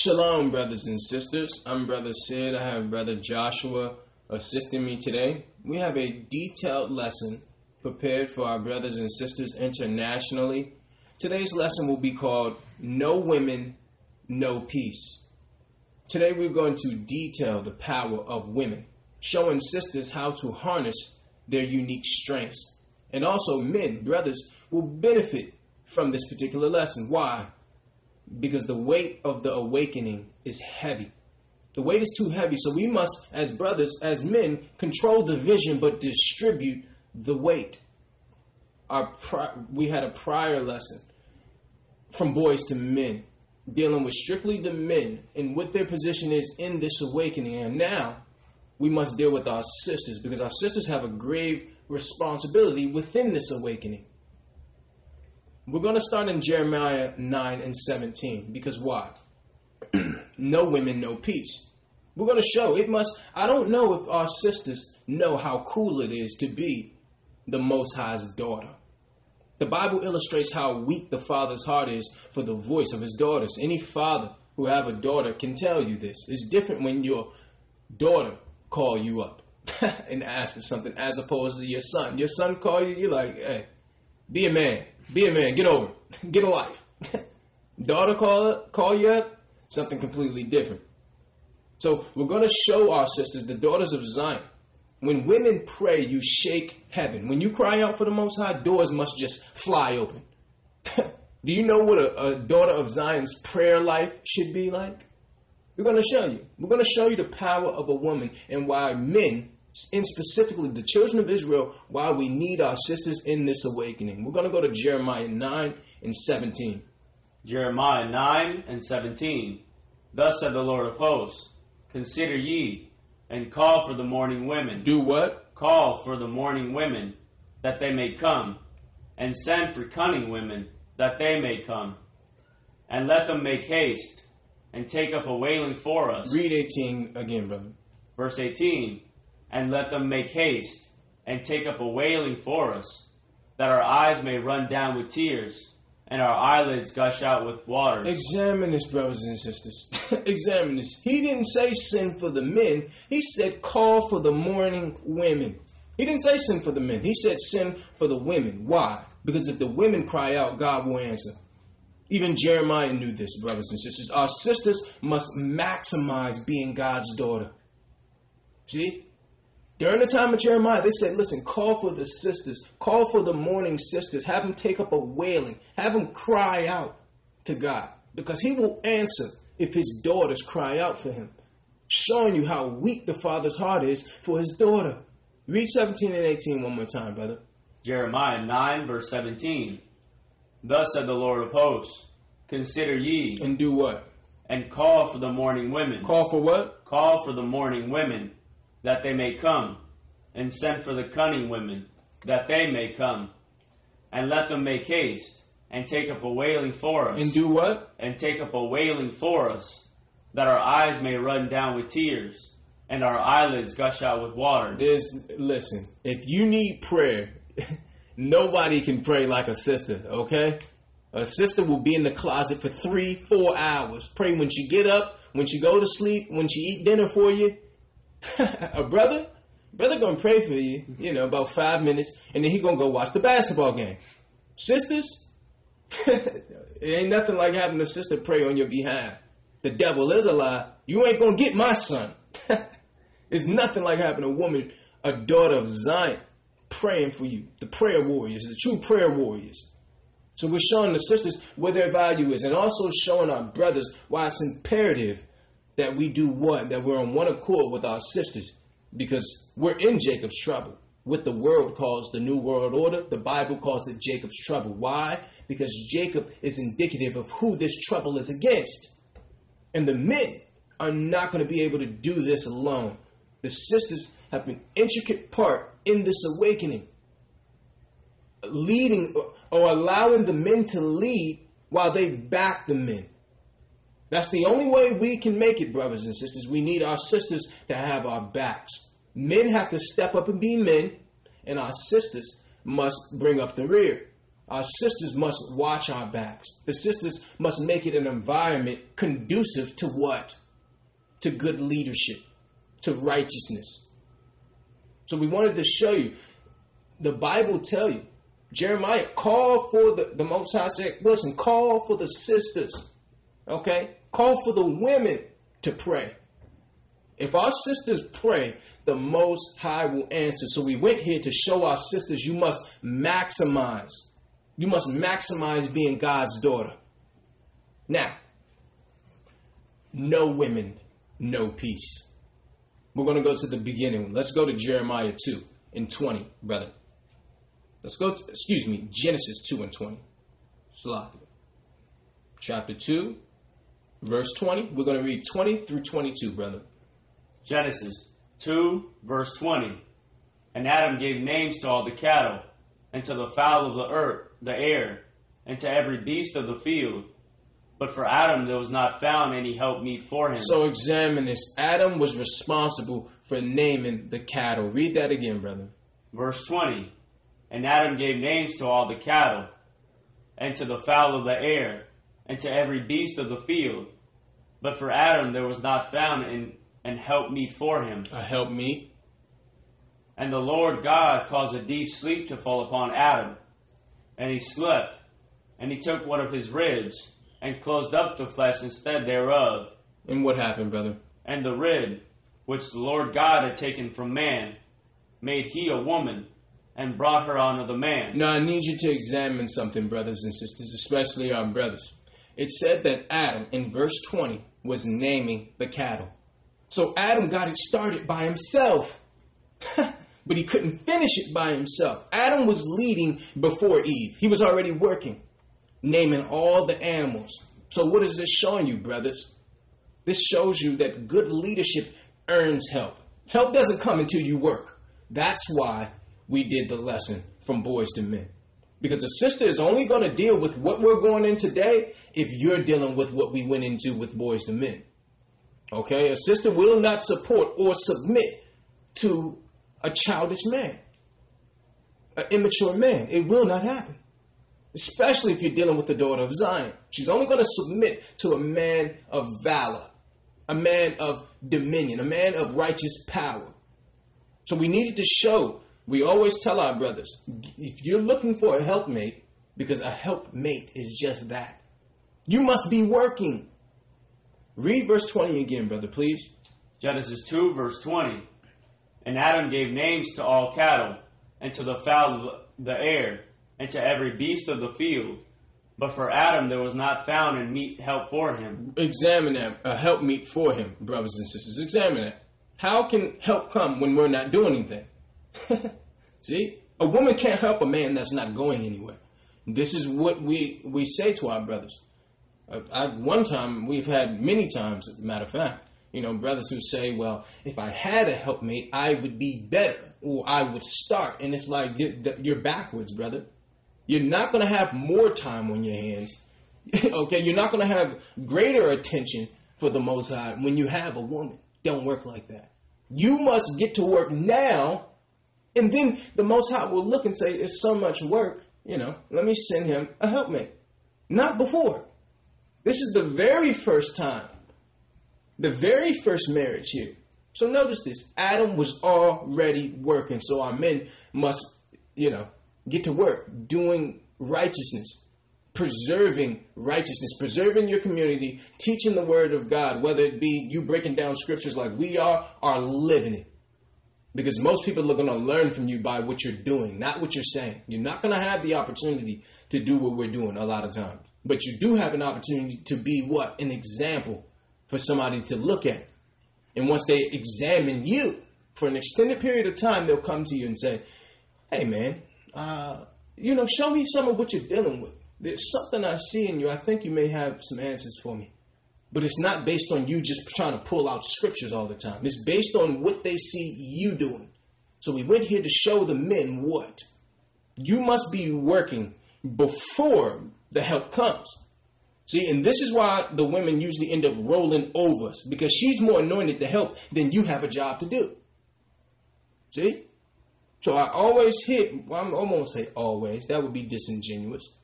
Shalom, brothers and sisters. I'm Brother Sid. I have Brother Joshua assisting me today. We have a detailed lesson prepared for our brothers and sisters internationally. Today's lesson will be called No Women, No Peace. Today we're going to detail the power of women, showing sisters how to harness their unique strengths. And also, men, brothers, will benefit from this particular lesson. Why? Because the weight of the awakening is heavy. The weight is too heavy, so we must, as brothers, as men, control the vision but distribute the weight. Our pri- we had a prior lesson from boys to men, dealing with strictly the men and what their position is in this awakening. And now we must deal with our sisters because our sisters have a grave responsibility within this awakening. We're going to start in Jeremiah 9 and 17 because why? no women, no peace. We're going to show it must. I don't know if our sisters know how cool it is to be the Most High's daughter. The Bible illustrates how weak the father's heart is for the voice of his daughters. Any father who have a daughter can tell you this. It's different when your daughter call you up and ask for something as opposed to your son. Your son call you, you're like, hey, be a man. Be a man. Get over. Get a life. Daughter call up, call you up. Something completely different. So we're going to show our sisters, the daughters of Zion. When women pray, you shake heaven. When you cry out for the Most High, doors must just fly open. Do you know what a, a daughter of Zion's prayer life should be like? We're going to show you. We're going to show you the power of a woman and why men and specifically the children of Israel, why we need our sisters in this awakening. We're going to go to Jeremiah 9 and 17. Jeremiah 9 and 17. Thus said the Lord of hosts Consider ye, and call for the mourning women. Do what? Call for the mourning women, that they may come, and send for cunning women, that they may come. And let them make haste, and take up a wailing for us. Read 18 again, brother. Verse 18 and let them make haste and take up a wailing for us, that our eyes may run down with tears and our eyelids gush out with waters. Examine this, brothers and sisters. Examine this. He didn't say sin for the men, he said call for the mourning women. He didn't say sin for the men, he said sin for the women. Why? Because if the women cry out, God will answer. Even Jeremiah knew this, brothers and sisters. Our sisters must maximize being God's daughter. See? During the time of Jeremiah, they said, listen, call for the sisters, call for the mourning sisters, have them take up a wailing, have them cry out to God, because he will answer if his daughters cry out for him. Showing you how weak the father's heart is for his daughter. Read 17 and 18 one more time, brother. Jeremiah 9, verse 17. Thus said the Lord of hosts, Consider ye. And do what? And call for the mourning women. Call for what? Call for the mourning women that they may come, and send for the cunning women, that they may come, and let them make haste, and take up a wailing for us. And do what? And take up a wailing for us, that our eyes may run down with tears, and our eyelids gush out with water. There's, listen, if you need prayer, nobody can pray like a sister, okay? A sister will be in the closet for three, four hours. Pray when she get up, when she go to sleep, when she eat dinner for you a brother, brother gonna pray for you, you know, about five minutes, and then he gonna go watch the basketball game. Sisters, it ain't nothing like having a sister pray on your behalf. The devil is a lie. You ain't gonna get my son. it's nothing like having a woman, a daughter of Zion, praying for you. The prayer warriors, the true prayer warriors. So we're showing the sisters where their value is, and also showing our brothers why it's imperative that we do what? That we're on one accord with our sisters because we're in Jacob's trouble. What the world calls the New World Order, the Bible calls it Jacob's trouble. Why? Because Jacob is indicative of who this trouble is against. And the men are not going to be able to do this alone. The sisters have an intricate part in this awakening, leading or allowing the men to lead while they back the men. That's the only way we can make it, brothers and sisters. We need our sisters to have our backs. Men have to step up and be men, and our sisters must bring up the rear. Our sisters must watch our backs. The sisters must make it an environment conducive to what? To good leadership, to righteousness. So we wanted to show you. The Bible tell you, Jeremiah, call for the, the Most High said, listen, call for the sisters. Okay? Call for the women to pray. If our sisters pray, the Most High will answer. So we went here to show our sisters you must maximize. You must maximize being God's daughter. Now, no women, no peace. We're going to go to the beginning. Let's go to Jeremiah 2 and 20, brother. Let's go to, excuse me, Genesis 2 and 20. Slothia. Chapter 2, verse 20. We're going to read 20 through 22, brother. Genesis 2, verse 20. And Adam gave names to all the cattle, and to the fowl of the earth, the air, and to every beast of the field. But for Adam there was not found any help meet for him. So examine this. Adam was responsible for naming the cattle. Read that again, brother. Verse 20. And Adam gave names to all the cattle, and to the fowl of the air, and to every beast of the field. But for Adam there was not found an, an help meet for him. A help me. And the Lord God caused a deep sleep to fall upon Adam. And he slept, and he took one of his ribs, and closed up the flesh instead thereof. And what happened, brother? And the rib, which the Lord God had taken from man, made he a woman, and brought her unto the man. Now I need you to examine something, brothers and sisters, especially our brothers. It said that Adam, in verse 20, was naming the cattle. So Adam got it started by himself. but he couldn't finish it by himself. Adam was leading before Eve. He was already working, naming all the animals. So what is this showing you, brothers? This shows you that good leadership earns help. Help doesn't come until you work. That's why we did the lesson from boys to men. Because a sister is only going to deal with what we're going in today if you're dealing with what we went into with boys to men. Okay? A sister will not support or submit to a childish man, an immature man. It will not happen. Especially if you're dealing with the daughter of Zion. She's only going to submit to a man of valor, a man of dominion, a man of righteous power. So we needed to show, we always tell our brothers, if you're looking for a helpmate, because a helpmate is just that, you must be working. Read verse 20 again, brother, please. Genesis 2, verse 20. And Adam gave names to all cattle, and to the fowl of the air, and to every beast of the field. But for Adam there was not found in meet help for him. Examine that, a help meet for him, brothers and sisters. Examine that. How can help come when we're not doing anything? See? A woman can't help a man that's not going anywhere. This is what we, we say to our brothers. Uh, I, one time, we've had many times, matter of fact, you know, brothers who say, well, if I had a helpmate, I would be better, or I would start. And it's like, you're backwards, brother. You're not going to have more time on your hands. okay, you're not going to have greater attention for the Most High when you have a woman. Don't work like that. You must get to work now, and then the Most High will look and say, It's so much work, you know, let me send him a helpmate. Not before. This is the very first time, the very first marriage here. So notice this Adam was already working, so our men must, you know, get to work doing righteousness, preserving righteousness, preserving your community, teaching the word of God, whether it be you breaking down scriptures like we are, or living it. Because most people are going to learn from you by what you're doing, not what you're saying. You're not going to have the opportunity to do what we're doing a lot of times. But you do have an opportunity to be what? An example for somebody to look at. And once they examine you for an extended period of time, they'll come to you and say, hey, man, uh, you know, show me some of what you're dealing with. There's something I see in you. I think you may have some answers for me. But it's not based on you just trying to pull out scriptures all the time. It's based on what they see you doing. So we went here to show the men what? You must be working before the help comes. See, and this is why the women usually end up rolling over because she's more anointed to help than you have a job to do. See? So I always hit, well, I'm almost say always, that would be disingenuous.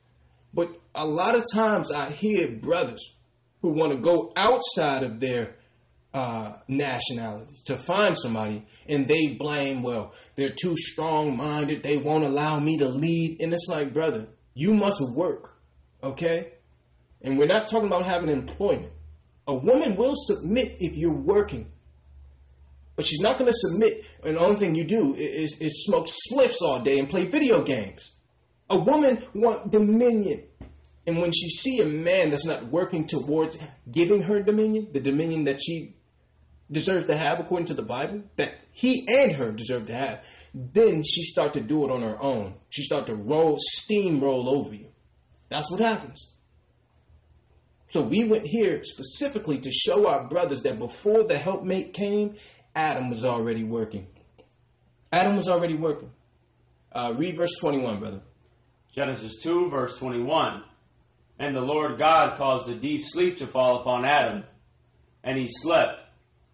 But a lot of times I hear brothers who want to go outside of their uh, nationality to find somebody and they blame, well, they're too strong minded, they won't allow me to lead. And it's like, brother, you must work, okay? And we're not talking about having employment. A woman will submit if you're working. But she's not going to submit, and the only thing you do is, is smoke spliffs all day and play video games. A woman want dominion. And when she see a man that's not working towards giving her dominion, the dominion that she deserves to have according to the Bible, that he and her deserve to have, then she start to do it on her own. She start to roll, steamroll over you. That's what happens. So we went here specifically to show our brothers that before the helpmate came, Adam was already working. Adam was already working. Uh, read verse 21, brother. Genesis 2, verse 21. And the Lord God caused a deep sleep to fall upon Adam, and he slept.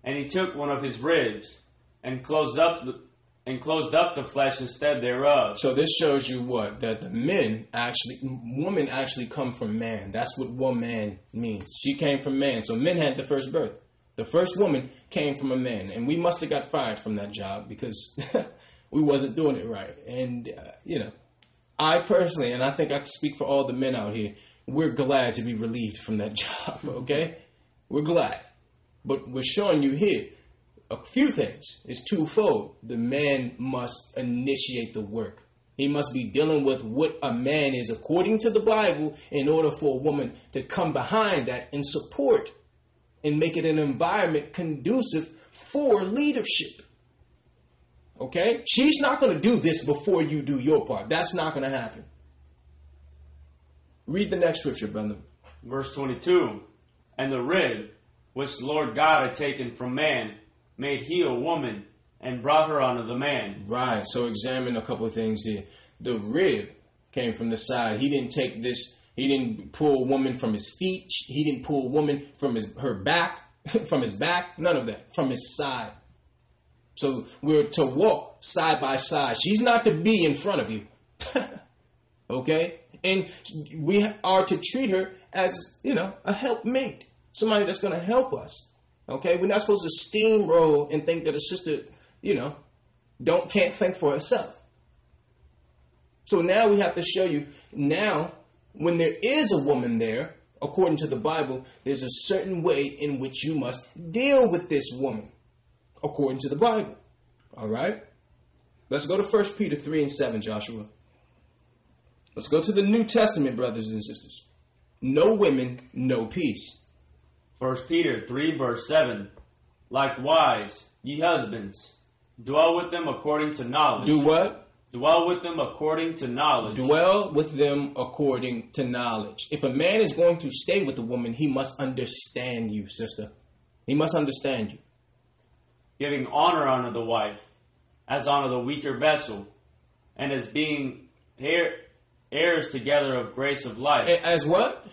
And he took one of his ribs, and closed up the, and closed up the flesh instead thereof. So this shows you what that the men actually, woman actually come from man. That's what woman means. She came from man. So men had the first birth. The first woman came from a man, and we must have got fired from that job because we wasn't doing it right. And uh, you know, I personally, and I think I can speak for all the men out here, we're glad to be relieved from that job. Okay, we're glad, but we're showing you here a few things. It's twofold. The man must initiate the work. He must be dealing with what a man is according to the Bible in order for a woman to come behind that and support and make it an environment conducive for leadership. Okay? She's not going to do this before you do your part. That's not going to happen. Read the next scripture, brother. Verse 22. And the rib, which the Lord God had taken from man, made he a woman, and brought her unto the man. Right. So examine a couple of things here. The rib came from the side. He didn't take this. He didn't pull a woman from his feet. He didn't pull a woman from his her back, from his back. None of that. From his side. So we're to walk side by side. She's not to be in front of you. okay? And we are to treat her as, you know, a helpmate. Somebody that's going to help us. Okay? We're not supposed to steamroll and think that a sister, you know, don't can't think for herself. So now we have to show you now when there is a woman there, according to the Bible, there's a certain way in which you must deal with this woman, according to the Bible. All right? Let's go to 1 Peter 3 and 7, Joshua. Let's go to the New Testament, brothers and sisters. No women, no peace. 1 Peter 3, verse 7. Likewise, ye husbands, dwell with them according to knowledge. Do what? Dwell with them according to knowledge. Dwell with them according to knowledge. If a man is going to stay with a woman, he must understand you, sister. He must understand you. Giving honor unto the wife, as unto the weaker vessel, and as being heir, heirs together of grace of life. As what?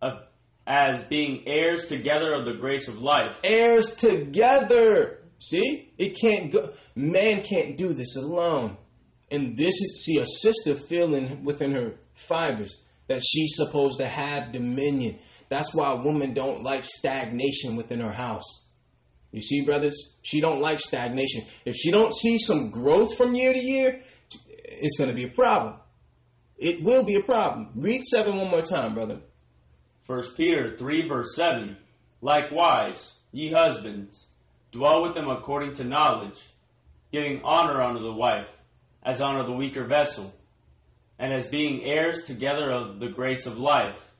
Of, as being heirs together of the grace of life. Heirs together. See? It can't go. Man can't do this alone. And this is, see, a sister feeling within her fibers that she's supposed to have dominion. That's why a woman don't like stagnation within her house. You see, brothers, she don't like stagnation. If she don't see some growth from year to year, it's going to be a problem. It will be a problem. Read seven one more time, brother. First Peter three verse seven. Likewise, ye husbands, dwell with them according to knowledge, giving honor unto the wife, as unto the weaker vessel, and as being heirs together of the grace of life,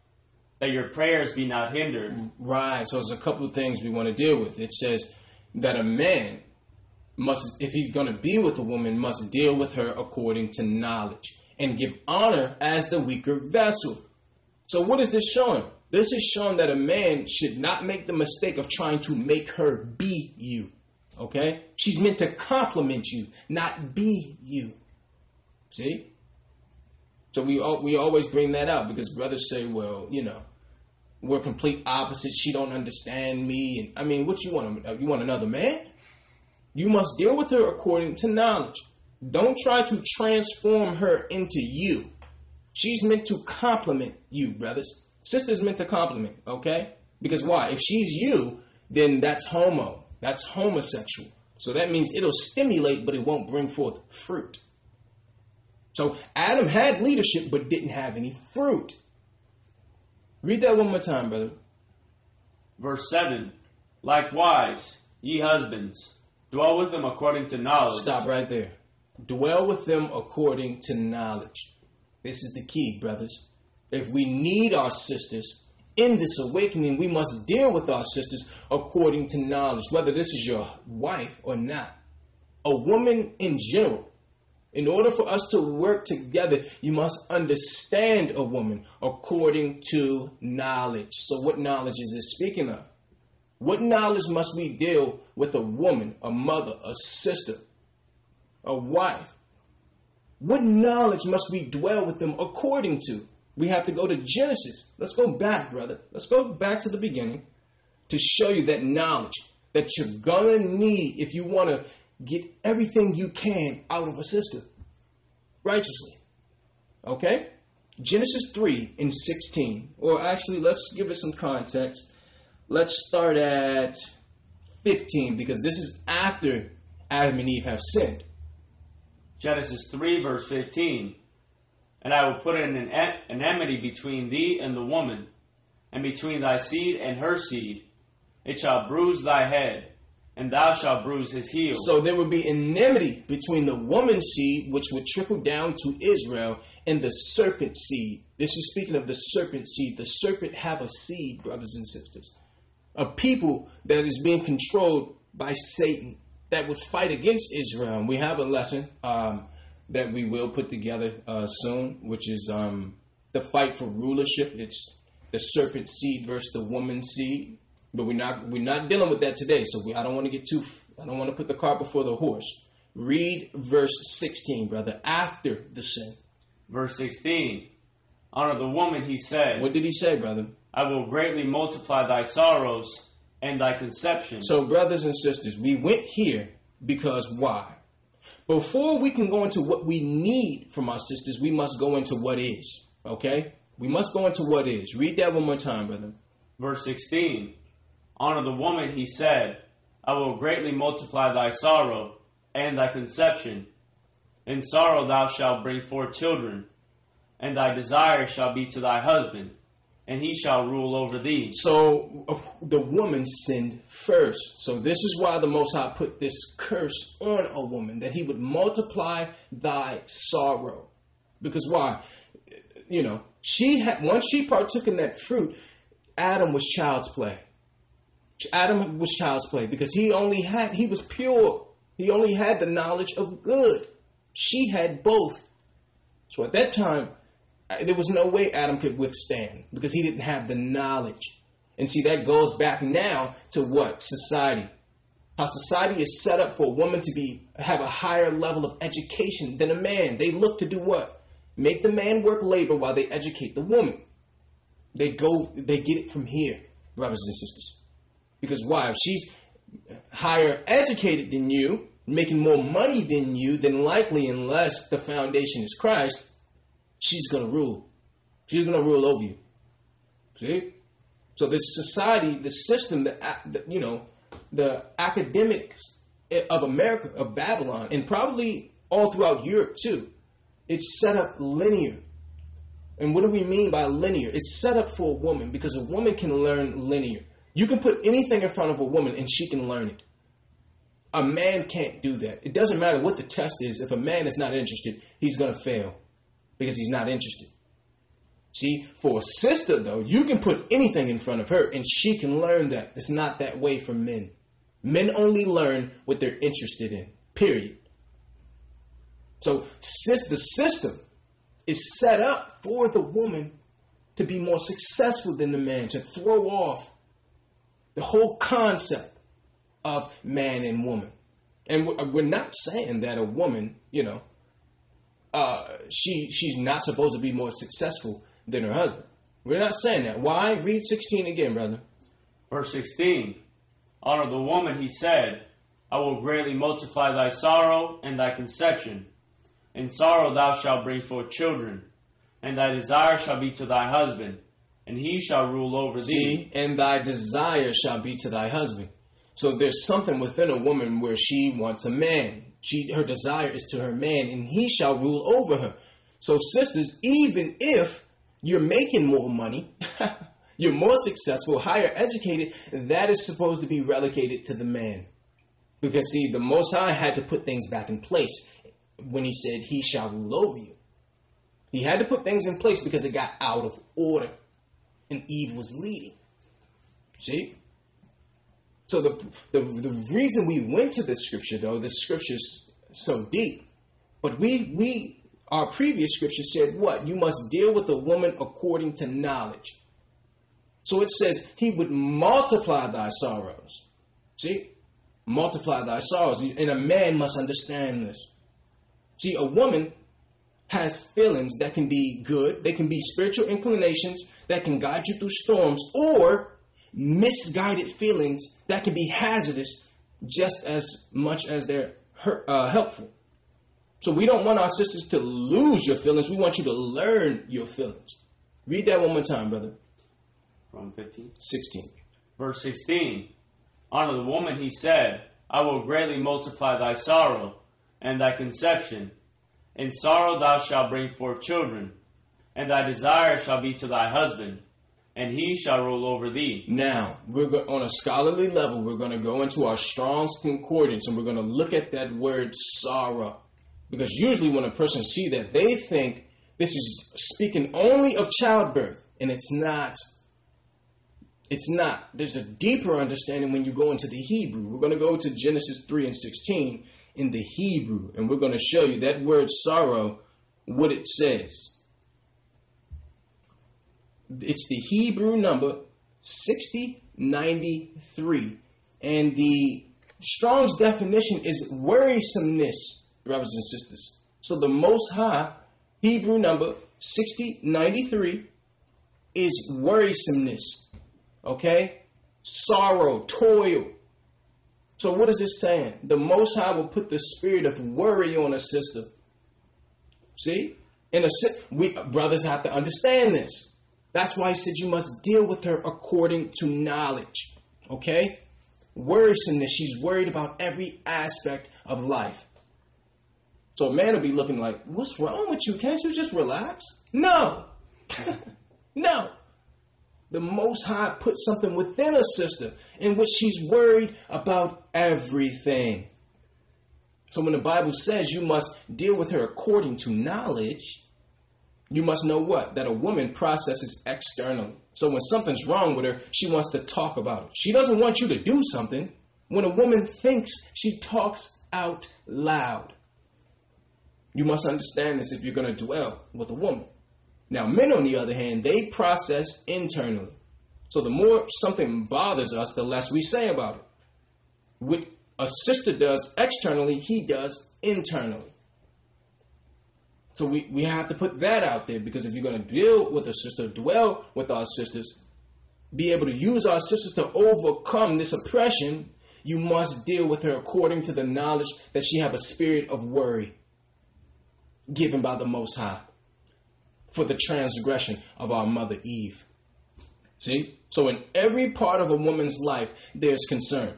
that your prayers be not hindered. Right. So there's a couple of things we want to deal with. It says that a man must, if he's going to be with a woman, must deal with her according to knowledge and give honor as the weaker vessel. So what is this showing? This is showing that a man should not make the mistake of trying to make her be you. Okay? She's meant to complement you, not be you. See? So we we always bring that up because brothers say, well, you know, we're complete opposites. She don't understand me, and I mean, what you want? You want another man? You must deal with her according to knowledge. Don't try to transform her into you. She's meant to complement you, brothers. Sister's meant to complement, okay? Because why? If she's you, then that's homo. That's homosexual. So that means it'll stimulate, but it won't bring forth fruit. So Adam had leadership, but didn't have any fruit. Read that one more time, brother. Verse 7 Likewise, ye husbands, dwell with them according to knowledge. Stop right there. Dwell with them according to knowledge. This is the key, brothers. If we need our sisters in this awakening, we must deal with our sisters according to knowledge, whether this is your wife or not. A woman in general. In order for us to work together, you must understand a woman according to knowledge. So, what knowledge is this speaking of? What knowledge must we deal with a woman, a mother, a sister, a wife? What knowledge must we dwell with them according to? We have to go to Genesis. Let's go back, brother. Let's go back to the beginning to show you that knowledge that you're gonna need if you want to get everything you can out of a sister righteously. Okay? Genesis 3 and 16. Or actually, let's give it some context. Let's start at 15 because this is after Adam and Eve have sinned. Genesis 3, verse 15. And I will put an enmity between thee and the woman, and between thy seed and her seed. It shall bruise thy head, and thou shalt bruise his heel. So there would be enmity between the woman's seed, which would trickle down to Israel, and the serpent seed. This is speaking of the serpent seed. The serpent have a seed, brothers and sisters. A people that is being controlled by Satan that would fight against Israel. And we have a lesson um, that we will put together uh, soon, which is um, the fight for rulership. It's the serpent seed versus the woman seed. But we're not we're not dealing with that today. So we, I don't want to get too. I don't want to put the cart before the horse. Read verse 16, brother, after the sin. Verse 16. Honor the woman, he said. What did he say, brother? I will greatly multiply thy sorrows and thy conception. So, brothers and sisters, we went here because why? Before we can go into what we need from our sisters, we must go into what is. Okay? We must go into what is. Read that one more time, brother. Verse 16 Honor the woman, he said, I will greatly multiply thy sorrow and thy conception. In sorrow thou shalt bring forth children, and thy desire shall be to thy husband, and he shall rule over thee. So the woman sinned first. So this is why the Most High put this curse on a woman that he would multiply thy sorrow. Because why? You know, she had once she partook in that fruit, Adam was child's play. Adam was child's play because he only had he was pure. He only had the knowledge of good. She had both. So at that time, there was no way Adam could withstand because he didn't have the knowledge. And see, that goes back now to what? Society. How society is set up for a woman to be have a higher level of education than a man. They look to do what? Make the man work labor while they educate the woman. They go they get it from here, brothers and sisters. Because why? If she's higher educated than you, making more money than you, then likely unless the foundation is Christ, she's going to rule. She's going to rule over you. See? So this society, the system, the, the you know, the academics of America, of Babylon, and probably all throughout Europe too, it's set up linear. And what do we mean by linear? It's set up for a woman because a woman can learn linear. You can put anything in front of a woman and she can learn it. A man can't do that. It doesn't matter what the test is. If a man is not interested, he's going to fail because he's not interested. See, for a sister, though, you can put anything in front of her and she can learn that. It's not that way for men. Men only learn what they're interested in, period. So, sis, the system is set up for the woman to be more successful than the man, to throw off the whole concept of man and woman. And we're not saying that a woman, you know, uh, she she's not supposed to be more successful than her husband. We're not saying that. Why? Read 16 again, brother. Verse 16. Honor the woman, he said, I will greatly multiply thy sorrow and thy conception. In sorrow thou shalt bring forth children, and thy desire shall be to thy husband, and he shall rule over thee. See, and thy desire shall be to thy husband. So there's something within a woman where she wants a man. She her desire is to her man, and he shall rule over her. So sisters, even if you're making more money, you're more successful, higher educated, that is supposed to be relegated to the man. Because see, the Most High had to put things back in place when he said he shall rule over you. He had to put things in place because it got out of order and Eve was leading. See? So the, the the reason we went to this scripture though, the scripture's so deep, but we we our previous scripture said what? You must deal with a woman according to knowledge. So it says he would multiply thy sorrows. See? Multiply thy sorrows. And a man must understand this. See, a woman has feelings that can be good, they can be spiritual inclinations that can guide you through storms, or misguided feelings that can be hazardous just as much as they're uh, helpful. So we don't want our sisters to lose your feelings. We want you to learn your feelings. Read that one more time, brother. From 15? 16. Verse 16. Honor the woman, he said, I will greatly multiply thy sorrow and thy conception. In sorrow thou shalt bring forth children, and thy desire shall be to thy husband, and he shall rule over thee. Now, we're go- on a scholarly level, we're going to go into our Strong's Concordance and we're going to look at that word sorrow. Because usually when a person see that, they think this is speaking only of childbirth, and it's not. It's not. There's a deeper understanding when you go into the Hebrew. We're going to go to Genesis 3 and 16 in the Hebrew, and we're going to show you that word sorrow, what it says. It's the Hebrew number 6093, and the Strong's definition is worrisomeness, brothers and sisters. So the Most High Hebrew number 6093 is worrisomeness. Okay? Sorrow, toil. So what is this saying? The Most High will put the spirit of worry on a sister. See? In a we brothers have to understand this. That's why he said you must deal with her according to knowledge. Okay? Worrisomeness. She's worried about every aspect of life. So a man will be looking like, what's wrong with you? Can't you just relax? No. no. The Most High put something within a sister in which she's worried about everything. So when the Bible says you must deal with her according to knowledge, you must know what? That a woman processes externally. So when something's wrong with her, she wants to talk about it. She doesn't want you to do something. When a woman thinks, she talks out loud. You must understand this if you're going to dwell with a woman. Now, men, on the other hand, they process internally. So the more something bothers us, the less we say about it. What a sister does externally, he does internally. So we, we have to put that out there because if you're going to deal with a sister, dwell with our sisters, be able to use our sisters to overcome this oppression, you must deal with her according to the knowledge that she have a spirit of worry given by the Most High for the transgression of our mother Eve. See? So, in every part of a woman's life, there's concern.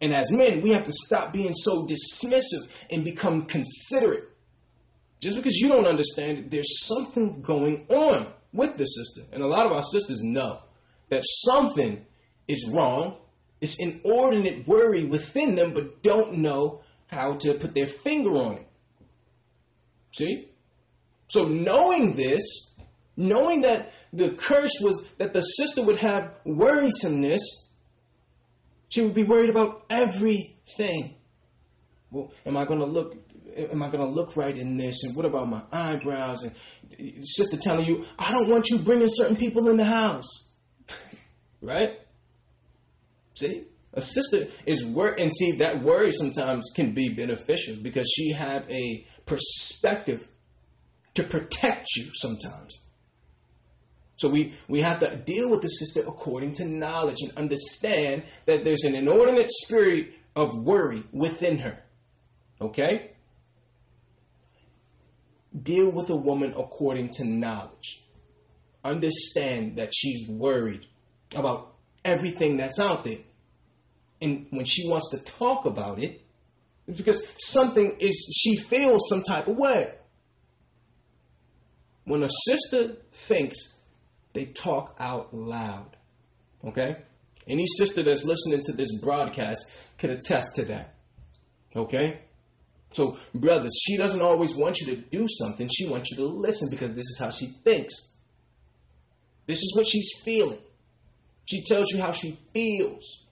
And as men, we have to stop being so dismissive and become considerate. Just because you don't understand it, there's something going on with the sister. And a lot of our sisters know that something is wrong. It's inordinate worry within them, but don't know how to put their finger on it. See? So knowing this, knowing that the curse was that the sister would have worrisomeness, she would be worried about everything. Well, am I going to look? Am I going to look right in this? And what about my eyebrows? And sister telling you, I don't want you bringing certain people in the house, right? See, a sister is worried, and see that worry sometimes can be beneficial because she had a perspective to protect you sometimes. So we, we have to deal with the sister according to knowledge and understand that there's an inordinate spirit of worry within her. Okay? Deal with a woman according to knowledge. Understand that she's worried about everything that's out there. And when she wants to talk about it, it's because something is, she feels some type of way. When a sister thinks, they talk out loud. Okay? Any sister that's listening to this broadcast can attest to that. Okay? So, brothers, she doesn't always want you to do something. She wants you to listen because this is how she thinks. This is what she's feeling. She tells you how she feels.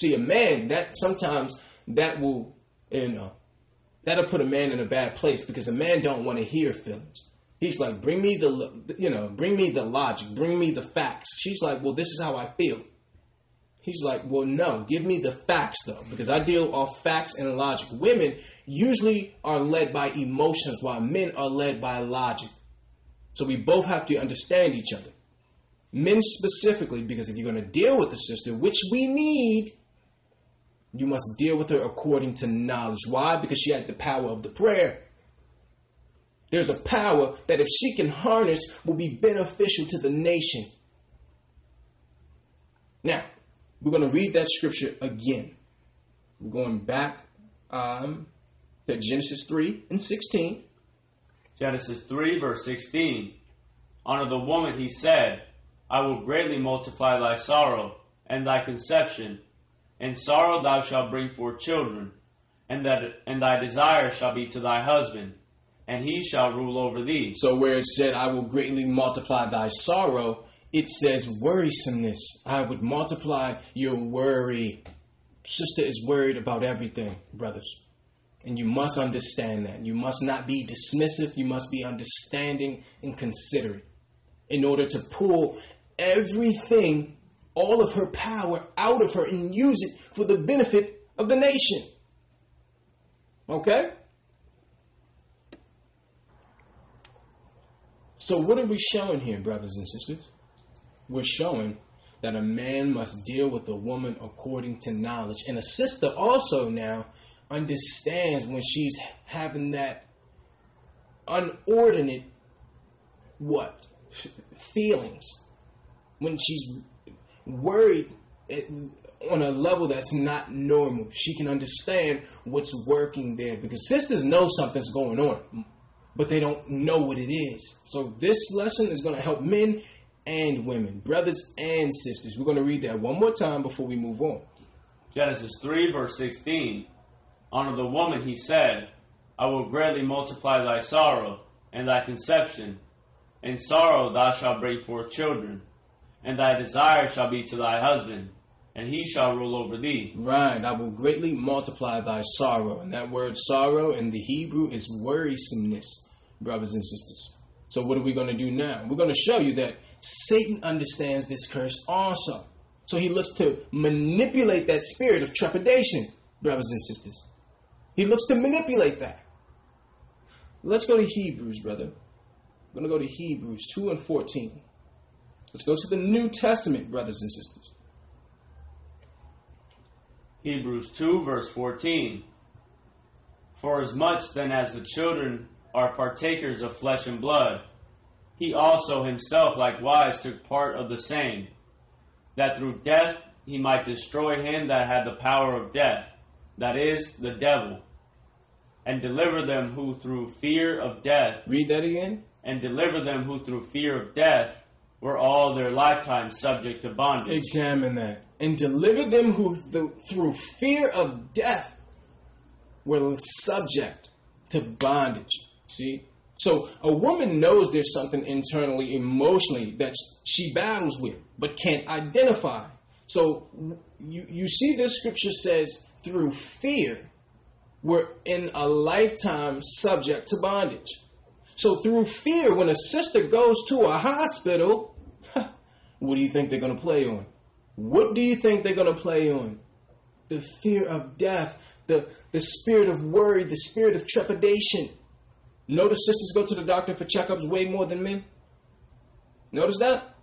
See, a man that sometimes that will, you know, that'll put a man in a bad place because a man don't want to hear feelings. He's like, bring me the, you know, bring me the logic, bring me the facts. She's like, well, this is how I feel. He's like, well, no, give me the facts though, because I deal off facts and logic. Women usually are led by emotions, while men are led by logic. So we both have to understand each other. Men specifically, because if you're going to deal with the sister, which we need, you must deal with her according to knowledge. Why? Because she had the power of the prayer. There's a power that if she can harness will be beneficial to the nation. Now, we're going to read that scripture again. We're going back um, to Genesis 3 and 16. Genesis 3, verse 16. Honor the woman, he said, I will greatly multiply thy sorrow and thy conception. In sorrow thou shalt bring forth children, and that and thy desire shall be to thy husband, and he shall rule over thee. So where it said, I will greatly multiply thy sorrow, it says worrisomeness. I would multiply your worry. Sister is worried about everything, brothers. And you must understand that. You must not be dismissive. You must be understanding and considerate in order to pull everything, all of her power out of her and use it for the benefit of the nation. Okay? So, what are we showing here, brothers and sisters? We're showing that a man must deal with a woman according to knowledge. And a sister also now understands when she's having that unordinate what feelings. When she's worried eh, on a level that's not normal. She can understand what's working there because sisters know something's going on but they don't know what it is. So this lesson is going to help men and women brothers and sisters we're going to read that one more time before we move on Genesis 3, verse 16. Honor the woman, he said, I will greatly multiply thy sorrow and thy conception. In sorrow thou shalt bring forth children, and thy desire shall be to thy husband, and he shall rule over thee. Right, I will greatly multiply thy sorrow. And that word sorrow in the Hebrew is worrisomeness, brothers and sisters. So, what are we going to do now? We're going to show you that Satan understands this curse also. So, he looks to manipulate that spirit of trepidation, brothers and sisters. He looks to manipulate that. Let's go to Hebrews, brother. I'm going to go to Hebrews 2 and 14. Let's go to the New Testament, brothers and sisters. Hebrews 2, verse 14. For as much then as the children are partakers of flesh and blood, he also himself likewise took part of the same, that through death he might destroy him that had the power of death, that is, the devil, and deliver them who through fear of death, Read that again. and deliver them who through fear of death were all their lifetime subject to bondage. Examine that. And deliver them who, th- through fear of death, were subject to bondage. See? So a woman knows there's something internally, emotionally that she battles with, but can't identify. So you, you see, this scripture says, through fear, we're in a lifetime subject to bondage. So through fear, when a sister goes to a hospital, what do you think they're going to play on? What do you think they're going to play on? The fear of death, the, the spirit of worry, the spirit of trepidation. Notice sisters go to the doctor for checkups way more than men. Notice that?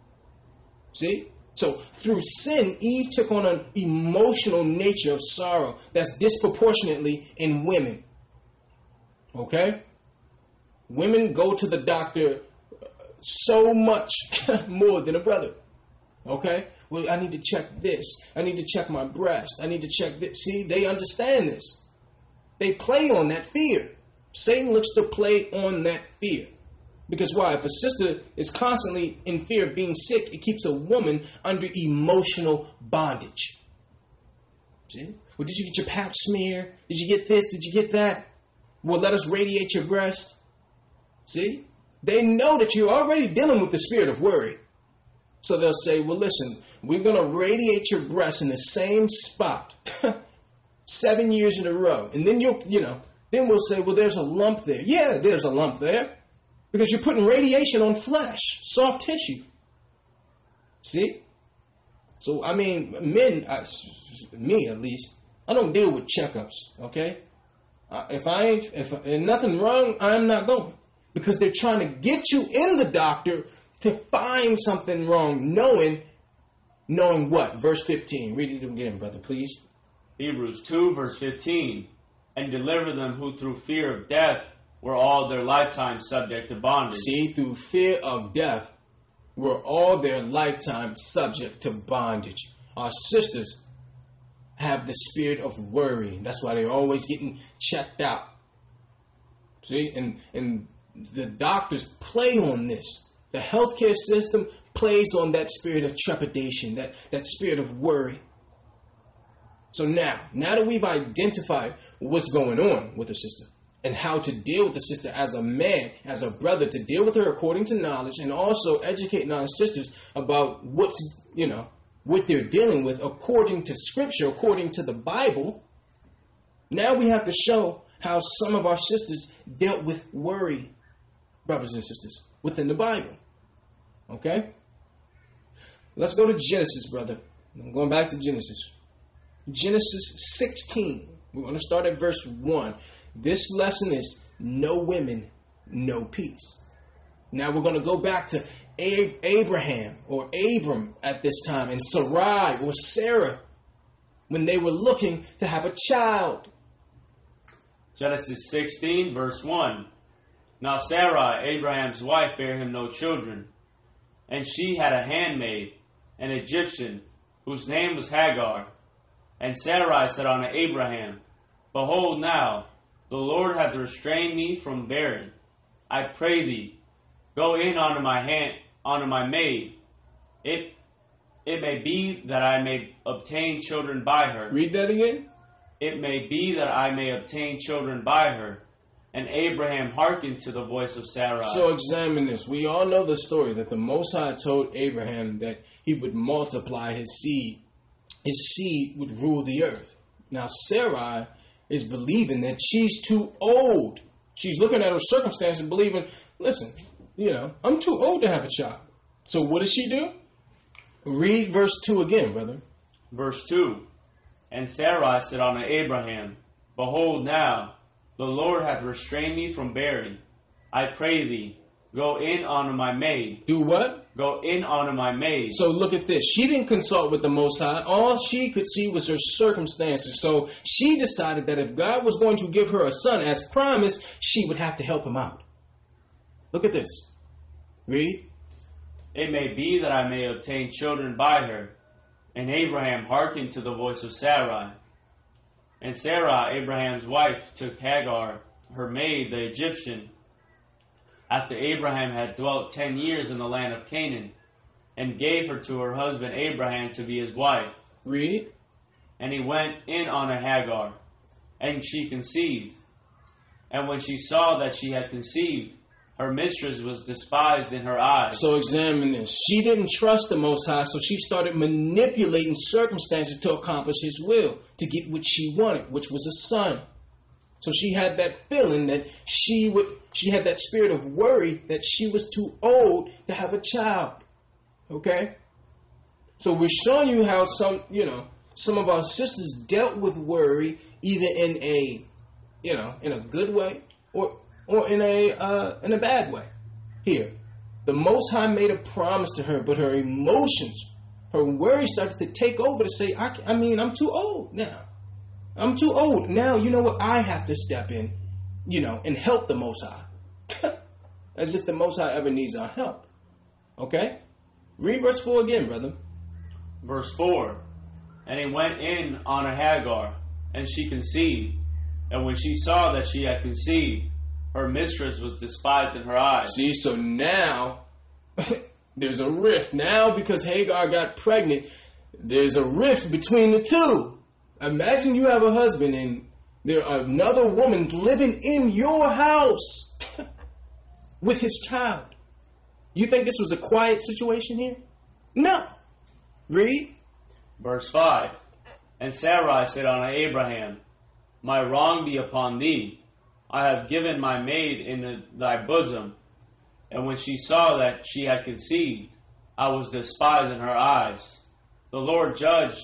See? So through sin, Eve took on an emotional nature of sorrow that's disproportionately in women. Okay? Women go to the doctor uh, so much more than a brother. Okay? Well, I need to check this. I need to check my breast. I need to check this. See, they understand this. They play on that fear. Satan looks to play on that fear. Because why? If a sister is constantly in fear of being sick, it keeps a woman under emotional bondage. See? Well, did you get your pap smear? Did you get this? Did you get that? Well, let us radiate your breast. See? They know that you're already dealing with the spirit of worry. So they'll say, well, listen, we're going to radiate your breast in the same spot seven years in a row. And then you'll, you know, then we'll say, well, there's a lump there. Yeah, there's a lump there because you're putting radiation on flesh, soft tissue. See? So, I mean, men, I, me at least, I don't deal with checkups, okay? If I ain't, if, if nothing wrong, I'm not going. Because they're trying to get you in the doctor to find something wrong, knowing, knowing what? Verse 15. Read it again, brother, please. Hebrews 2, verse 15. And deliver them who through fear of death were all their lifetime subject to bondage. See, through fear of death, were all their lifetime subject to bondage. Our sisters have the spirit of worry. That's why they're always getting checked out. See, and and the doctors play on this. The healthcare system plays on that spirit of trepidation, that, that spirit of worry. So now, now that we've identified what's going on with the sister, and how to deal with the sister as a man, as a brother, to deal with her according to knowledge, and also educate non sisters about what's, you know, what they're dealing with according to scripture, according to the Bible. Now we have to show how some of our sisters dealt with worry, brothers and sisters, within the Bible. Okay? Let's go to Genesis, brother. I'm going back to Genesis. Genesis 16. We're going to start at verse 1. This lesson is no women, no peace. Now we're going to go back to Abraham or Abram at this time and Sarai or Sarah when they were looking to have a child. Genesis 16, verse 1. Now Sarai, Abraham's wife, bare him no children, and she had a handmaid, an Egyptian, whose name was Hagar. And Sarai said unto Abraham, Behold now, the Lord hath restrained me from bearing. I pray thee, go in unto my hand unto my maid. It it may be that I may obtain children by her. Read that again. It may be that I may obtain children by her. And Abraham hearkened to the voice of Sarah. So examine this. We all know the story that the Most High told Abraham that he would multiply his seed. His seed would rule the earth. Now Sarai is believing that she's too old. She's looking at her circumstance and believing, listen, you know, I'm too old to have a child. So what does she do? Read verse 2 again, brother. Verse 2 And Sarai said unto Abraham, Behold, now the Lord hath restrained me from bearing. I pray thee, go in unto my maid. Do what? Go in unto my maid. So look at this. She didn't consult with the Most High. All she could see was her circumstances. So she decided that if God was going to give her a son as promised, she would have to help him out. Look at this. Read. It may be that I may obtain children by her. And Abraham hearkened to the voice of Sarai. And Sarah, Abraham's wife, took Hagar, her maid, the Egyptian, after Abraham had dwelt ten years in the land of Canaan, and gave her to her husband Abraham to be his wife. Read. And he went in on a Hagar, and she conceived. And when she saw that she had conceived, her mistress was despised in her eyes. So examine this. She didn't trust the Most High, so she started manipulating circumstances to accomplish His will, to get what she wanted, which was a son. So she had that feeling that she would, she had that spirit of worry that she was too old to have a child. Okay? So we're showing you how some, you know, some of our sisters dealt with worry either in a, you know, in a good way or or in a uh, in a bad way. Here, the Most High made a promise to her, but her emotions her worry starts to take over to say, I, I mean, I'm too old now. I'm too old. Now, you know what? I have to step in, you know, and help the Most High. As if the Most High ever needs our help. Okay? Read verse 4 again, brother. Verse 4 And he went in on a Hagar, and she conceived. And when she saw that she had conceived, her mistress was despised in her eyes. See, so now there's a rift. Now, because Hagar got pregnant, there's a rift between the two. Imagine you have a husband and there another woman living in your house with his child. You think this was a quiet situation here? No. Read. Verse 5 And Sarai said unto Abraham, My wrong be upon thee. I have given my maid in thy bosom. And when she saw that she had conceived, I was despised in her eyes. The Lord judged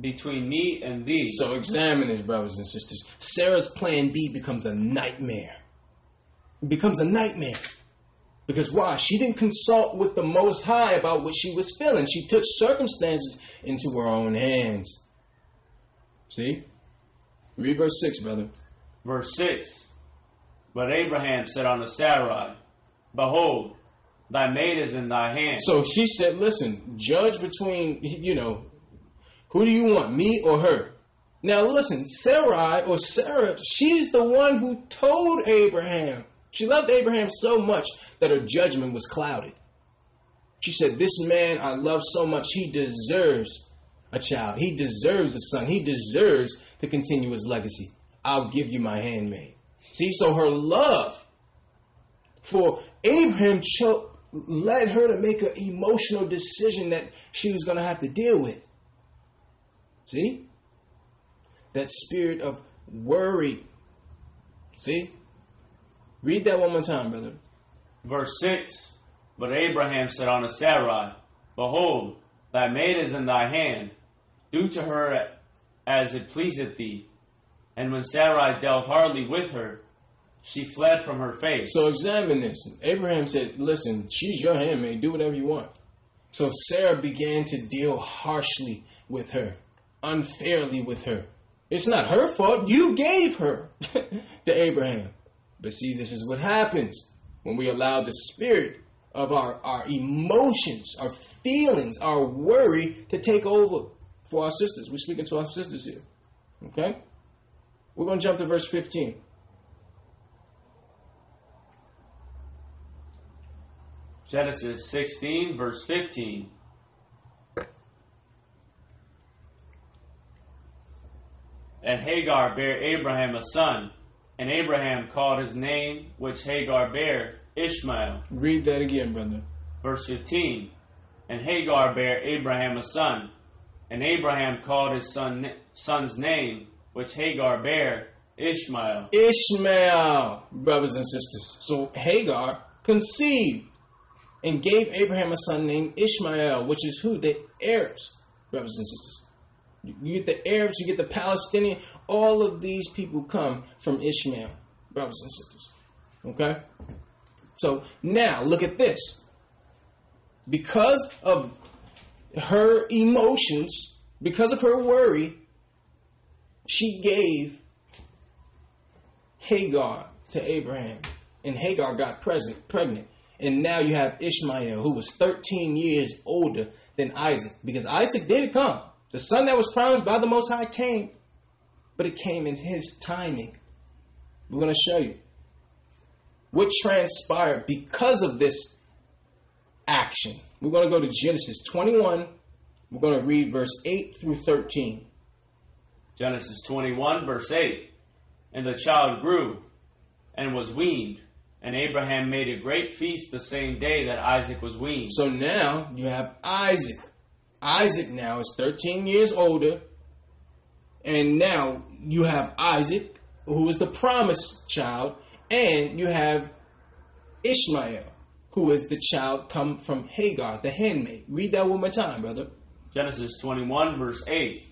between me and thee. So examine this, brothers and sisters. Sarah's plan B becomes a nightmare. Becomes a nightmare. Because why? She didn't consult with the Most High about what she was feeling. She took circumstances into her own hands. See? Read verse 6, brother. Verse 6 But Abraham said unto Sarai, Behold, thy maid is in thy hand. So she said, Listen, judge between, you know, who do you want, me or her? Now listen, Sarai or Sarah, she's the one who told Abraham. She loved Abraham so much that her judgment was clouded. She said, This man I love so much, he deserves a child. He deserves a son. He deserves to continue his legacy. I'll give you my handmaid. See, so her love for Abraham cho- led her to make an emotional decision that she was going to have to deal with. See? That spirit of worry. See? Read that one more time, brother. Verse 6 But Abraham said unto Sarai, Behold, thy maid is in thy hand. Do to her as it pleaseth thee. And when Sarai dealt hardly with her, she fled from her face. So examine this. Abraham said, Listen, she's your handmaid. Do whatever you want. So Sarah began to deal harshly with her, unfairly with her. It's not her fault. You gave her to Abraham. But see, this is what happens when we allow the spirit of our, our emotions, our feelings, our worry to take over for our sisters. We're speaking to our sisters here. Okay? We're going to jump to verse 15. Genesis 16, verse 15. And Hagar bare Abraham a son, and Abraham called his name which Hagar bare Ishmael. Read that again, brother. Verse 15. And Hagar bare Abraham a son, and Abraham called his son, son's name which Hagar bare Ishmael. Ishmael, brothers and sisters. So Hagar conceived and gave Abraham a son named Ishmael, which is who? The Arabs, brothers and sisters. You get the Arabs, you get the Palestinian. All of these people come from Ishmael, brothers and sisters. Okay? So now look at this. Because of her emotions, because of her worry, she gave Hagar to Abraham. And Hagar got present, pregnant. And now you have Ishmael, who was 13 years older than Isaac. Because Isaac did come. The son that was promised by the Most High came, but it came in his timing. We're going to show you what transpired because of this action. We're going to go to Genesis 21. We're going to read verse 8 through 13. Genesis 21, verse 8. And the child grew and was weaned, and Abraham made a great feast the same day that Isaac was weaned. So now you have Isaac. Isaac now is 13 years older. And now you have Isaac, who is the promised child, and you have Ishmael, who is the child come from Hagar, the handmaid. Read that one more time, brother. Genesis 21, verse 8.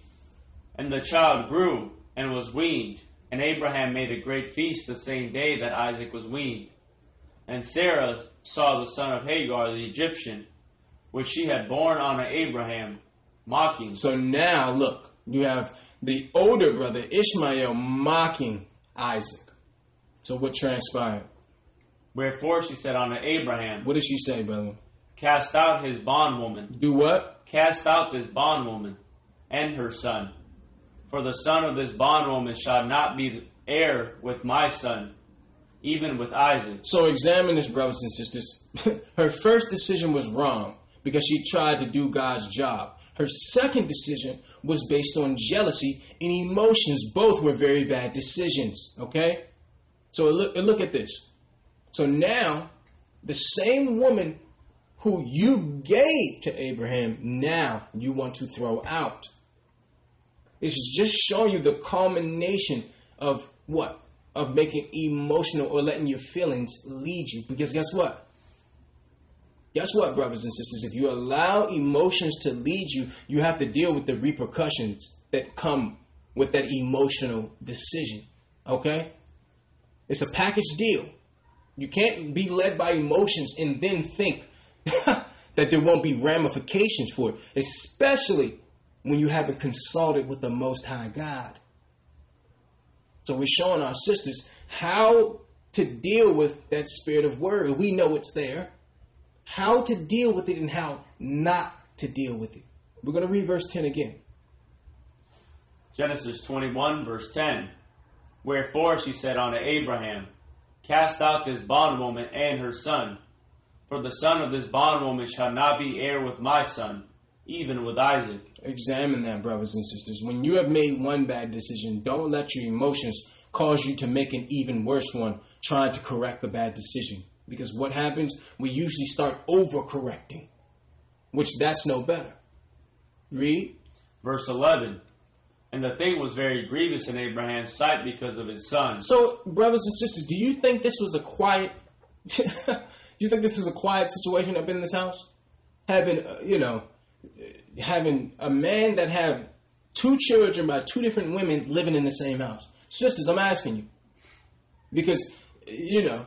And the child grew and was weaned, and Abraham made a great feast the same day that Isaac was weaned. And Sarah saw the son of Hagar the Egyptian, which she had borne unto Abraham, mocking. So now, look, you have the older brother Ishmael mocking Isaac. So what transpired? Wherefore she said unto Abraham, What did she say, brother? Cast out his bondwoman, Do what? cast out this bondwoman and her son. For the son of this bondwoman shall not be the heir with my son, even with Isaac. So examine this, brothers and sisters. Her first decision was wrong because she tried to do God's job. Her second decision was based on jealousy and emotions. Both were very bad decisions. Okay? So look, look at this. So now, the same woman who you gave to Abraham, now you want to throw out. It's just showing you the culmination of what? Of making emotional or letting your feelings lead you. Because guess what? Guess what, brothers and sisters? If you allow emotions to lead you, you have to deal with the repercussions that come with that emotional decision. Okay? It's a package deal. You can't be led by emotions and then think that there won't be ramifications for it, especially when you haven't consulted with the Most High God. So we're showing our sisters how to deal with that spirit of worry. We know it's there. How to deal with it and how not to deal with it. We're going to read verse 10 again. Genesis 21, verse 10. Wherefore she said unto Abraham, Cast out this bondwoman and her son, for the son of this bondwoman shall not be heir with my son, even with Isaac. Examine that, brothers and sisters. When you have made one bad decision, don't let your emotions cause you to make an even worse one, trying to correct the bad decision. Because what happens, we usually start overcorrecting, which that's no better. Read. Verse 11. And the thing was very grievous in Abraham's sight because of his son. So, brothers and sisters, do you think this was a quiet? do you think this was a quiet situation up in this house? Having, uh, you know, having a man that have two children by two different women living in the same house. Sisters, I'm asking you, because you know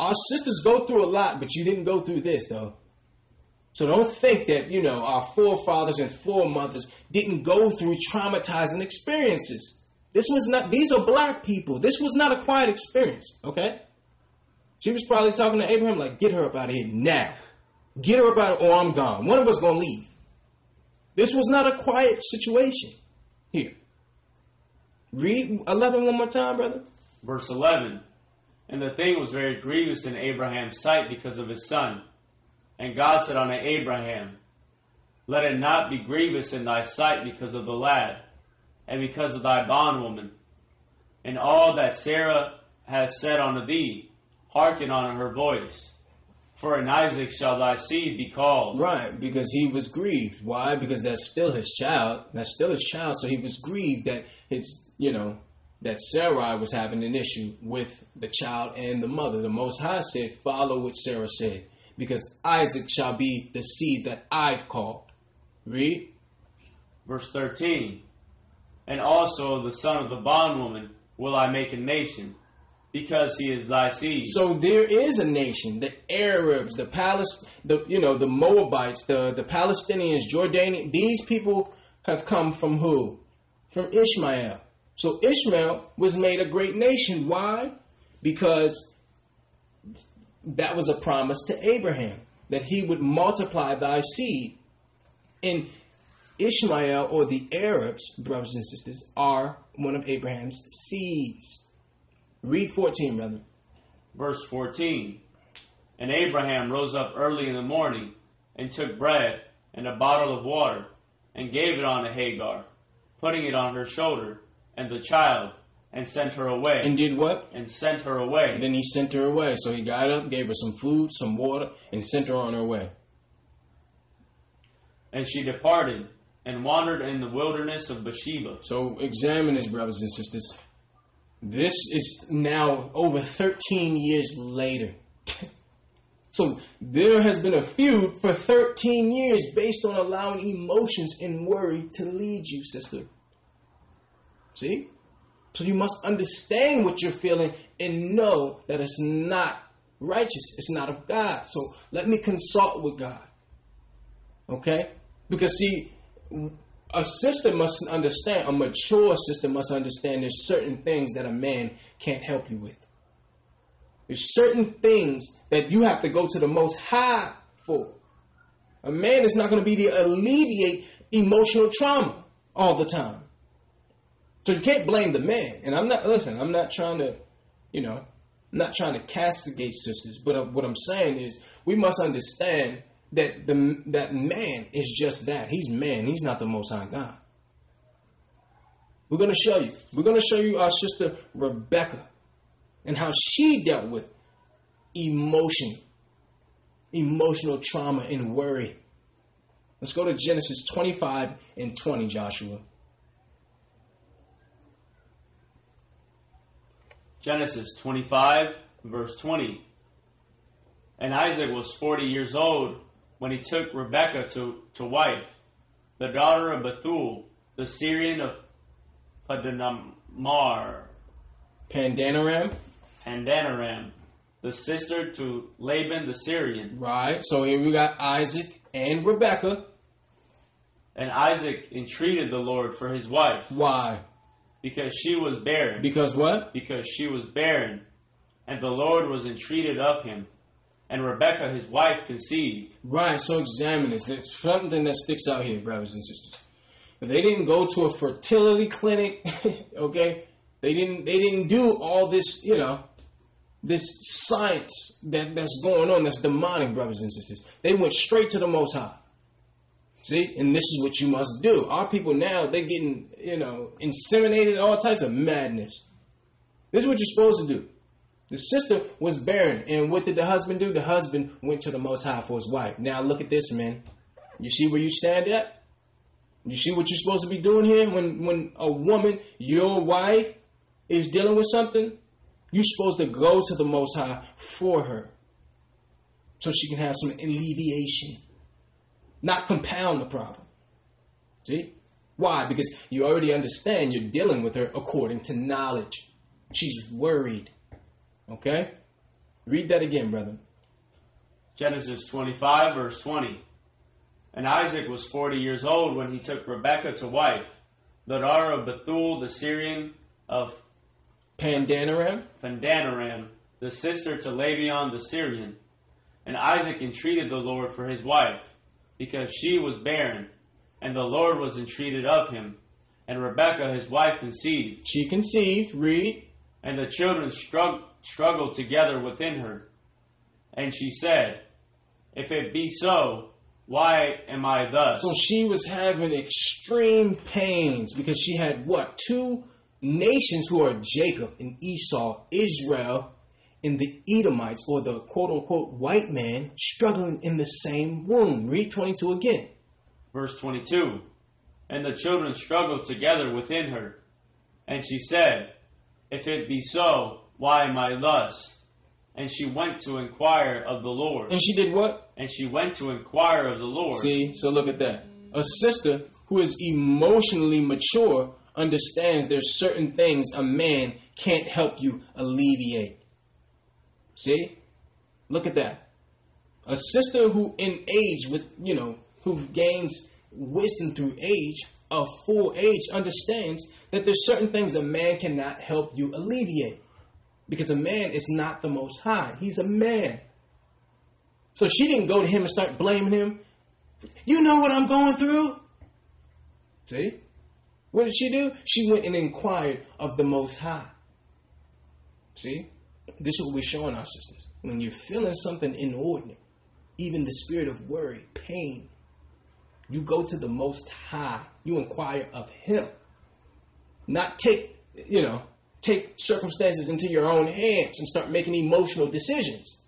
our sisters go through a lot, but you didn't go through this though. So don't think that, you know, our forefathers and foremothers didn't go through traumatizing experiences. This was not, these are black people. This was not a quiet experience, okay? She was probably talking to Abraham like, get her up out of here now. Get her up out or I'm gone. One of us gonna leave. This was not a quiet situation here. Read 11 one more time, brother. Verse 11. And the thing was very grievous in Abraham's sight because of his son. And God said unto Abraham, Let it not be grievous in thy sight because of the lad, and because of thy bondwoman. And all that Sarah hath said unto thee, hearken unto her voice. For in Isaac shall thy seed be called. Right, because he was grieved. Why? Because that's still his child. That's still his child. So he was grieved that his, you know, that Sarai was having an issue with the child and the mother. The Most High said, follow what Sarah said, because Isaac shall be the seed that I've called. Read. Verse 13. And also the son of the bondwoman will I make a nation, because he is thy seed. So there is a nation, the Arabs, the Palest, the you know, the Moabites, the the Palestinians, Jordanian. These people have come from who? From Ishmael. So Ishmael was made a great nation. Why? Because that was a promise to Abraham that he would multiply thy seed. And Ishmael or the Arabs, brothers and sisters, are one of Abraham's seeds. Read 14, brother. Verse 14. And Abraham rose up early in the morning and took bread and a bottle of water and gave it unto Hagar, putting it on her shoulder and the child, and sent her away. And did what? And sent her away. And then he sent her away. So he got up, gave her some food, some water, and sent her on her way. And she departed and wandered in the wilderness of Bathsheba. So examine this, brothers and sisters. This is now over 13 years later. so there has been a feud for 13 years based on allowing emotions and worry to lead you, sister. See? So you must understand what you're feeling and know that it's not righteous. It's not of God. So let me consult with God. Okay? Because see, a sister must understand, a mature sister must understand there's certain things that a man can't help you with. There's certain things that you have to go to the most high for. A man is not going to be to alleviate emotional trauma all the time. So you can't blame the man. And I'm not, listen, I'm not trying to, you know, I'm not trying to castigate sisters, but what I'm saying is we must understand that the that man is just that. He's man. He's not the Most High God. We're going to show you. We're going to show you our sister Rebecca and how she dealt with emotion, emotional trauma, and worry. Let's go to Genesis 25 and 20, Joshua. Genesis 25, verse 20. And Isaac was 40 years old when he took Rebekah to, to wife, the daughter of Bethuel, the Syrian of Padanaram. Pandanaram? Pandanaram, the sister to Laban the Syrian. Right. So here we got Isaac and Rebekah. And Isaac entreated the Lord for his wife. Why? Because she was barren. Because what? Because she was barren, and the Lord was entreated of him. And Rebekah, his wife, conceived. Right, so examine this. There's something that sticks out here, brothers and sisters. They didn't go to a fertility clinic, okay? They didn't they didn't do all this, you know, this science that, that's going on that's demonic, brothers and sisters. They went straight to the most high. See, and this is what you must do. Our people now, they're getting, you know, inseminated, all types of madness. This is what you're supposed to do. The sister was barren, and what did the husband do? The husband went to the Most High for his wife. Now look at this, man. You see where you stand at? You see what you're supposed to be doing here? When when a woman, your wife, is dealing with something, you're supposed to go to the Most High for her, so she can have some alleviation not compound the problem. See? Why? Because you already understand you're dealing with her according to knowledge. She's worried. Okay? Read that again, brother. Genesis 25, verse 20. And Isaac was 40 years old when he took Rebekah to wife, the daughter of Bethuel the Syrian of Pandanaram, Pandanaram, the sister to Laban the Syrian. And Isaac entreated the Lord for his wife because she was barren, and the Lord was entreated of him. And Rebekah, his wife, conceived. She conceived, read. And the children strugg- struggled together within her. And she said, If it be so, why am I thus? So she was having extreme pains because she had what? Two nations who are Jacob and Esau, Israel, in the Edomites or the quote unquote white man struggling in the same womb. Read 22 again. Verse 22 And the children struggled together within her. And she said, If it be so, why am I thus? And she went to inquire of the Lord. And she did what? And she went to inquire of the Lord. See, so look at that. A sister who is emotionally mature understands there's certain things a man can't help you alleviate. See? Look at that. A sister who in age with, you know, who gains wisdom through age, a full age, understands that there's certain things a man cannot help you alleviate. Because a man is not the most high. He's a man. So she didn't go to him and start blaming him. You know what I'm going through? See? What did she do? She went and inquired of the Most High. See? This is what we're showing our sisters. When you're feeling something inordinate, even the spirit of worry, pain, you go to the Most High. You inquire of Him. Not take, you know, take circumstances into your own hands and start making emotional decisions.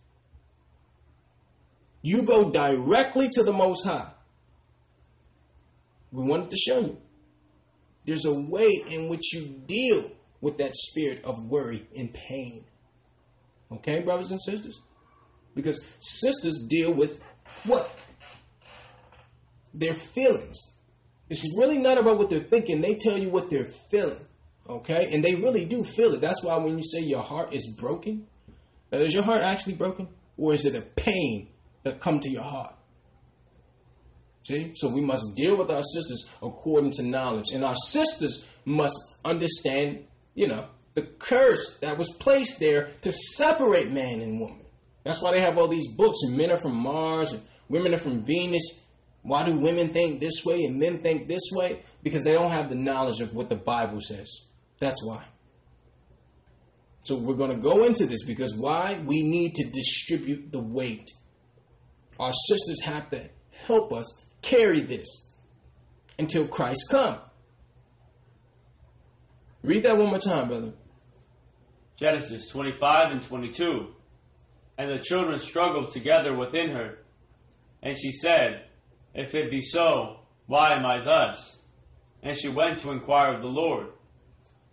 You go directly to the Most High. We wanted to show you. There's a way in which you deal with that spirit of worry and pain. Okay, brothers and sisters? Because sisters deal with what? Their feelings. It's really not about what they're thinking. They tell you what they're feeling. Okay? And they really do feel it. That's why when you say your heart is broken, is your heart actually broken? Or is it a pain that come to your heart? See? So we must deal with our sisters according to knowledge. And our sisters must understand, you know, the curse that was placed there to separate man and woman. That's why they have all these books, and men are from Mars, and women are from Venus. Why do women think this way and men think this way? Because they don't have the knowledge of what the Bible says. That's why. So we're going to go into this because why? We need to distribute the weight. Our sisters have to help us carry this until Christ come. Read that one more time, brother. Genesis 25 and 22. And the children struggled together within her. And she said, If it be so, why am I thus? And she went to inquire of the Lord.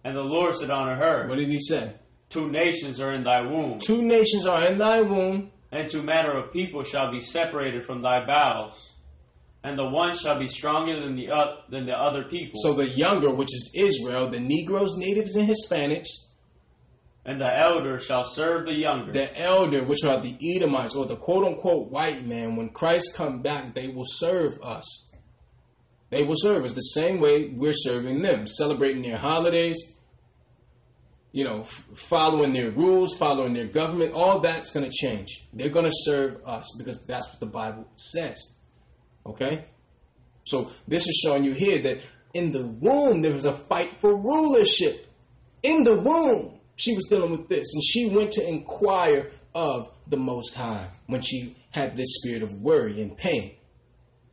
And the Lord said unto her, What did he say? Two nations are in thy womb, Two nations are in thy womb, and two manner of people shall be separated from thy bowels. And the one shall be stronger than the, uh, than the other people. So the younger, which is Israel, the Negroes, natives, and Hispanics, and the elder shall serve the younger. the elder, which are the Edomites or the quote unquote white man, when Christ come back, they will serve us. They will serve us the same way we're serving them, celebrating their holidays, you know, following their rules, following their government. All that's going to change. They're going to serve us because that's what the Bible says. Okay? So this is showing you here that in the womb there was a fight for rulership. In the womb, she was dealing with this, and she went to inquire of the Most High when she had this spirit of worry and pain.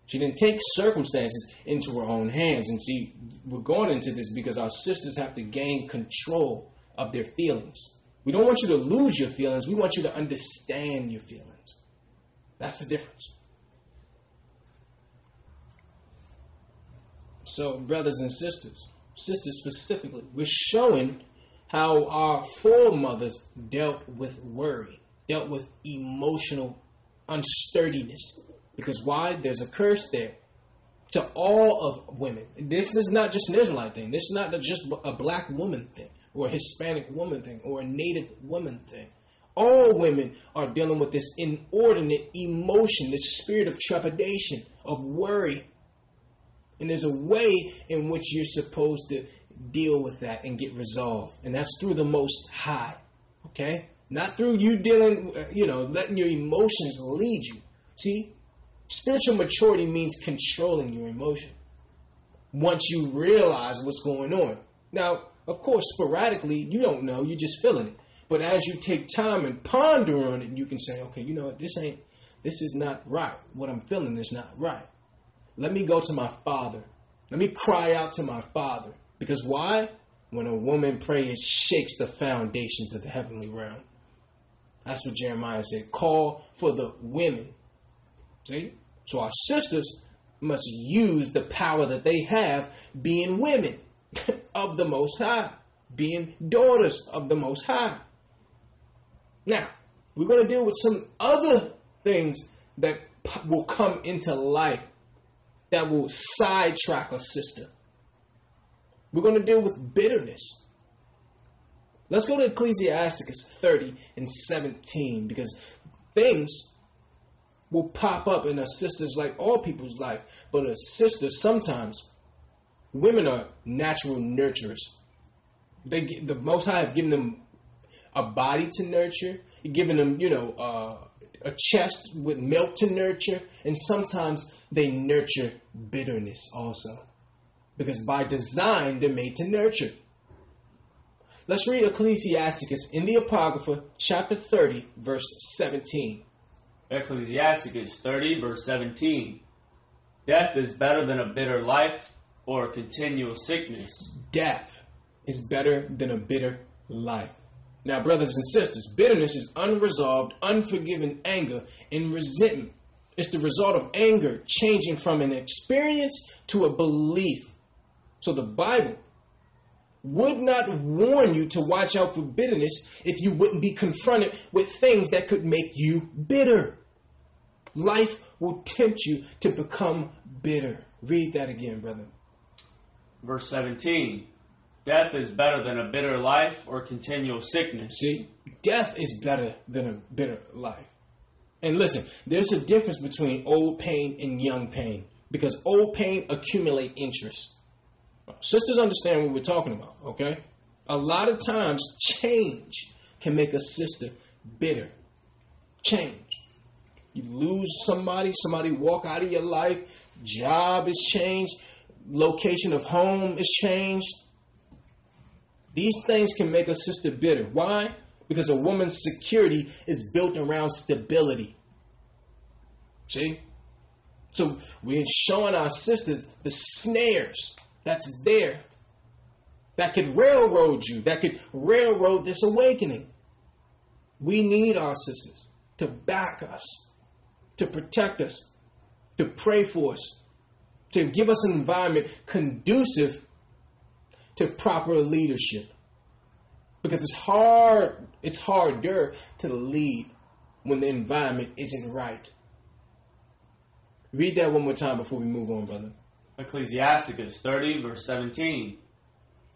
She didn't take circumstances into her own hands. And see, we're going into this because our sisters have to gain control of their feelings. We don't want you to lose your feelings. We want you to understand your feelings. That's the difference. So, brothers and sisters, sisters specifically, we're showing how our foremothers dealt with worry, dealt with emotional unsturdiness. Because why? There's a curse there to all of women. This is not just an Israelite thing. This is not just a black woman thing or a Hispanic woman thing or a native woman thing. All women are dealing with this inordinate emotion, this spirit of trepidation, of worry. And there's a way in which you're supposed to deal with that and get resolved. And that's through the Most High. Okay? Not through you dealing, uh, you know, letting your emotions lead you. See? Spiritual maturity means controlling your emotion once you realize what's going on. Now, of course, sporadically, you don't know, you're just feeling it. But as you take time and ponder on it, you can say, okay, you know what, this ain't, this is not right. What I'm feeling is not right. Let me go to my father. Let me cry out to my father. Because why? When a woman prays, it shakes the foundations of the heavenly realm. That's what Jeremiah said. Call for the women. See? So our sisters must use the power that they have being women of the Most High, being daughters of the Most High. Now, we're going to deal with some other things that will come into life that will sidetrack a sister. We're going to deal with bitterness. Let's go to Ecclesiasticus 30 and 17 because things will pop up in a sister's like all people's life, but a sister sometimes women are natural nurturers. They the Most High have given them a body to nurture, given them you know uh, a chest with milk to nurture, and sometimes they nurture bitterness also, because by design they're made to nurture. Let's read Ecclesiasticus in the Apocrypha, chapter 30, verse 17. Ecclesiasticus 30, verse 17. Death is better than a bitter life or a continual sickness. Death is better than a bitter life. Now, brothers and sisters, bitterness is unresolved, unforgiven anger and resentment. It's the result of anger changing from an experience to a belief. So the Bible would not warn you to watch out for bitterness if you wouldn't be confronted with things that could make you bitter. Life will tempt you to become bitter. Read that again, brother. Verse 17. Death is better than a bitter life or continual sickness. See, death is better than a bitter life. And listen, there's a difference between old pain and young pain. because old pain accumulate interest. Sisters understand what we're talking about, okay? A lot of times, change can make a sister bitter. Change. You lose somebody, somebody walk out of your life, job is changed, location of home is changed. These things can make a sister bitter. Why? Because a woman's security is built around stability. See? So we're showing our sisters the snares that's there that could railroad you, that could railroad this awakening. We need our sisters to back us, to protect us, to pray for us, to give us an environment conducive to proper leadership. Because it's hard, it's harder to lead when the environment isn't right. Read that one more time before we move on, brother. Ecclesiasticus 30, verse 17.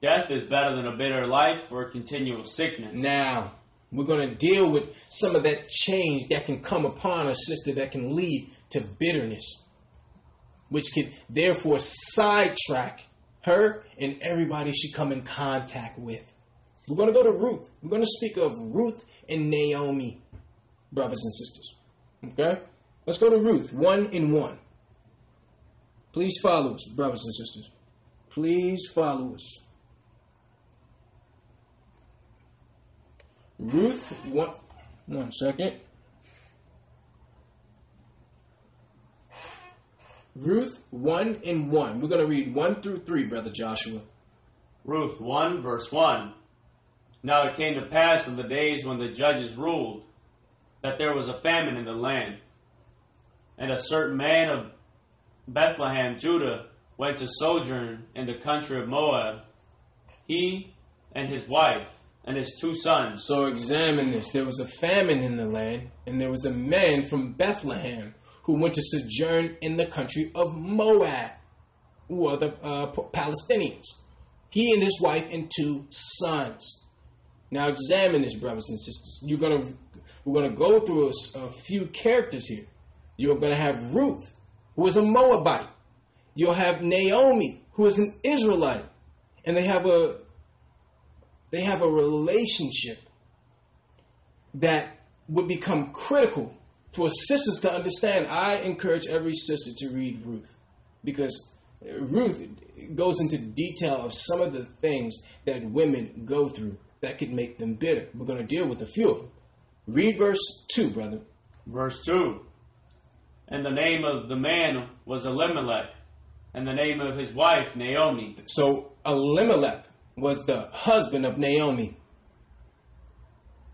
Death is better than a bitter life for continual sickness. Now, we're going to deal with some of that change that can come upon a sister that can lead to bitterness, which could therefore sidetrack her and everybody she come in contact with. We're going to go to Ruth. We're going to speak of Ruth and Naomi, brothers and sisters. Okay? Let's go to Ruth, one in one. Please follow us, brothers and sisters. Please follow us. Ruth, one, one second. Ruth 1 and 1. We're going to read 1 through 3, Brother Joshua. Ruth 1, verse 1. Now it came to pass in the days when the judges ruled that there was a famine in the land. And a certain man of Bethlehem, Judah, went to sojourn in the country of Moab, he and his wife and his two sons. So examine this. There was a famine in the land, and there was a man from Bethlehem who went to sojourn in the country of Moab, who are the uh, Palestinians. He and his wife and two sons. Now examine this, brothers and sisters. You're gonna we're gonna go through a, a few characters here. You're gonna have Ruth, who is a Moabite. You'll have Naomi, who is an Israelite, and they have a they have a relationship that would become critical for sisters to understand. I encourage every sister to read Ruth because Ruth goes into detail of some of the things that women go through that could make them bitter. We're going to deal with a few of them. Read verse 2, brother. Verse 2. And the name of the man was Elimelech, and the name of his wife Naomi. So Elimelech was the husband of Naomi.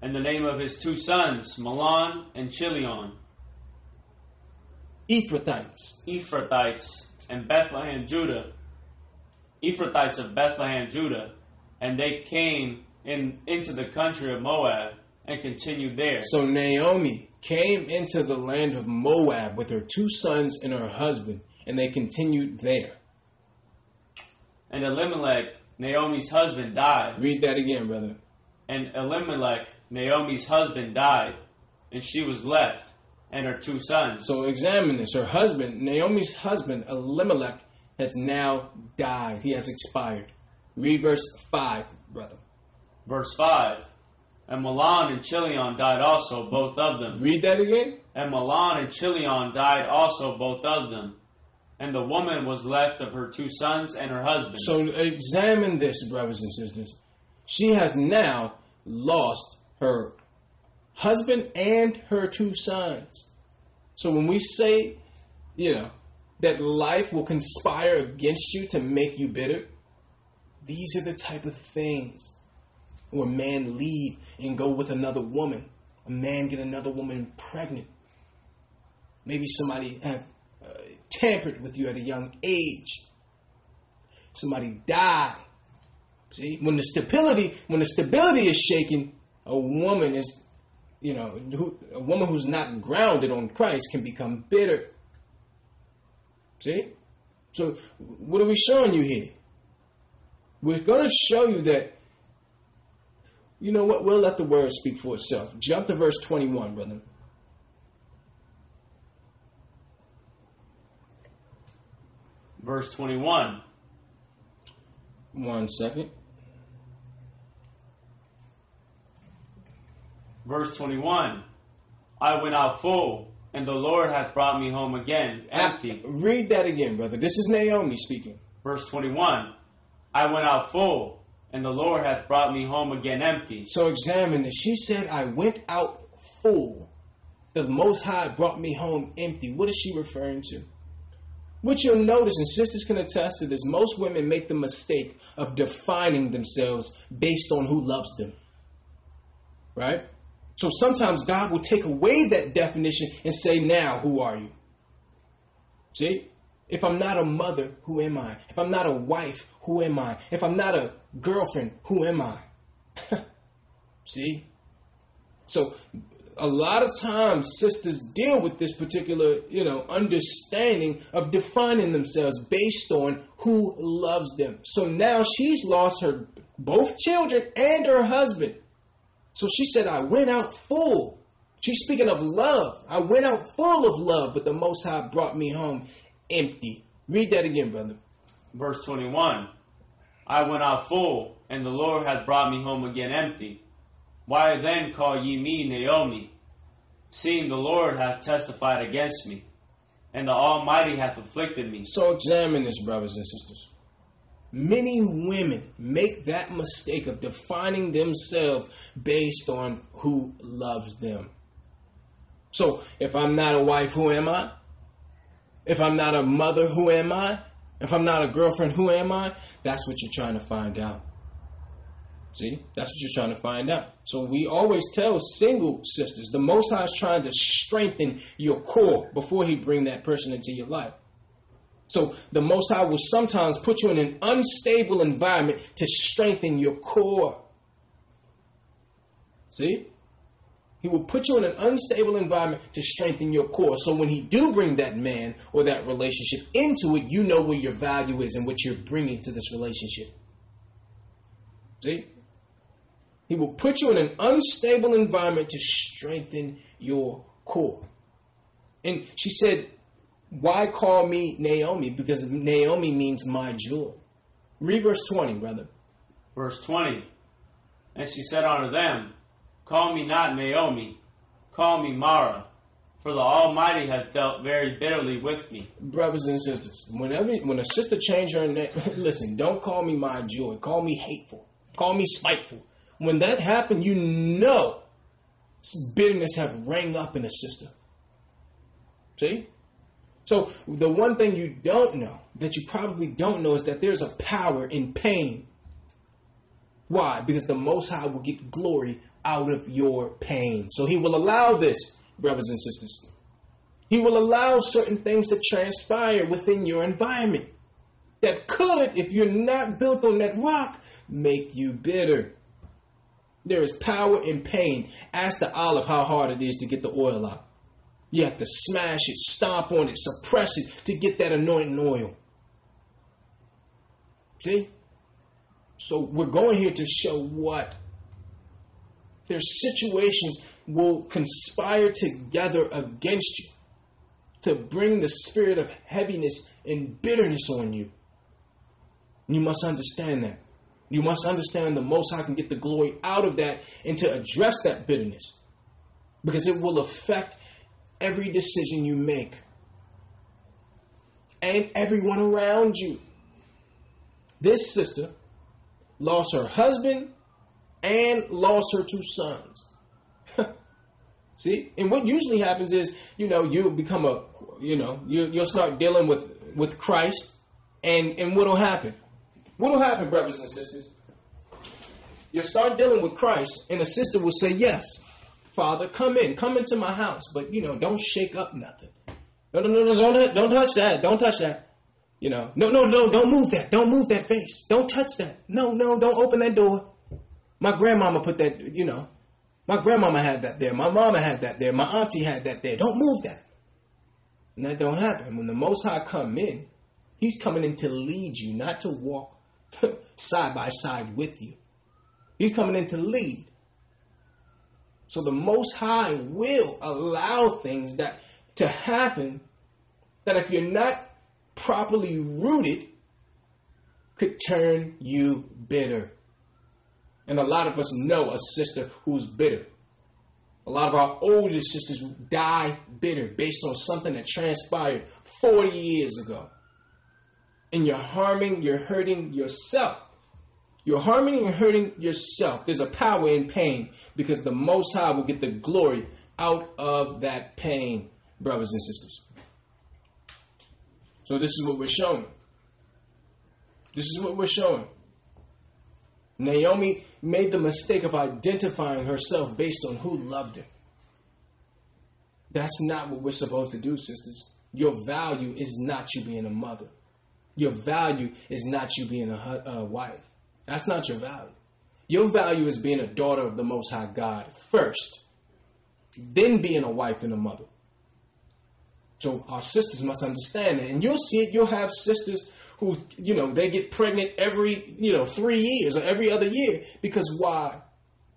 And the name of his two sons, Mahlon and Chilion. Ephrathites. Ephrathites and Bethlehem, Judah. Ephrathites of Bethlehem, Judah. And they came in into the country of Moab and continued there. So Naomi came into the land of Moab with her two sons and her husband, and they continued there. And Elimelech, Naomi's husband, died. Read that again, brother. And Elimelech, Naomi's husband, died, and she was left, and her two sons. So examine this. Her husband, Naomi's husband, Elimelech, has now died. He has expired. Read verse 5, brother. Verse 5. And Mahlon and Chilion died also, both of them. Read that again. And Mahlon and Chilion died also, both of them. And the woman was left of her two sons and her husband. So examine this, brothers and sisters. She has now lost her husband and her two sons. So when we say, you know, that life will conspire against you to make you bitter, these are the type of things where a man leave and go with another woman. A man get another woman pregnant. Maybe somebody have uh, tampered with you at a young age. Somebody die. See, when the stability, when the stability is shaken, a woman is, you know, who, a woman who's not grounded on Christ can become bitter. See, so what are we showing you here? We're going to show you that. You know what? We'll let the word speak for itself. Jump to verse twenty-one, brother. verse 21. One second. Verse 21. I went out full, and the Lord hath brought me home again ah, empty. Read that again, brother. This is Naomi speaking. Verse 21. I went out full, and the Lord hath brought me home again empty. So examine this. She said, I went out full. The Most High brought me home empty. What is she referring to? What you'll notice, and sisters can attest to this, most women make the mistake of defining themselves based on who loves them. Right? So sometimes God will take away that definition and say, Now, who are you? See? If I'm not a mother, who am I? If I'm not a wife, who am I? If I'm not a girlfriend, who am I? See? So a lot of times sisters deal with this particular, you know, understanding of defining themselves based on who loves them. So now she's lost her both children and her husband. So she said, I went out full. She's speaking of love. I went out full of love, but the Most High brought me home empty. Read that again, brother. Verse 21. I went out full, and the Lord hath brought me home again empty. Why then call ye me Naomi, seeing the Lord hath testified against me, and the Almighty hath afflicted me? So examine this, brothers and sisters. Many women make that mistake of defining themselves based on who loves them. So if I'm not a wife, who am I? If I'm not a mother, who am I? If I'm not a girlfriend, who am I? That's what you're trying to find out. See, that's what you're trying to find out. So we always tell single sisters, the Most High is trying to strengthen your core before He bring that person into your life. So the Most High will sometimes put you in an unstable environment to strengthen your core. See? He will put you in an unstable environment to strengthen your core. So when he do bring that man or that relationship into it, you know where your value is and what you're bringing to this relationship. See? He will put you in an unstable environment to strengthen your core. And she said, Why call me Naomi? Because Naomi means my jewel. Read verse 20, brother. Verse 20. And she said unto them, Call me not Naomi, call me Mara, for the Almighty hath dealt very bitterly with me. Brothers and sisters, whenever when a sister change her name, listen, don't call me my joy. Call me hateful. Call me spiteful. When that happened, you know bitterness have rang up in a sister. See? So the one thing you don't know, that you probably don't know, is that there's a power in pain. Why? Because the Most High will get glory out of your pain. So he will allow this, brothers and sisters. He will allow certain things to transpire within your environment that could, if you're not built on that rock, make you bitter. There is power in pain. Ask the olive how hard it is to get the oil out. You have to smash it, stomp on it, suppress it to get that anointing oil. See? So we're going here to show what their situations will conspire together against you to bring the spirit of heaviness and bitterness on you. You must understand that. You must understand the Most High can get the glory out of that and to address that bitterness because it will affect every decision you make and everyone around you. This sister lost her husband and lost her two sons. See, and what usually happens is, you know, you become a, you know, you you'll start dealing with with Christ, and and what'll happen? What'll happen, brothers and sisters? You'll start dealing with Christ, and a sister will say, "Yes, Father, come in, come into my house, but you know, don't shake up nothing. No, no, no, no, don't don't touch that, don't touch that. You know, no, no, no, don't move that, don't move that face, don't touch that. No, no, don't open that door." My grandmama put that, you know, my grandmama had that there. My mama had that there. My auntie had that there. Don't move that. And that don't happen. When the Most High come in, He's coming in to lead you, not to walk side by side with you. He's coming in to lead. So the Most High will allow things that to happen that if you're not properly rooted, could turn you bitter. And a lot of us know a sister who's bitter. A lot of our older sisters die bitter based on something that transpired 40 years ago. And you're harming, you're hurting yourself. You're harming and hurting yourself. There's a power in pain because the Most High will get the glory out of that pain, brothers and sisters. So, this is what we're showing. This is what we're showing. Naomi made the mistake of identifying herself based on who loved her. That's not what we're supposed to do, sisters. Your value is not you being a mother. Your value is not you being a, a uh, wife. That's not your value. Your value is being a daughter of the Most High God first, then being a wife and a mother. So our sisters must understand that. And you'll see it. You'll have sisters who, you know, they get pregnant every, you know, three years or every other year because why?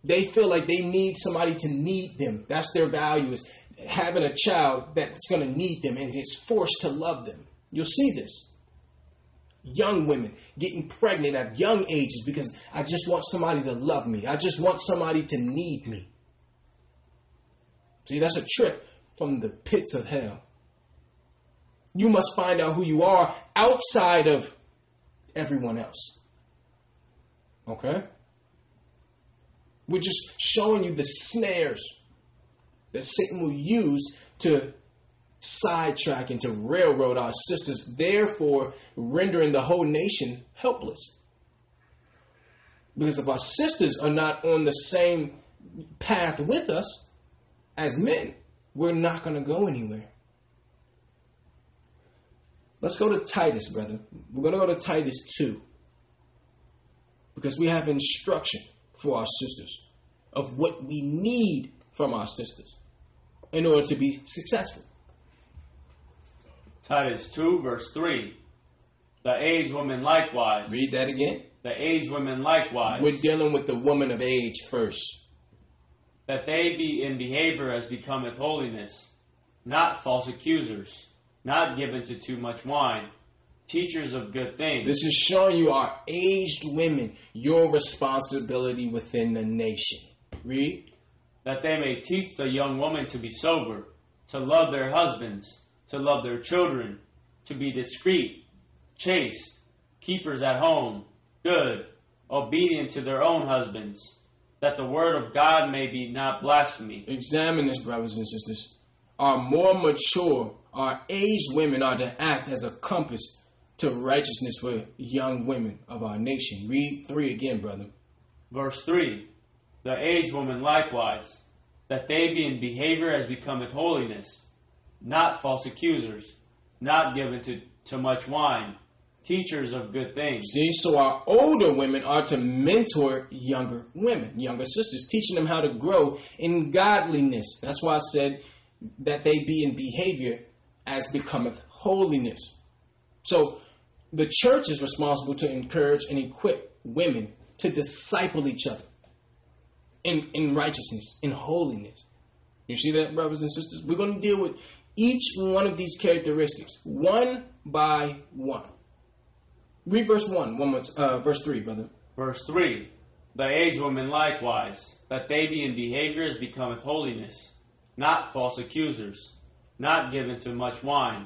They feel like they need somebody to need them. That's their value is having a child that's going to need them and is forced to love them. You'll see this. Young women getting pregnant at young ages because I just want somebody to love me. I just want somebody to need me. See, that's a trick from the pits of hell. You must find out who you are outside of everyone else. Okay? We're just showing you the snares that Satan will use to sidetrack and to railroad our sisters, therefore rendering the whole nation helpless. Because if our sisters are not on the same path with us as men, we're not going to go anywhere. Let's go to Titus, brother. We're going to go to Titus 2. Because we have instruction for our sisters of what we need from our sisters in order to be successful. Titus 2, verse 3. The aged women likewise. Read that again. The aged women likewise. We're dealing with the woman of age first. That they be in behavior as becometh holiness, not false accusers, not given to too much wine, teachers of good things. This is showing you our aged women, your responsibility within the nation. Read. That they may teach the young woman to be sober, to love their husbands, to love their children, to be discreet, chaste, keepers at home, good, obedient to their own husbands, that the word of God may be not blasphemy. Examine this, brothers and sisters. Are more mature, our aged women are to act as a compass to righteousness for young women of our nation. Read 3 again, brother. Verse 3 The aged woman likewise, that they be in behavior as becometh holiness, not false accusers, not given to, to much wine, teachers of good things. See, so our older women are to mentor younger women, younger sisters, teaching them how to grow in godliness. That's why I said that they be in behavior as becometh holiness. So the church is responsible to encourage and equip women to disciple each other in, in righteousness, in holiness. You see that, brothers and sisters? We're going to deal with each one of these characteristics one by one. Read verse 1, one more, uh, verse 3, brother. Verse 3 The aged women likewise, that they be in behavior as becometh holiness, not false accusers, not given to much wine,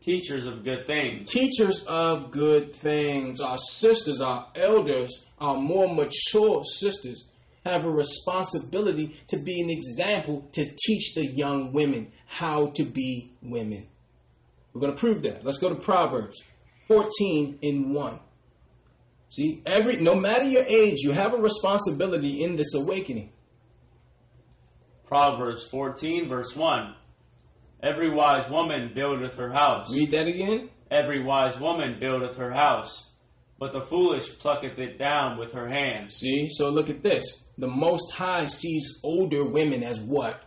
teachers of good things. Teachers of good things. Our sisters, our elders, our more mature sisters have a responsibility to be an example to teach the young women how to be women. We're going to prove that. Let's go to Proverbs 14 in 1. See, every no matter your age, you have a responsibility in this awakening. Proverbs 14, verse 1. Every wise woman buildeth her house. Read that again. Every wise woman buildeth her house, but the foolish plucketh it down with her hands. See, so look at this. The Most High sees older women as what?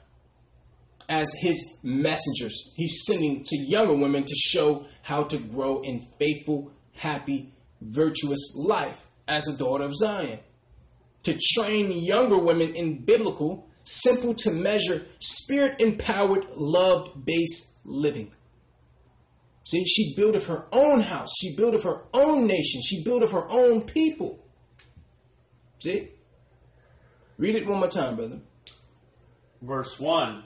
As his messengers. He's sending to younger women to show how to grow in faithful, happy, virtuous life as a daughter of Zion. To train younger women in biblical, simple to measure, spirit empowered, love based living. See, she buildeth her own house. She buildeth her own nation. She buildeth her own people. See? Read it one more time, brother. Verse 1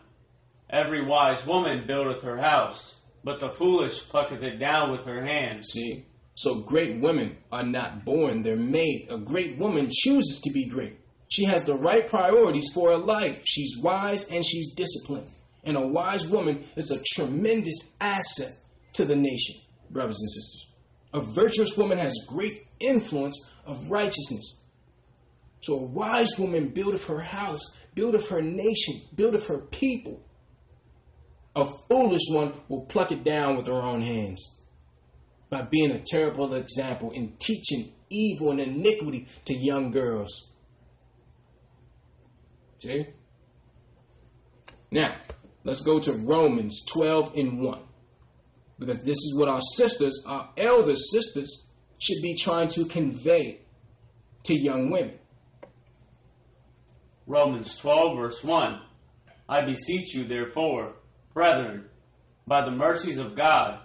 Every wise woman buildeth her house, but the foolish plucketh it down with her hands. See? So great women are not born, they're made. A great woman chooses to be great. She has the right priorities for her life. She's wise and she's disciplined. And a wise woman is a tremendous asset to the nation, brothers and sisters. A virtuous woman has great influence of righteousness. So a wise woman buildeth her house, buildeth her nation, buildeth her people. A foolish one will pluck it down with her own hands by being a terrible example in teaching evil and iniquity to young girls. See? Now, let's go to Romans 12 and 1. Because this is what our sisters, our elder sisters, should be trying to convey to young women. Romans 12, verse 1 I beseech you, therefore, brethren, by the mercies of God,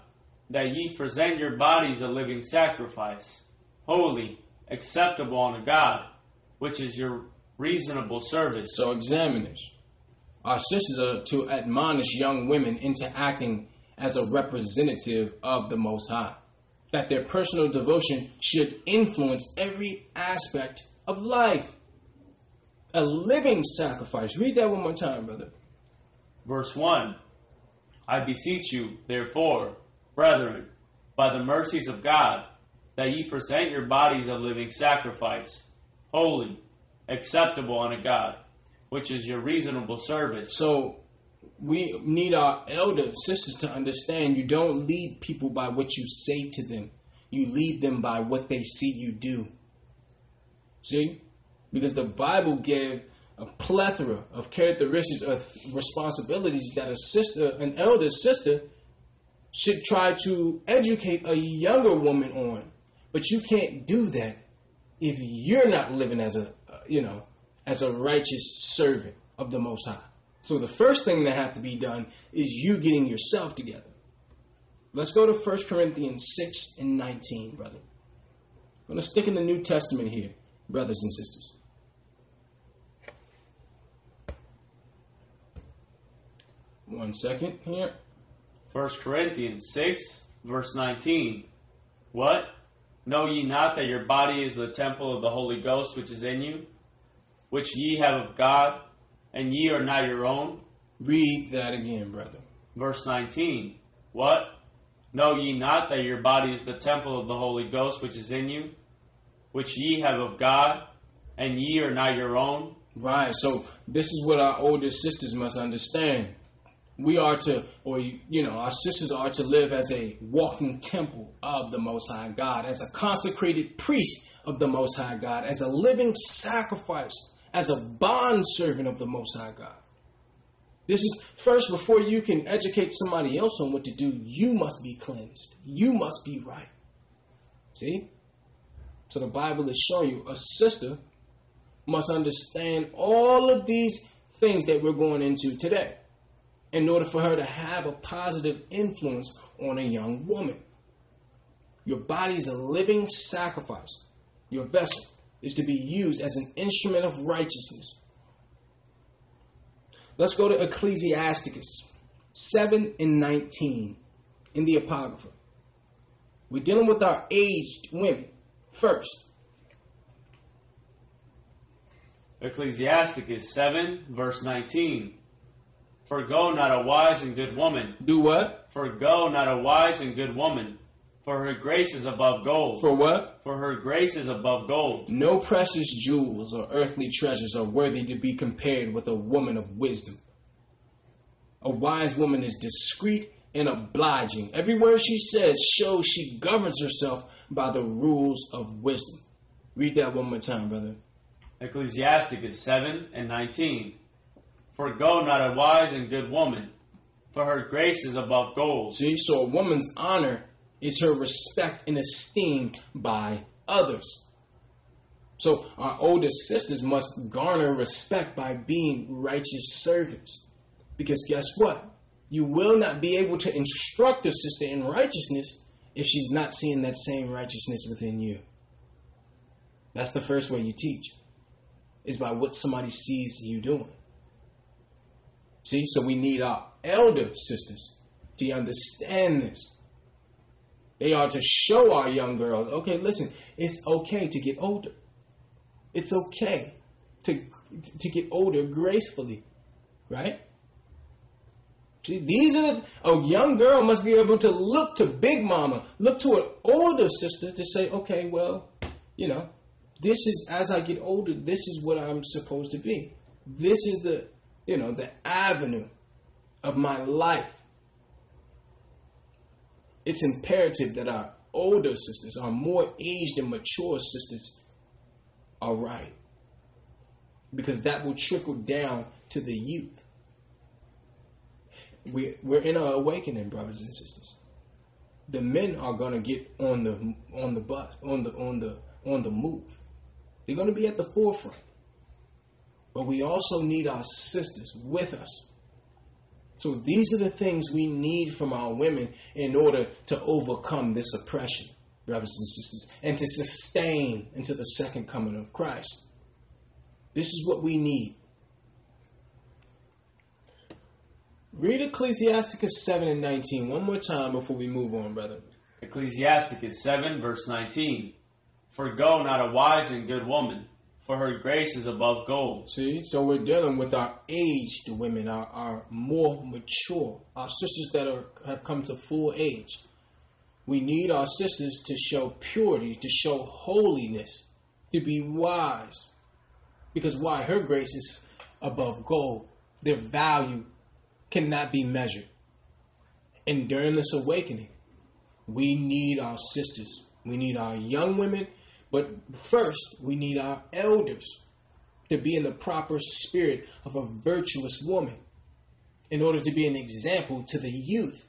that ye present your bodies a living sacrifice, holy, acceptable unto God, which is your reasonable service. So, examiners, our sisters are to admonish young women into acting as a representative of the Most High. That their personal devotion should influence every aspect of life. A living sacrifice. Read that one more time, brother. Verse 1 I beseech you, therefore, brethren, by the mercies of God, that ye present your bodies a living sacrifice, holy, acceptable unto God, which is your reasonable service. So we need our elder sisters to understand you don't lead people by what you say to them. You lead them by what they see you do. See? Because the Bible gave a plethora of characteristics of responsibilities that a sister, an elder sister, should try to educate a younger woman on. But you can't do that if you're not living as a, you know, as a righteous servant of the Most High. So the first thing that has to be done is you getting yourself together. Let's go to 1 Corinthians 6 and 19, brother. I'm going to stick in the New Testament here, brothers and sisters. One second here. 1 Corinthians 6, verse 19. What? Know ye not that your body is the temple of the Holy Ghost which is in you, which ye have of God, and ye are not your own? Read that again, brother. Verse 19. What? Know ye not that your body is the temple of the Holy Ghost which is in you, which ye have of God, and ye are not your own? Right. So this is what our older sisters must understand. We are to, or you know, our sisters are to live as a walking temple of the Most High God, as a consecrated priest of the Most High God, as a living sacrifice, as a bond servant of the Most High God. This is first before you can educate somebody else on what to do, you must be cleansed. You must be right. See? So the Bible is showing you a sister must understand all of these things that we're going into today in order for her to have a positive influence on a young woman. Your body is a living sacrifice. Your vessel is to be used as an instrument of righteousness. Let's go to Ecclesiasticus 7 and 19 in the Apocrypha. We're dealing with our aged women first. Ecclesiasticus 7, verse 19. Forgo not a wise and good woman. Do what? Forgo not a wise and good woman. For her grace is above gold. For what? For her grace is above gold. No precious jewels or earthly treasures are worthy to be compared with a woman of wisdom. A wise woman is discreet and obliging. Every word she says shows she governs herself by the rules of wisdom. Read that one more time, brother. Ecclesiasticus 7 and 19. For Forgo not a wise and good woman, for her grace is above gold. See, so a woman's honor is her respect and esteem by others. So our older sisters must garner respect by being righteous servants. Because guess what? You will not be able to instruct a sister in righteousness if she's not seeing that same righteousness within you. That's the first way you teach, is by what somebody sees you doing. See, so we need our elder sisters to understand this. They are to show our young girls, okay, listen, it's okay to get older. It's okay to to get older gracefully, right? See, these are the, a young girl must be able to look to Big Mama, look to an older sister to say, okay, well, you know, this is as I get older, this is what I'm supposed to be. This is the, you know, the avenue of my life. It's imperative that our older sisters, our more aged and mature sisters, are right. Because that will trickle down to the youth. We, we're in our awakening, brothers and sisters. The men are gonna get on the on the bus, on the on the on the move. They're gonna be at the forefront. But we also need our sisters with us. So these are the things we need from our women in order to overcome this oppression, brothers and sisters, and to sustain into the second coming of Christ. This is what we need. Read Ecclesiasticus 7 and 19 one more time before we move on, brother. Ecclesiasticus 7, verse 19. Forgo not a wise and good woman, for her grace is above gold. See, so we're dealing with our aged women, our, our more mature, our sisters that are, have come to full age. We need our sisters to show purity, to show holiness, to be wise. Because why? Her grace is above gold. Their value cannot be measured. And during this awakening, we need our sisters. We need our young women but first, we need our elders to be in the proper spirit of a virtuous woman in order to be an example to the youth.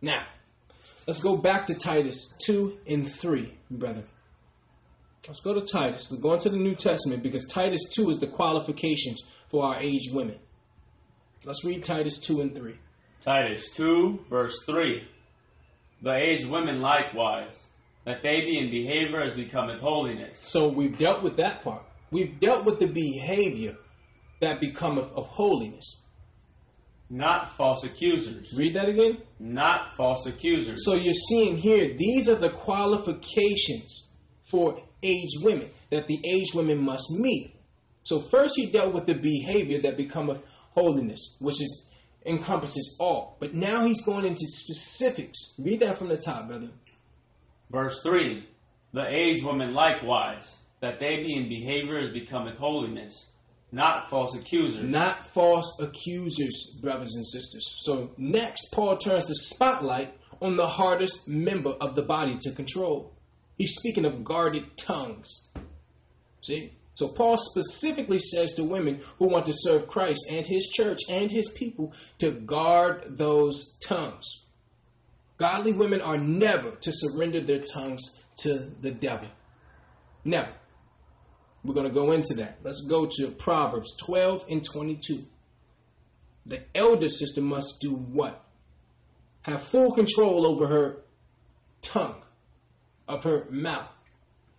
Now, let's go back to Titus 2 and 3, brother. Let's go to Titus. We're going to the New Testament because Titus 2 is the qualifications for our aged women. Let's read Titus 2 and 3. Titus 2, verse 3. The aged women likewise that they be in behavior as becometh holiness. So we've dealt with that part. We've dealt with the behavior that becometh of holiness. Not false accusers. Read that again. Not false accusers. So you're seeing here, these are the qualifications for aged women that the aged women must meet. So first he dealt with the behavior that becometh holiness, which is encompasses all. But now he's going into specifics. Read that from the top, brother. Verse 3 The aged women likewise, that they be in behavior as becometh holiness, not false accusers. Not false accusers, brothers and sisters. So next, Paul turns the spotlight on the hardest member of the body to control. He's speaking of guarded tongues. See? So Paul specifically says to women who want to serve Christ and his church and his people to guard those tongues. Godly women are never to surrender their tongues to the devil. Never. We're going to go into that. Let's go to Proverbs 12 and 22. The elder sister must do what? Have full control over her tongue, of her mouth.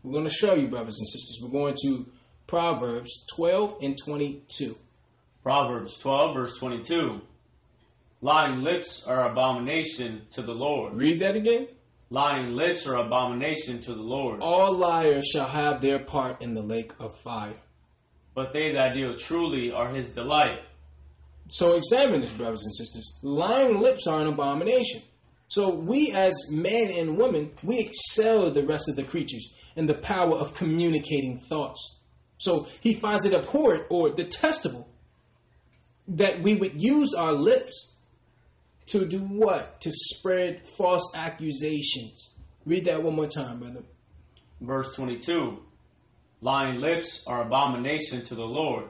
We're going to show you, brothers and sisters. We're going to Proverbs 12 and 22. Proverbs 12, verse 22. Lying lips are abomination to the Lord. Read that again. Lying lips are abomination to the Lord. All liars shall have their part in the lake of fire. But they that deal truly are his delight. So examine this, brothers and sisters. Lying lips are an abomination. So we as men and women, we excel the rest of the creatures in the power of communicating thoughts. So he finds it abhorrent or detestable that we would use our lips to do what? To spread false accusations. Read that one more time, brother. Verse 22 Lying lips are abomination to the Lord,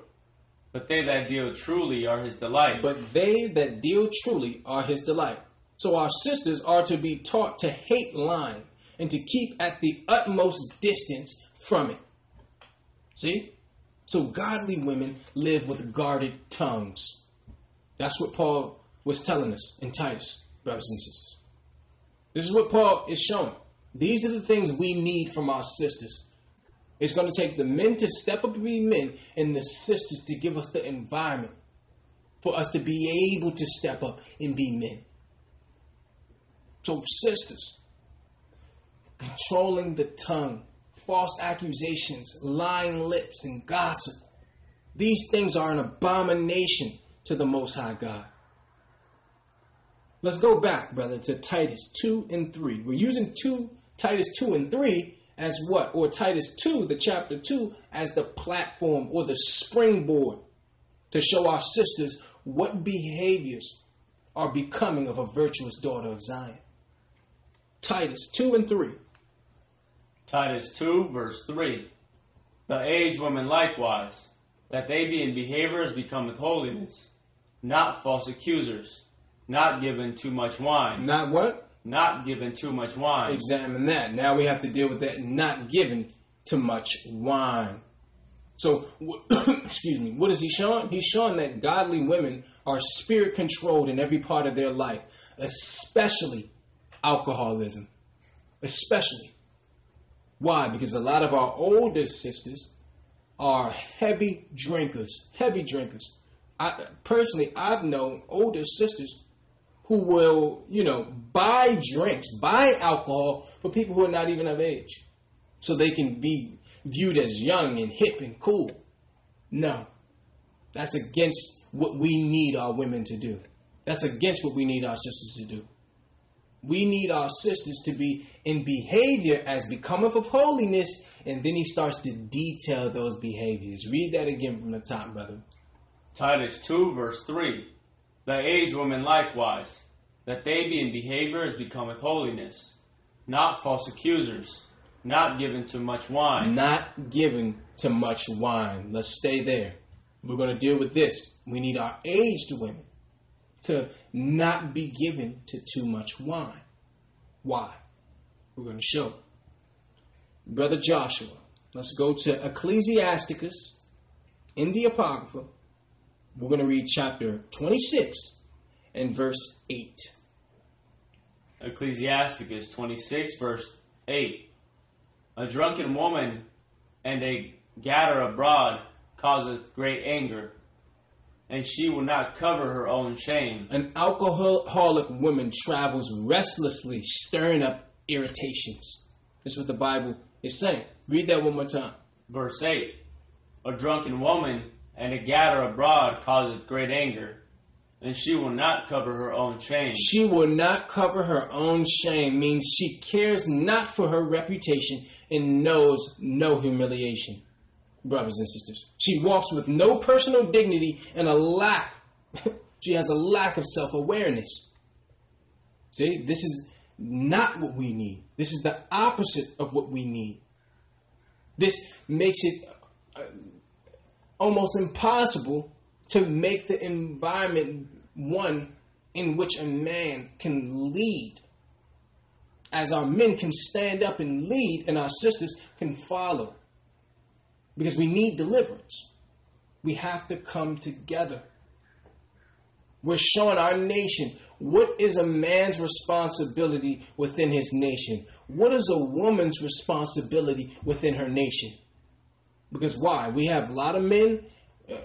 but they that deal truly are his delight. But they that deal truly are his delight. So our sisters are to be taught to hate lying and to keep at the utmost distance from it. See? So godly women live with guarded tongues. That's what Paul was telling us in Titus, brothers and sisters. This is what Paul is showing. These are the things we need from our sisters. It's going to take the men to step up and be men, and the sisters to give us the environment for us to be able to step up and be men. So, sisters, controlling the tongue, false accusations, lying lips, and gossip. These things are an abomination to the Most High God. Let's go back, brother, to Titus 2 and 3. We're using 2, Titus 2 and 3 as what? Or Titus 2, the chapter 2, as the platform or the springboard to show our sisters what behaviors are becoming of a virtuous daughter of Zion. Titus 2 and 3. Titus 2, verse 3. The aged women likewise, that they be in behavior as becometh holiness, not false accusers, not given too much wine. Not what? Not given too much wine. Examine that. Now we have to deal with that not given too much wine. So, excuse me, what is he showing? He's showing that godly women are spirit controlled in every part of their life, especially alcoholism. Especially. Why? Because a lot of our older sisters are heavy drinkers. Heavy drinkers. I personally I've known older sisters who will, you know, buy drinks, buy alcohol for people who are not even of age. So they can be viewed as young and hip and cool. No. That's against what we need our women to do. That's against what we need our sisters to do. We need our sisters to be in behavior as becometh of holiness, and then he starts to detail those behaviors. Read that again from the top, brother. Titus 2, verse 3. The aged women likewise, that they be in behavior as becometh holiness, not false accusers, not given to much wine. Not given to much wine. Let's stay there. We're going to deal with this. We need our aged women to not be given to too much wine. Why? We're going to show. Brother Joshua, let's go to Ecclesiasticus in the Apocrypha. We're going to read chapter 26 and verse 8. Ecclesiasticus 26, verse 8. A drunken woman and a gadder abroad causeth great anger, and she will not cover her own shame. An alcoholic woman travels restlessly, stirring up irritations. That's what the Bible is saying. Read that one more time. Verse 8 A drunken woman and a gather abroad causeth great anger, and she will not cover her own shame. She will not cover her own shame means she cares not for her reputation and knows no humiliation. Brothers and sisters, she walks with no personal dignity and a lack. she has a lack of self awareness. See, this is not what we need. This is the opposite of what we need. This makes it uh, almost impossible to make the environment one in which a man can lead. As our men can stand up and lead, and our sisters can follow. Because we need deliverance. We have to come together. We're showing our nation what is a man's responsibility within his nation? What is a woman's responsibility within her nation? Because why? We have a lot of men uh,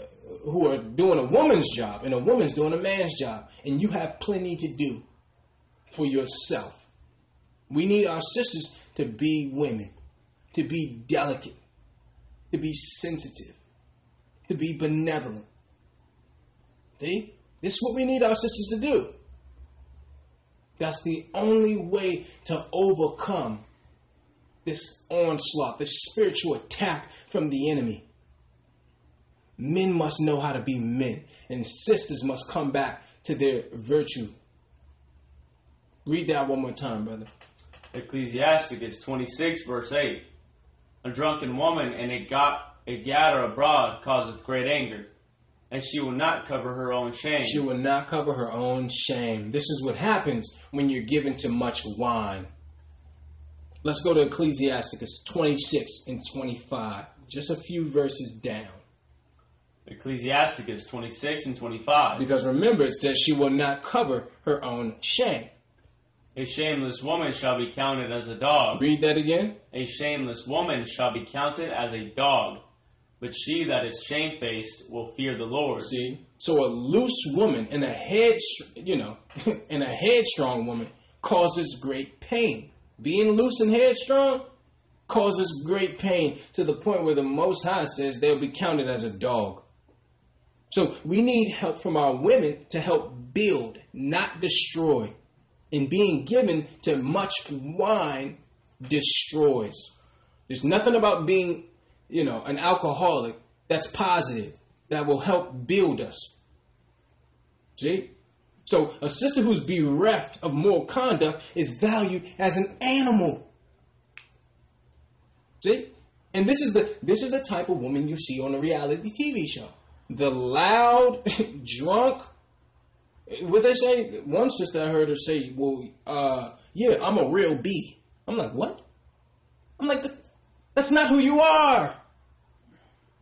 who are doing a woman's job, and a woman's doing a man's job, and you have plenty to do for yourself. We need our sisters to be women, to be delicate, to be sensitive, to be benevolent. See? This is what we need our sisters to do. That's the only way to overcome this onslaught, this spiritual attack from the enemy. Men must know how to be men, and sisters must come back to their virtue. Read that one more time, brother. Ecclesiasticus 26, verse 8. A drunken woman and a, got, a gadder abroad causeth great anger, and she will not cover her own shame. She will not cover her own shame. This is what happens when you're given to much wine. Let's go to Ecclesiasticus 26 and 25, just a few verses down. Ecclesiasticus 26 and 25. Because remember, it says she will not cover her own shame. A shameless woman shall be counted as a dog. Read that again. A shameless woman shall be counted as a dog. But she that is shamefaced will fear the Lord. See, so a loose woman and a head, you know, and a headstrong woman causes great pain. Being loose and headstrong causes great pain to the point where the Most High says they'll be counted as a dog. So we need help from our women to help build, not destroy. And being given to much wine destroys. There's nothing about being, you know, an alcoholic that's positive, that will help build us. See? So a sister who's bereft of moral conduct is valued as an animal. See? And this is the this is the type of woman you see on a reality TV show. The loud, drunk. What they say? One sister I heard her say, "Well, uh, yeah, I'm a real B." I'm like, "What?" I'm like, "That's not who you are.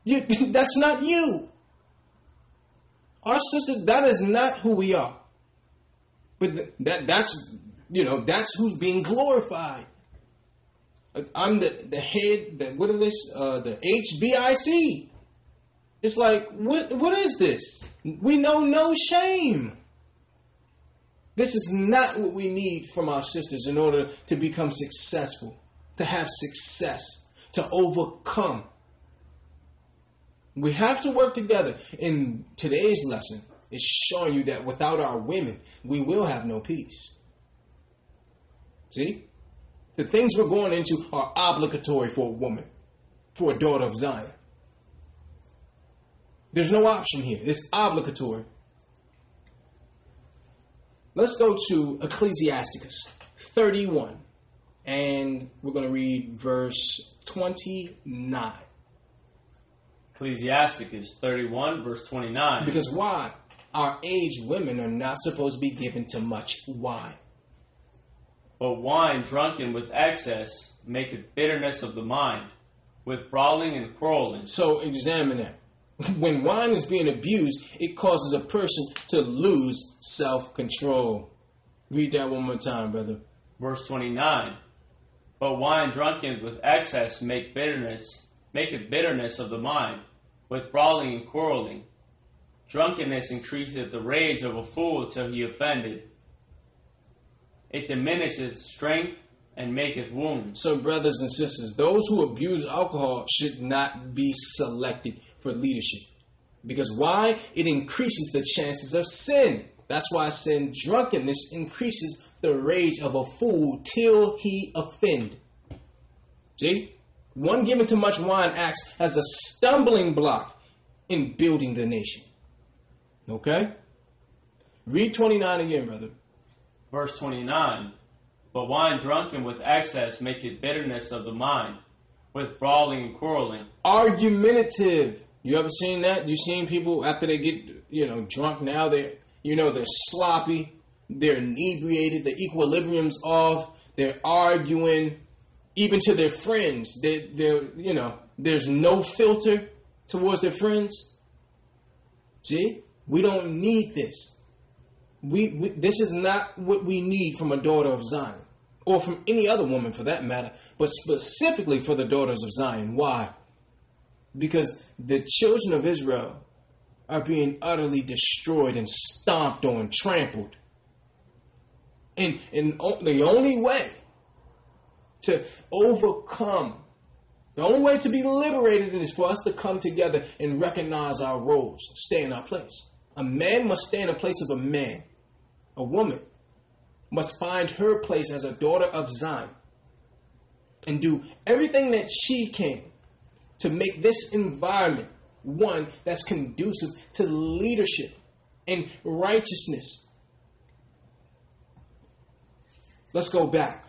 You, that's not you." Our sister, that is not who we are. But that that's you know that's who's being glorified. I'm the the head. The, what are this? Uh, the HBIC. It's like what what is this? We know no shame. This is not what we need from our sisters in order to become successful, to have success, to overcome. We have to work together. In today's lesson, is showing you that without our women, we will have no peace. See? The things we're going into are obligatory for a woman, for a daughter of Zion. There's no option here. It's obligatory. Let's go to Ecclesiasticus 31, and we're going to read verse 29. Ecclesiasticus 31, verse 29. Because why? Our aged women are not supposed to be given to much wine. But wine drunken with excess maketh bitterness of the mind, with brawling and quarreling. So examine that. When wine is being abused, it causes a person to lose self control. Read that one more time, brother. Verse 29. But wine drunken with excess make bitterness, maketh bitterness of the mind, with brawling and quarreling. Drunkenness increaseth the rage of a fool till he offended. It diminisheth strength and maketh wounds. So, brothers and sisters, those who abuse alcohol should not be selected for leadership. Because why? It increases the chances of sin. That's why sin drunkenness increases the rage of a fool till he offend. See? One given to much wine acts as a stumbling block in building the nation. Okay? Read 29 again, brother. Verse 29. But wine drunken with excess maketh bitterness of the mind, with brawling and quarreling. Argumentative. You ever seen that? You seen people after they get, you know, drunk now, they you know, they're sloppy, they're inebriated, the equilibrium's off, they're arguing, even to their friends. They they're you know, there's no filter towards their friends. See? We don't need this. We, we, this is not what we need from a daughter of Zion, or from any other woman for that matter, but specifically for the daughters of Zion. Why? Because the children of Israel are being utterly destroyed and stomped on, trampled. And, and the only way to overcome, the only way to be liberated is for us to come together and recognize our roles, stay in our place. A man must stay in the place of a man. A woman must find her place as a daughter of Zion and do everything that she can to make this environment one that's conducive to leadership and righteousness. Let's go back.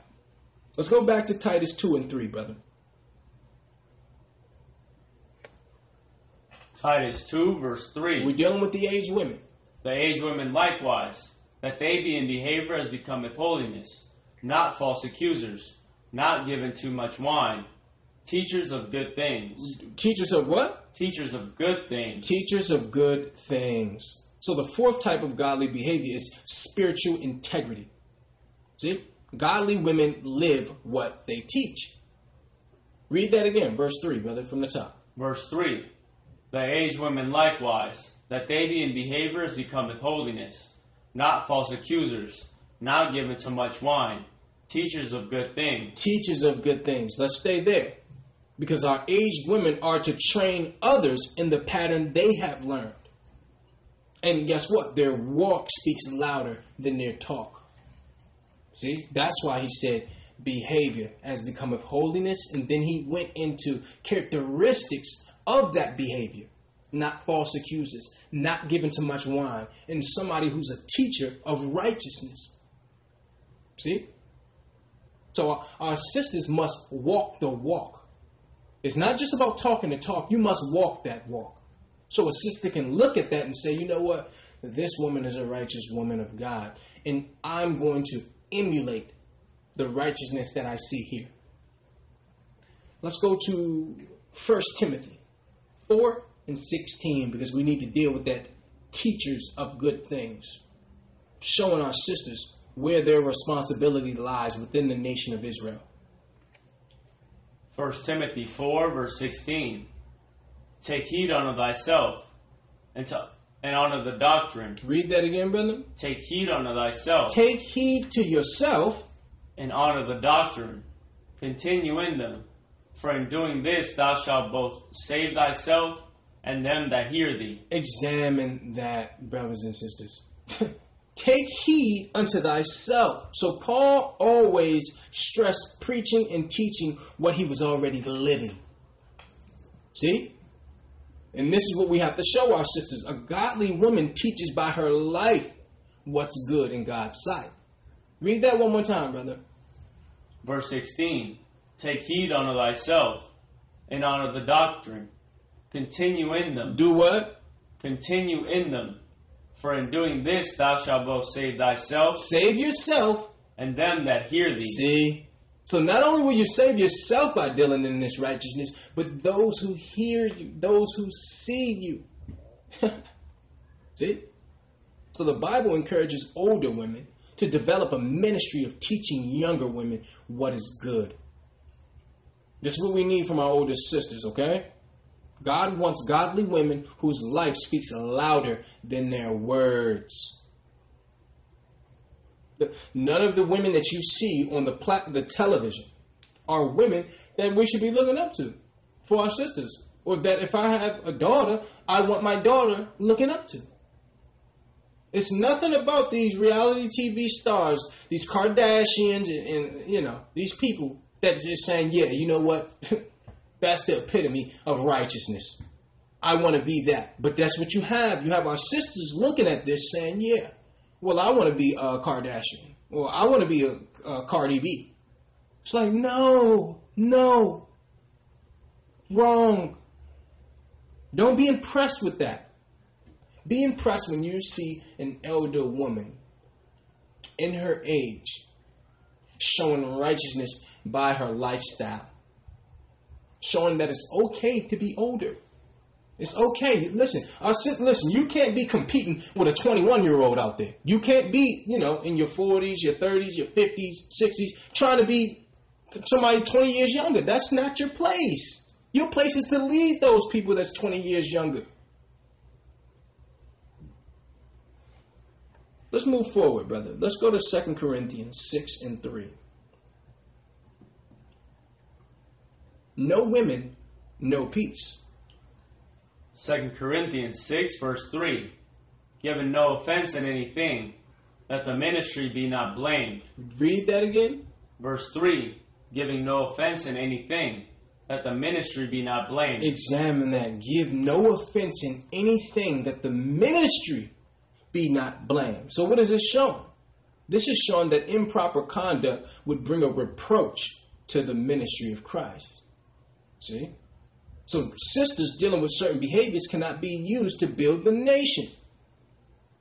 Let's go back to Titus 2 and 3, brother. Titus 2, verse 3. We're dealing with the aged women. The aged women likewise, that they be in behavior as becometh holiness, not false accusers, not given too much wine, teachers of good things. Teachers of what? teachers of good things. Teachers of good things. So the fourth type of godly behavior is spiritual integrity. See? Godly women live what they teach. Read that again, verse 3, brother, from the top. Verse 3 The aged women likewise, that they be in behaviors becometh holiness, not false accusers, not given to much wine, teachers of good things. Teachers of good things. Let's stay there. Because our aged women are to train others in the pattern they have learned. And guess what? Their walk speaks louder than their talk. See, that's why he said behavior as becometh holiness, and then he went into characteristics of that behavior. Not false accusers, not given to much wine, and somebody who's a teacher of righteousness. See? So our, our sisters must walk the walk. It's not just about talking the talk, you must walk that walk. So a sister can look at that and say, you know what? This woman is a righteous woman of God, and I'm going to emulate the righteousness that I see here. Let's go to 1 Timothy 4 and 16 because we need to deal with that teachers of good things, showing our sisters where their responsibility lies within the nation of Israel. 1 Timothy 4, verse 16. Take heed unto thyself and, to, and unto the doctrine. Read that again, brother. Take heed unto thyself Take heed to yourself and honor the doctrine. Continue in them. For in doing this thou shalt both save thyself and them that hear thee. examine that, brothers and sisters. Take heed unto thyself. So Paul always stressed preaching and teaching what he was already living. See? And this is what we have to show our sisters. A godly woman teaches by her life what's good in God's sight. Read that one more time, brother. Verse 16 Take heed unto thyself and honor the doctrine. Continue in them. Do what? Continue in them. For in doing this thou shalt both save thyself Save yourself and them that hear thee. See? So not only will you save yourself by dealing in this righteousness, but those who hear you, those who see you. See? So the Bible encourages older women to develop a ministry of teaching younger women what is good. This is what we need from our older sisters, okay? God wants godly women whose life speaks louder than their words. None of the women that you see on the plat- the television are women that we should be looking up to for our sisters. Or that if I have a daughter, I want my daughter looking up to. It's nothing about these reality TV stars, these Kardashians, and, and you know these people that just saying, "Yeah, you know what? that's the epitome of righteousness. I want to be that." But that's what you have. You have our sisters looking at this, saying, "Yeah, well, I want to be a Kardashian, Well, I want to be a, a Cardi B." It's like, no, no, wrong. Don't be impressed with that. Be impressed when you see an elder woman in her age showing righteousness by her lifestyle, showing that it's okay to be older. It's okay. Listen, uh, I said, listen, you can't be competing with a 21 year old out there. You can't be, you know, in your 40s, your 30s, your 50s, 60s, trying to be somebody 20 years younger. That's not your place. Your place is to lead those people that's 20 years younger. Let's move forward, brother. Let's go to 2 Corinthians 6 and 3. No women, no peace. 2 Corinthians 6, verse 3 Giving no offense in anything, that the ministry be not blamed. Read that again. Verse 3 Giving no offense in anything, that the ministry be not blamed. Examine that. Give no offense in anything that the ministry be not blamed. So, what is this showing? This is showing that improper conduct would bring a reproach to the ministry of Christ. See? So, sisters dealing with certain behaviors cannot be used to build the nation.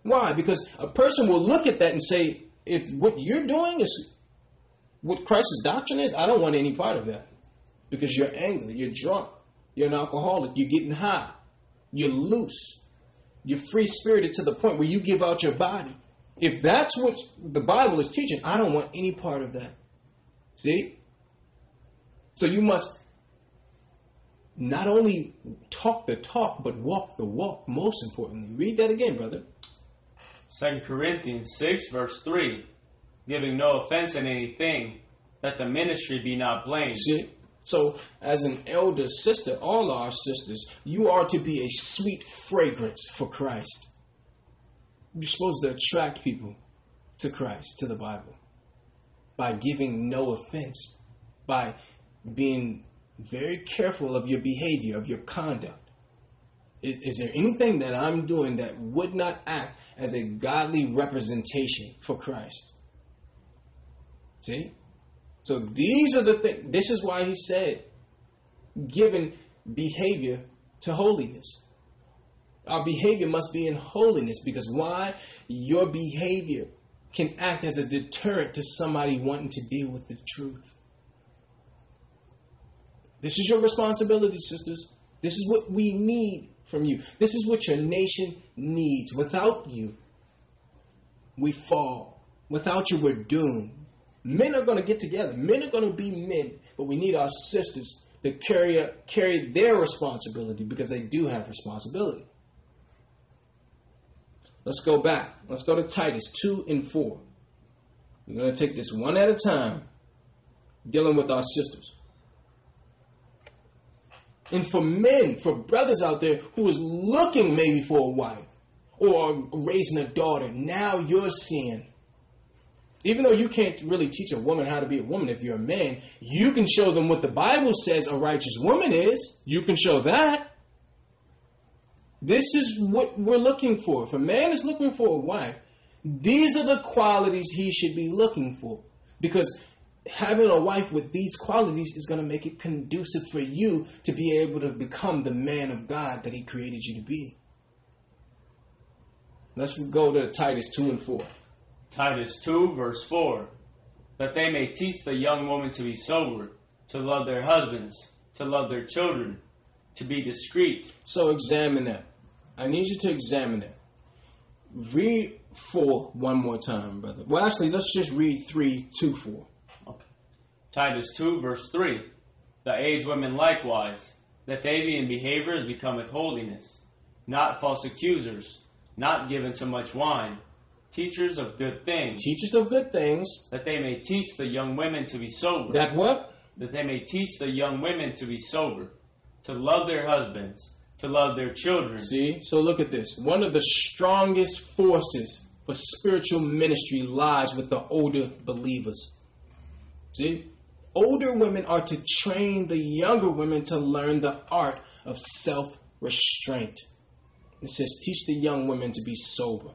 Why? Because a person will look at that and say, if what you're doing is what Christ's doctrine is, I don't want any part of that. Because you're angry, you're drunk, You're an alcoholic. You're getting high. You're loose. You're free spirited to the point where you give out your body. If that's what the Bible is teaching, I don't want any part of that. See? So you must not only talk the talk, but walk the walk, most importantly. Read that again, brother. 2 Corinthians 6, verse 3 Giving no offense in anything, that the ministry be not blamed. See? So, as an elder sister, all our sisters, you are to be a sweet fragrance for Christ. You're supposed to attract people to Christ, to the Bible, by giving no offense, by being very careful of your behavior, of your conduct. Is, is there anything that I'm doing that would not act as a godly representation for Christ? See? So these are the things. This is why he said, given behavior to holiness. Our behavior must be in holiness because why? Your behavior can act as a deterrent to somebody wanting to deal with the truth. This is your responsibility, sisters. This is what we need from you. This is what your nation needs. Without you, we fall. Without you, we're doomed. Men are going to get together. Men are going to be men, but we need our sisters to carry carry their responsibility because they do have responsibility. Let's go back. Let's go to Titus 2 and 4. We're going to take this one at a time, dealing with our sisters. And for men, for brothers out there who is looking maybe for a wife or raising a daughter, now you're seeing. Even though you can't really teach a woman how to be a woman if you're a man, you can show them what the Bible says a righteous woman is. You can show that. This is what we're looking for. If a man is looking for a wife, these are the qualities he should be looking for. Because having a wife with these qualities is going to make it conducive for you to be able to become the man of God that he created you to be. Let's go to Titus 2 and 4. Titus 2, verse 4 That they may teach the young woman to be sober, to love their husbands, to love their children, to be discreet. So examine that. I need you to examine that. Read 4 one more time, brother. Well, actually, let's just read 3, 2, 4. Titus 2, verse 3 The aged women likewise, that they be in behaviors becometh holiness, not false accusers, not given to much wine, teachers of good things, Teachers of good things. that they may teach the young women to be sober. That what? that they may teach the young women to be sober, to love their husbands, to love their children. See? So look at this. One of the strongest forces for spiritual ministry lies with the older believers. See? Older women are to train the younger women to learn the art of self restraint. It says, teach the young women to be sober.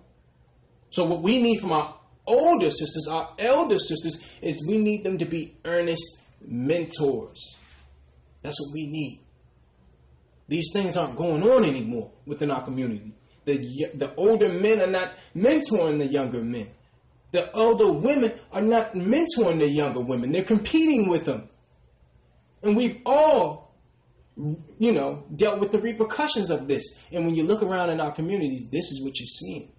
So, what we need from our older sisters, our elder sisters, is we need them to be earnest mentors. That's what we need. These things aren't going on anymore within our community. The, the older men are not mentoring the younger men. The older women are not mentoring the younger women. They're competing with them. And we've all, you know, dealt with the repercussions of this. And when you look around in our communities, this is what you're seeing.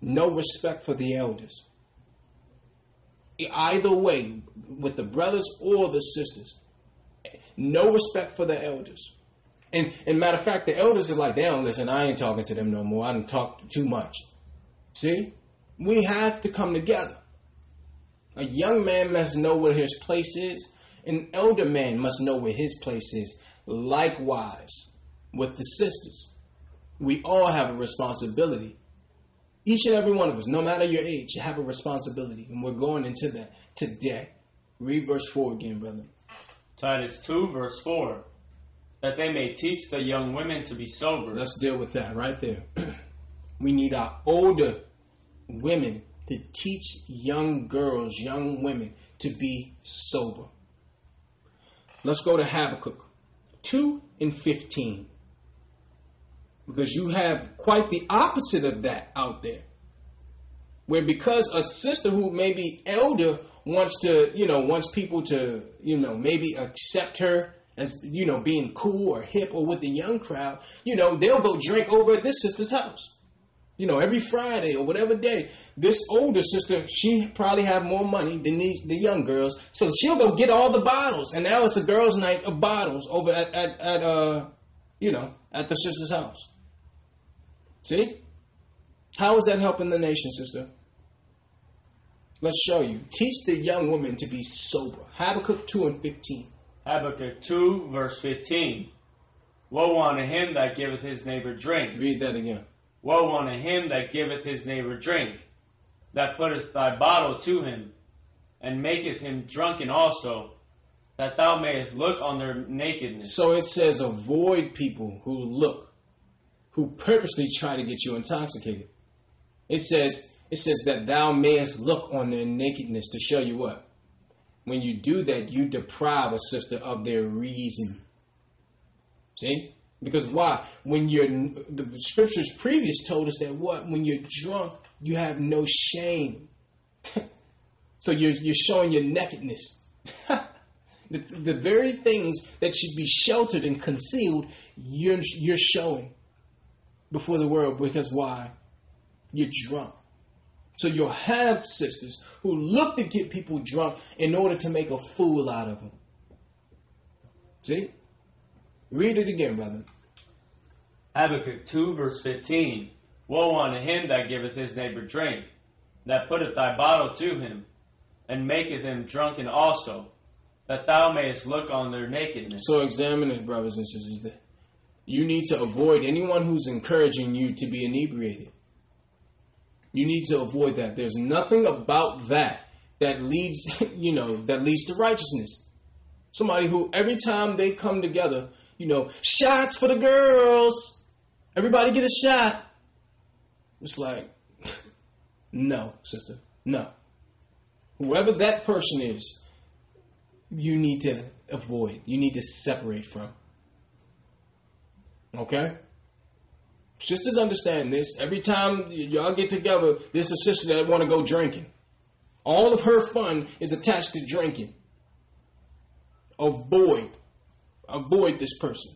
No respect for the elders. Either way, with the brothers or the sisters. No respect for the elders. And, and matter of fact, the elders are like, they don't listen. I ain't talking to them no more. I done talked too much. See? We have to come together. A young man must know where his place is. An elder man must know where his place is. Likewise, with the sisters. We all have a responsibility. Each and every one of us, no matter your age, you have a responsibility. And we're going into that today. Read verse 4 again, brother. Titus 2, verse 4 That they may teach the young women to be sober. Let's deal with that right there. we need our older women to teach young girls, young women to be sober. Let's go to Habakkuk 2 and 15. Because you have quite the opposite of that out there. Where because a sister who may be elder wants to, you know, wants people to, you know, maybe accept her as you know, being cool or hip or with the young crowd, you know, they'll go drink over at this sister's house. You know, every Friday or whatever day, this older sister, she probably have more money than these the young girls, so she'll go get all the bottles, and now it's a girls' night of bottles over at at, at uh, you know, at the sister's house. See, how is that helping the nation, sister? Let's show you. Teach the young woman to be sober. Habakkuk two and fifteen. Habakkuk 2, verse 15. Woe unto him that giveth his neighbor drink. Read that again. Woe unto him that giveth his neighbor drink, that putteth thy bottle to him, and maketh him drunken also, that thou mayest look on their nakedness. So it says avoid people who look, who purposely try to get you intoxicated. It says it says that thou mayest look on their nakedness to show you what? When you do that, you deprive a sister of their reason. See? Because why? When you're the scriptures previous told us that what? When you're drunk, you have no shame. so you're you're showing your nakedness. the, the very things that should be sheltered and concealed, you're you're showing before the world because why? You're drunk. So you'll have sisters who look to get people drunk in order to make a fool out of them. See? Read it again, brother. Habakkuk 2, verse 15. Woe unto him that giveth his neighbor drink, that putteth thy bottle to him, and maketh him drunken also, that thou mayest look on their nakedness. So examine this, brothers and sisters. You need to avoid anyone who's encouraging you to be inebriated. You need to avoid that. There's nothing about that that leads, you know, that leads to righteousness. Somebody who every time they come together, you know, shots for the girls. Everybody get a shot. It's like, no, sister, no. Whoever that person is, you need to avoid. You need to separate from. Okay? Sisters understand this. Every time y'all get together, there's a sister that want to go drinking. All of her fun is attached to drinking. Avoid. Avoid this person.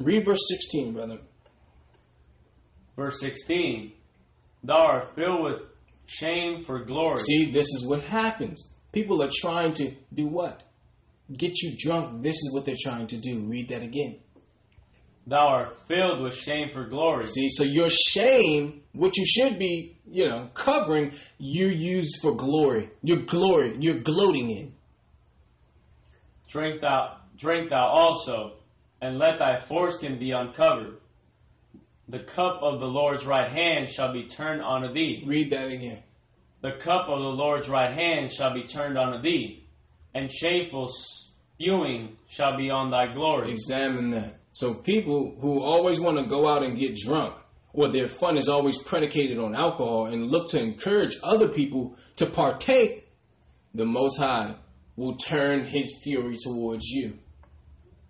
Read verse 16, brother. Verse 16. Thou art filled with shame for glory. See, this is what happens. People are trying to do what? Get you drunk. This is what they're trying to do. Read that again. Thou art filled with shame for glory. See, so your shame, what you should be, you know, covering, you use for glory. Your glory, you're gloating in. Drink thou, drink thou also, and let thy foreskin be uncovered. The cup of the Lord's right hand shall be turned unto thee. Read that again. The cup of the Lord's right hand shall be turned unto thee, and shameful spewing shall be on thy glory. Examine that. So people who always want to go out and get drunk, or their fun is always predicated on alcohol and look to encourage other people to partake, the Most High will turn his fury towards you.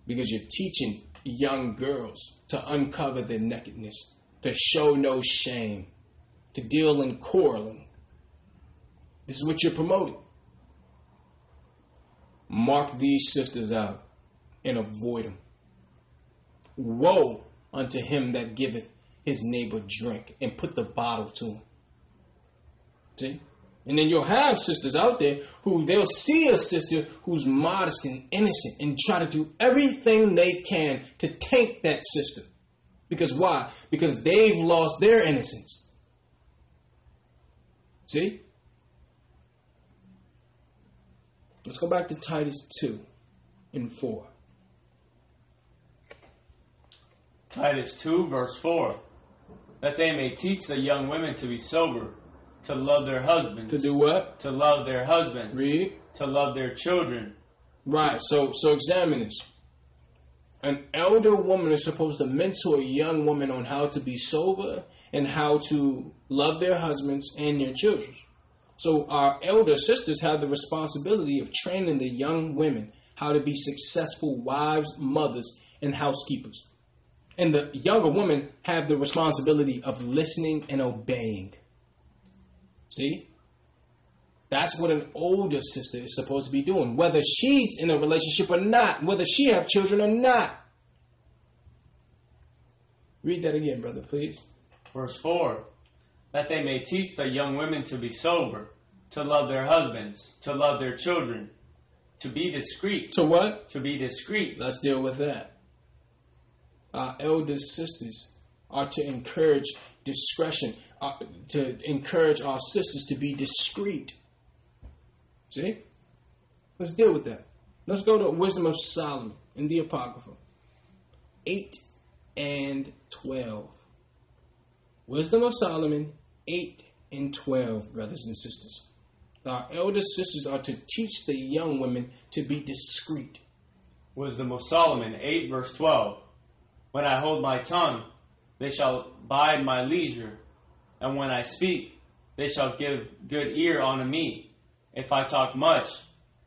Because you're teaching young girls to uncover their nakedness, to show no shame, to deal in quarreling. This is what you're promoting. Mark these sisters out and avoid them. Woe unto him that giveth his neighbor drink and put the bottle to him. See? And then you'll have sisters out there who they'll see a sister who's modest and innocent and try to do everything they can to taint that sister. Because why? Because they've lost their innocence. See? Let's go back to Titus 2 and 4. Titus 2, verse 4. That they may teach the young women to be sober, to love their husbands, To do what? to love their husbands, Read. to love their children, Right. So so examine this. An elder woman is supposed to mentor a young woman on how to be sober and how to love their husbands and their children. So our elder sisters have the responsibility of training the young women how to be successful wives, mothers, and housekeepers. And the younger women have the responsibility of listening and obeying. See? That's what an older sister is supposed to be doing, whether she's in a relationship or not, whether she have children or not. Read that again, brother, please. Verse 4 That they may teach the young women to be sober, to love their husbands, to love their children, to be discreet. To what? To be discreet. Let's deal with that. Our elder sisters are to encourage discretion, uh, to encourage our sisters to be discreet. See? Let's deal with that. Let's go to Wisdom of Solomon in the Apocrypha 8 and 12. Wisdom of Solomon 8 and 12, brothers and sisters. Our elder sisters are to teach the young women to be discreet. Wisdom of Solomon 8, verse 12. When I hold my tongue, they shall bide my leisure, and when I speak, they shall give good ear unto me. If I talk much,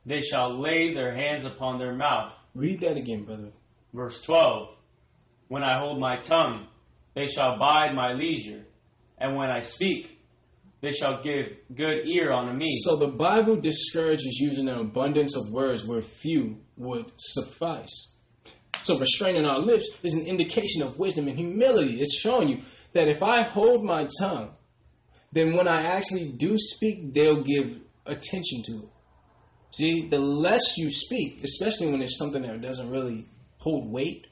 they shall lay their hands upon their mouth. Read that again, brother. Verse 12 When I hold my tongue, they shall bide my leisure, and when I speak, they shall give good ear unto me. So the Bible discourages using an abundance of words where few would suffice. So restraining our lips is an indication of wisdom and humility. It's showing you that if I hold my tongue, then when I actually do speak, they'll give attention to it. See, the less you speak, especially when it's something that doesn't really hold weight,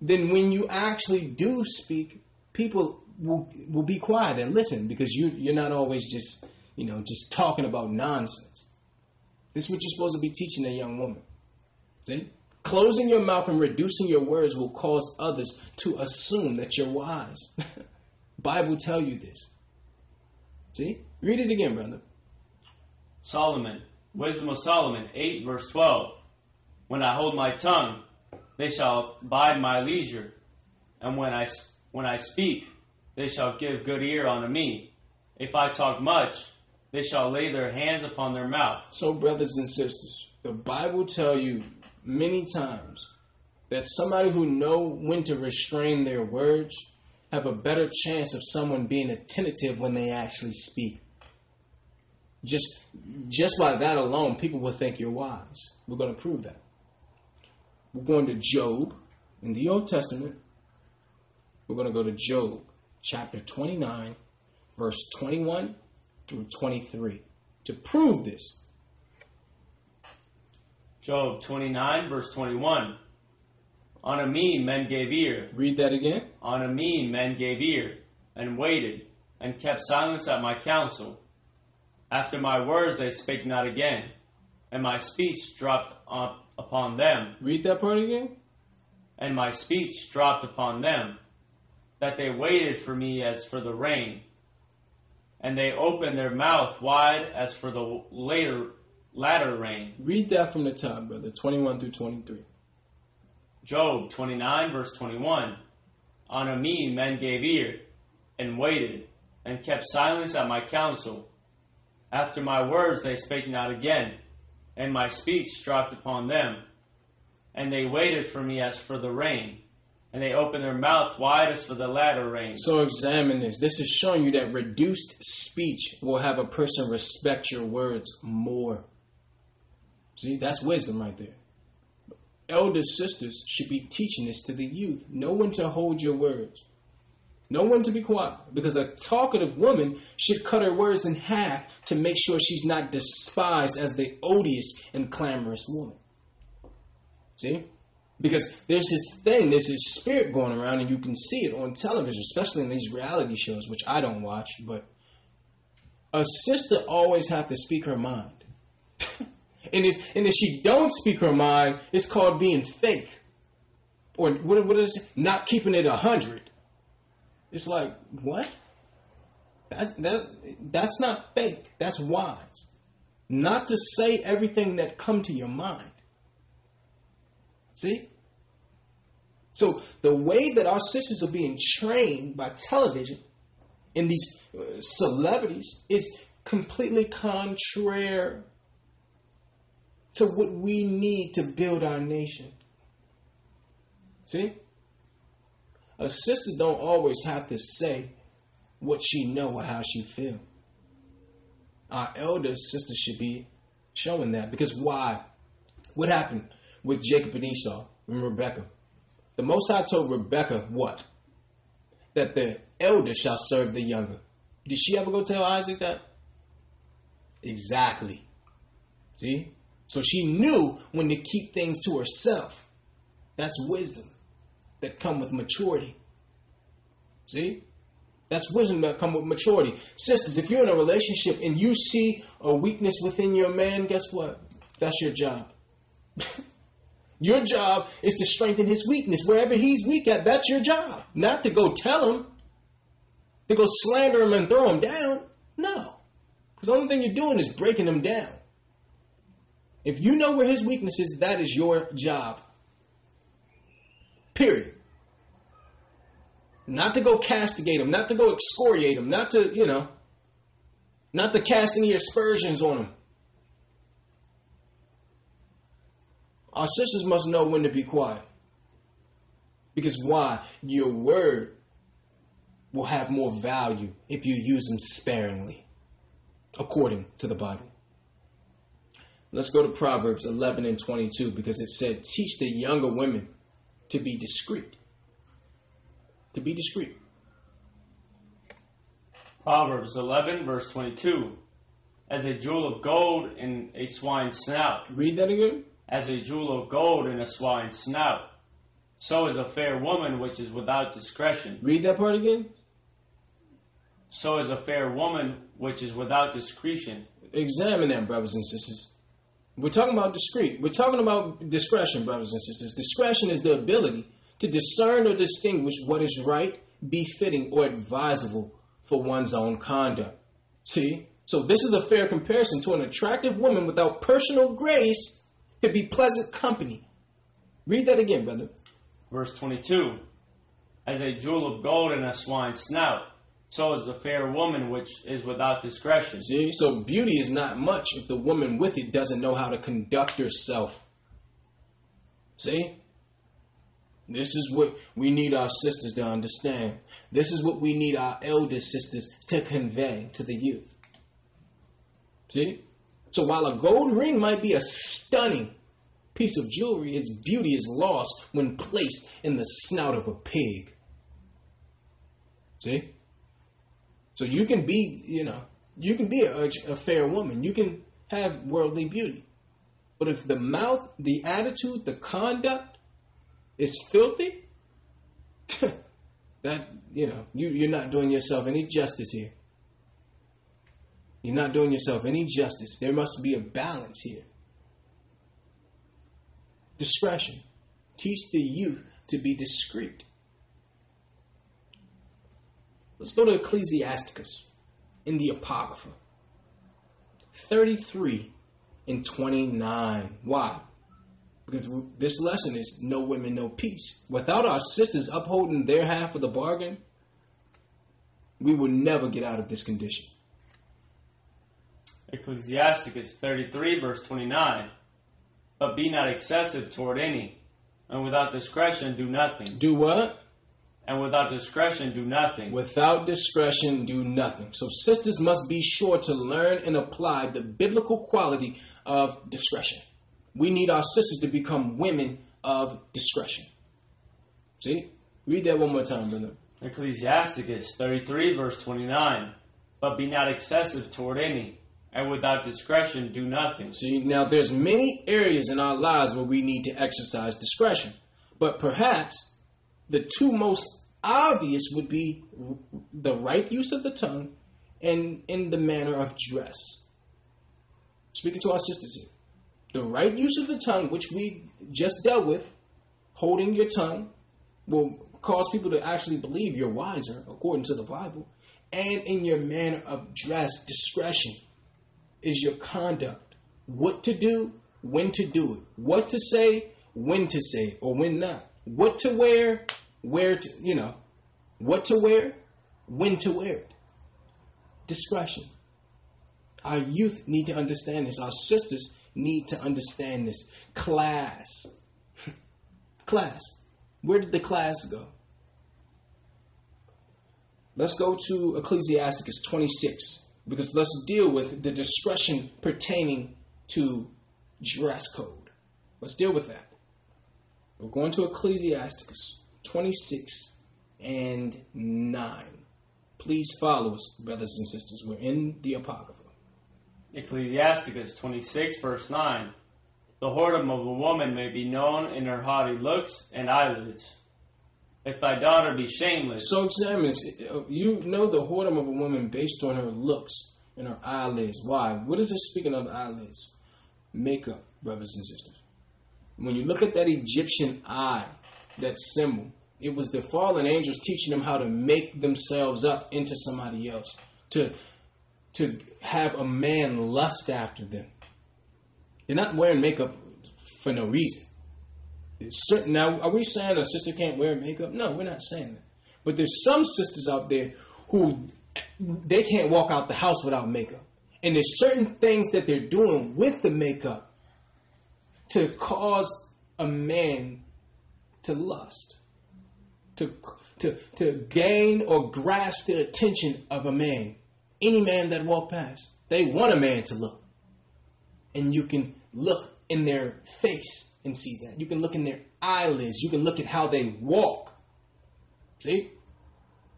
then when you actually do speak, people will will be quiet and listen because you you're not always just you know just talking about nonsense. This is what you're supposed to be teaching a young woman. See, closing your mouth and reducing your words will cause others to assume that you're wise. Bible tell you this. See, read it again, brother. Solomon, Wisdom of Solomon 8, verse 12. When I hold my tongue, they shall bide my leisure, and when I, when I speak, they shall give good ear unto me. If I talk much, they shall lay their hands upon their mouth. So, brothers and sisters, the Bible tell you many times that somebody who know when to restrain their words have a better chance of someone being attentive when they actually speak. Just just by that alone, people will think you're wise. We're going to prove that. We're going to Job in the Old Testament. We're going to go to Job chapter 29, verse 21 through 23 to prove this. Job 29, verse 21. On a me men gave ear. Read that again. On a me men gave ear, and waited, and kept silence at my counsel. After my words they spake not again, and my speech dropped up upon them. Read that part again. And my speech dropped upon them, that they waited for me as for the rain, and they opened their mouth wide as for the later latter rain. Read that from the top, brother. 21 through 23. Job 29, verse 21. On a me men gave ear, and waited, and kept silence at my counsel. After my words they spake not again, and my speech dropped upon them. And they waited for me as for the rain, and they opened their mouths wide as for the latter rain. So examine this. This is showing you that reduced speech will have a person respect your words more. See, that's wisdom right there. Elder sisters should be teaching this to the youth. Know when to hold your words. Know when to be quiet. Because a talkative woman should cut her words in half to make sure she's not despised as the odious and clamorous woman. See? Because there's this thing, there's this spirit going around, and you can see it on television, especially in these reality shows, which I don't watch, but a sister always have to speak her mind. And if and if she don't speak her mind, it's called being fake. Or what, what is it? Not keeping it a hundred. It's like, what? That's that that's not fake. That's wise. Not to say everything that come to your mind. See? So the way that our sisters are being trained by television and these uh, celebrities is completely contrary to what we need to build our nation. See? A sister don't always have to say what she know or how she feel. Our elder sisters should be showing that. Because why? What happened with Jacob and Esau and Rebecca? The Most High told Rebecca what? That the elder shall serve the younger. Did she ever go tell Isaac that? Exactly. See? So she knew when to keep things to herself. That's wisdom that come with maturity. See? That's wisdom that come with maturity. Sisters, if you're in a relationship and you see a weakness within your man, guess what? That's your job. your job is to strengthen his weakness. Wherever he's weak at, that's your job. Not to go tell him, to go slander him and throw him down. No. Because the only thing you're doing is breaking him down. If you know where his weakness is, that is your job. Period. Not to go castigate him, not to go excoriate him, not to, you know, not to cast any aspersions on him. Our sisters must know when to be quiet. Because why? Your word will have more value if you use them sparingly, according to the Bible. Let's go to Proverbs 11 and 22 because it said, Teach the younger women to be discreet to be discreet. Proverbs 11, verse 22. As a jewel of gold in a swine's snout. Read that again. As a jewel of gold in a swine's snout. So is a fair woman which is without discretion. Read that part again. So is a fair woman which is without discretion. Examine that, brothers and sisters. We're talking about discreet. We're talking about discretion, brothers and sisters. Discretion is the ability to discern or distinguish what is right, befitting, or advisable for one's own conduct. See? So this is a fair comparison to an attractive woman without personal grace to be pleasant company. Read that again, brother. Verse 22 As a jewel of gold in a swine's snout, so is a fair woman which is without discretion. See? So beauty is not much if the woman with it doesn't know how to conduct herself. See? This is what we need our sisters to understand. This is what we need our elder sisters to convey to the youth. See? So while a gold ring might be a stunning piece of jewelry, its beauty is lost when placed in the snout of a pig. See? So you can be, you know, you can be a, a fair woman. You can have worldly beauty. But if the mouth, the attitude, the conduct, is filthy, that you know you you're not doing yourself any justice here. You're not doing yourself any justice. There must be a balance here. Discretion. Teach the youth to be discreet. Let's go to Ecclesiasticus in the Apocrypha. 33 and 29. Why? because this lesson is no women, no peace. Without our sisters upholding their half of the bargain, we will never get out of this condition. Ecclesiasticus 33, verse 29. But be not excessive toward any, and without discretion do nothing. Do what? And without discretion do nothing. Without discretion do nothing. So sisters must be sure to learn and apply the biblical quality of discretion we need our sisters to become women of discretion. See? Read that one more time, brother. Ecclesiasticus 33, verse 29. But be not excessive toward any, and without discretion do nothing. See, now there's many areas in our lives where we need to exercise discretion. But perhaps the two most obvious would be the right use of the tongue and in the manner of dress. Speaking to our sisters here the right use of the tongue, which we just dealt with, holding your tongue, will cause people to actually believe you're wiser, according to the Bible. And in your manner of dress, discretion is your conduct. What to do, when to do it. What to say, when to say it, or when not. What to wear, where to, you know, what to wear, when to wear it. Discretion. Our youth need to understand this. Our sisters need to understand this. Class. class. Where did the class go? Let's go to Ecclesiasticus 26, Because let's deal with the discretion pertaining to dress code. Let's deal with that. We're going to Ecclesiasticus 26 and 9. Please follow us, brothers and sisters. We're in the Apocrypha. Ecclesiasticus 26, verse 9. The whoredom of a woman may be known in her haughty looks and eyelids. If thy daughter be shameless. So examine You know the whoredom of a woman based on her looks and her eyelids. Why? What is this speaking of eyelids? Makeup, brothers and sisters. When you look at that Egyptian eye, that symbol, it was the fallen angels teaching them how to make themselves up into somebody else. To to have a man lust after them. They're not wearing makeup for no reason. Certain, now, are we saying a sister can't wear makeup? No, we're not saying that. But there's some sisters out there who they can't walk out the house without makeup. And there's certain things that they're doing with the makeup to cause a man to lust, to, to, to gain or grasp the attention of a man. Any man that walk past, they want a man to look. And you can look in their face and see that. You can look in their eyelids. You can look at how they walk. See?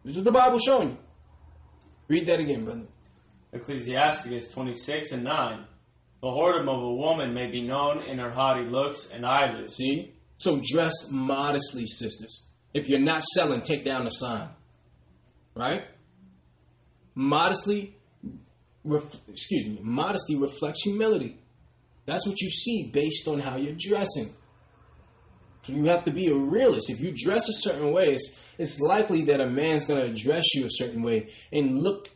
This is the Bible showing you. Read that again, brother. Ecclesiasticus 26 and 9. The whoredom of a woman may be known in her haughty looks and eyelids. See? So dress modestly, sisters. If you're not selling, take down the sign. Right? Modestly, ref, excuse me, modesty reflects humility. That's what you see based on how you're dressing. So you have to be a realist. If you dress a certain way, it's, it's likely that a man's going to address you a certain way and look,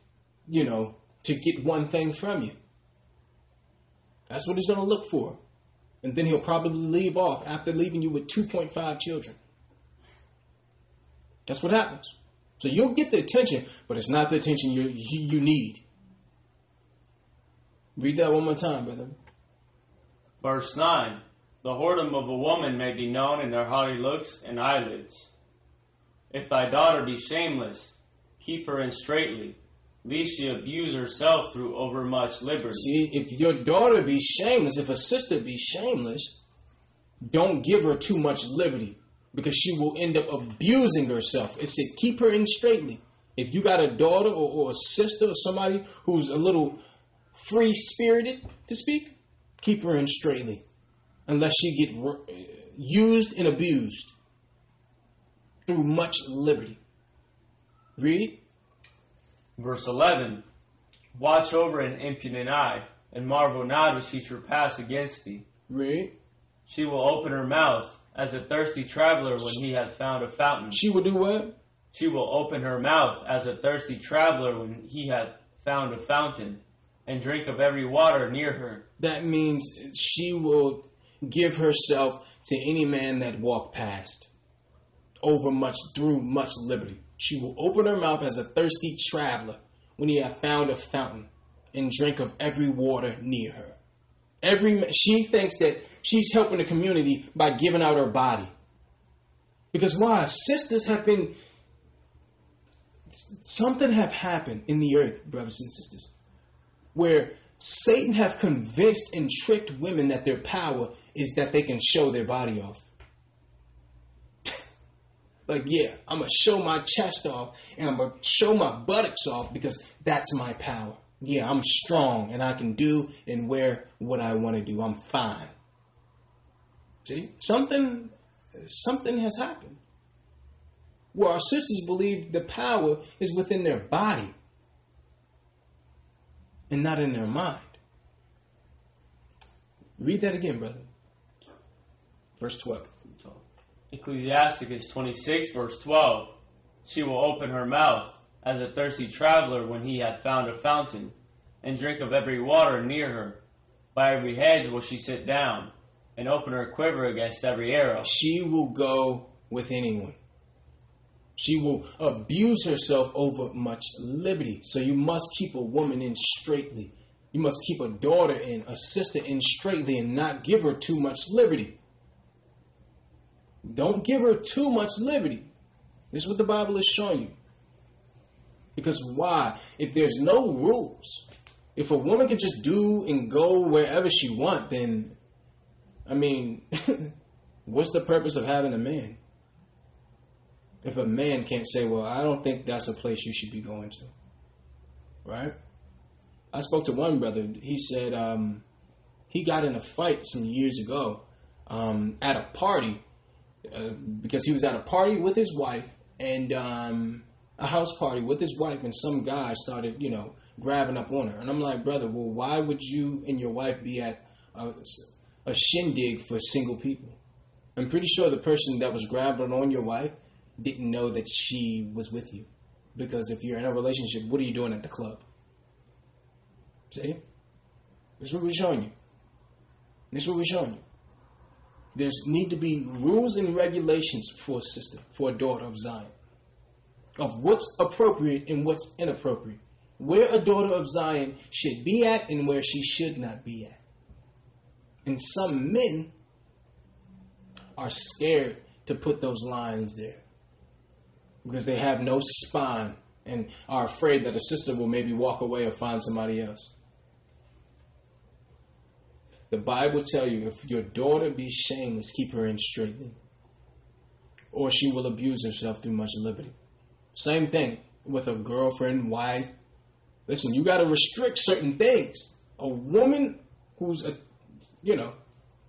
you know, to get one thing from you. That's what he's going to look for. And then he'll probably leave off after leaving you with 2.5 children. That's what happens. So you'll get the attention, but it's not the attention you, you, you need. Read that one more time, brother. Verse 9 The whoredom of a woman may be known in her haughty looks and eyelids. If thy daughter be shameless, keep her in straitly, lest she abuse herself through overmuch liberty. See, if your daughter be shameless, if a sister be shameless, don't give her too much liberty because she will end up abusing herself. It said keep her in straitly. If you got a daughter or, or a sister or somebody who's a little free spirited to speak, keep her in straitly unless she get used and abused through much liberty. Read. Verse 11 Watch over an impudent eye, and marvel not if she trespass against thee. Read. She will open her mouth as a thirsty traveler when he hath found a fountain. She will do what? She will open her mouth as a thirsty traveler when he hath found a fountain and drink of every water near her. That means she will give herself to any man that walk past over much through much liberty. She will open her mouth as a thirsty traveler when he hath found a fountain and drink of every water near her. Every she thinks that she's helping the community by giving out her body. Because why? Sisters have been something have happened in the earth, brothers and sisters where Satan have convinced and tricked women that their power is that they can show their body off. Like, yeah, I'm going to show my chest off and I'm going to show my buttocks off because that's my power. Yeah, I'm strong and I can do and wear what I want to do. I'm fine. See, something, something has happened. Well, our sisters believe the power is within their body and not in their mind. Read that again, brother. Verse 12. Ecclesiasticus 26, verse 12. She will open her mouth as a thirsty traveler when he hath found a fountain, and drink of every water near her. By every hedge will she sit down, and open her quiver against every arrow. She will go with anyone. She will abuse herself over much liberty. So you must keep a woman in straitly. You must keep a daughter in, a sister in straitly, and not give her too much liberty. Don't give her too much liberty. This is what the Bible is showing you. Because why? If there's no rules, if a woman can just do and go wherever she want, then I mean, what's the purpose of having a man? If a man can't say, "Well, I don't think that's a place you should be going to," right? I spoke to one brother. He said um, he got in a fight some years ago um, at a party uh, because he was at a party with his wife and um, a house party with his wife, and some guy started, you know, grabbing up on her. And I'm like, brother, well, why would you and your wife be at a, a shindig for single people? I'm pretty sure the person that was grabbing on your wife didn't know that she was with you. Because if you're in a relationship, what are you doing at the club? See? This is what we're showing you. This is what we're showing you. There's need to be rules and regulations for a sister, for a daughter of Zion, of what's appropriate and what's inappropriate, where a daughter of Zion should be at and where she should not be at. And some men are scared to put those lines there because they have no spine and are afraid that a sister will maybe walk away or find somebody else. The Bible tell you if your daughter be shameless, keep her in straitly, or she will abuse herself through much liberty. Same thing with a girlfriend, wife. Listen, you got to restrict certain things. A woman who's a, you know,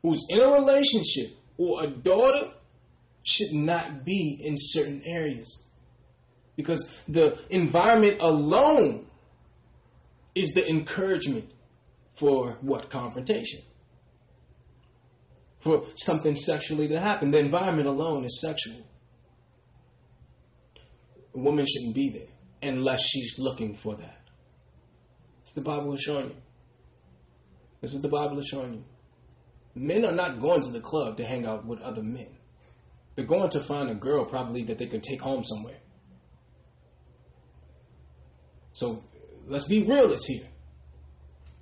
who's in a relationship or a daughter should not be in certain areas because the environment alone is the encouragement for what confrontation for something sexually to happen. The environment alone is sexual. A woman shouldn't be there unless she's looking for that. It's the Bible is showing you. That's what the Bible is showing you. Men are not going to the club to hang out with other men. They're going to find a girl probably that they can take home somewhere. So let's be realists here.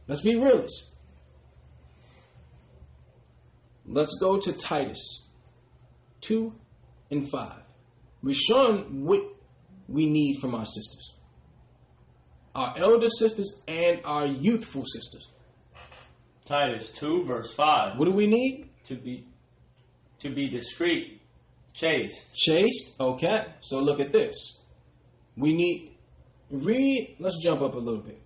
Let's be realists. Let's go to Titus 2 and 5. We're showing what we need from our sisters. Our elder sisters and our youthful sisters. Titus 2 verse 5. What do we need? To be to be discreet, chaste. Chaste? Okay. So look at this. We need read let's jump up a little bit.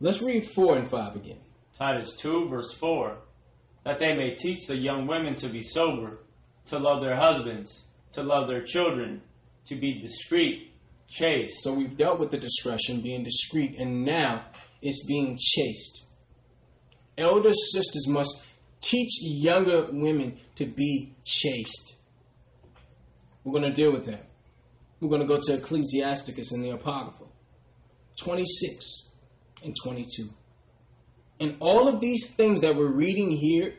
Let's read 4 and 5 again. Titus 2 verse 4 that they may teach the young women to be sober, to love their husbands, to love their children, to be discreet, chaste. So we've dealt with the discretion, being discreet, and now it's being chaste. Elder sisters must teach younger women to be chaste. We're going to deal with that. We're going to go to Ecclesiasticus in the Apocrypha 26 and 22. And all of these things that we're reading here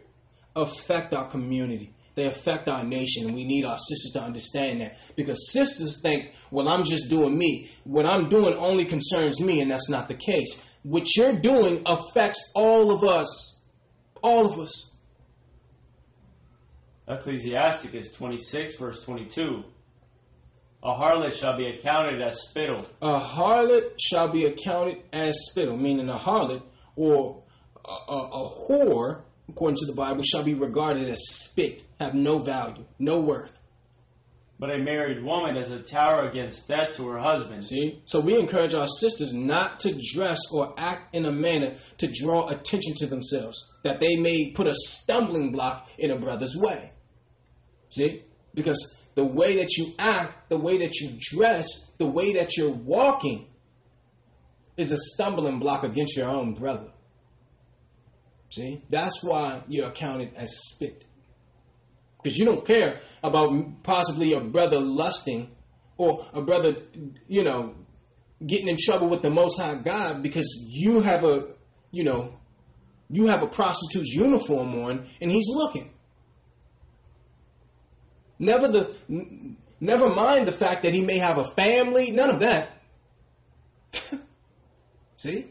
affect our community. They affect our nation, and we need our sisters to understand that. Because sisters think, well, I'm just doing me. What I'm doing only concerns me, and that's not the case. What you're doing affects all of us. All of us. Ecclesiasticus 26, verse 22. A harlot shall be accounted as spittle. A harlot shall be accounted as spittle, meaning a harlot or a, a, a whore, according to the Bible, shall be regarded as spit, have no value, no worth. But a married woman is a tower against death to her husband. See? So we encourage our sisters not to dress or act in a manner to draw attention to themselves, that they may put a stumbling block in a brother's way. See? Because the way that you act, the way that you dress, the way that you're walking is a stumbling block against your own brother. See? That's why you're accounted as spit. Because you don't care about possibly a brother lusting or a brother, you know, getting in trouble with the Most High God because you have a, you know, you have a prostitute's uniform on and he's looking. Never the, never mind the fact that he may have a family. None of that. See?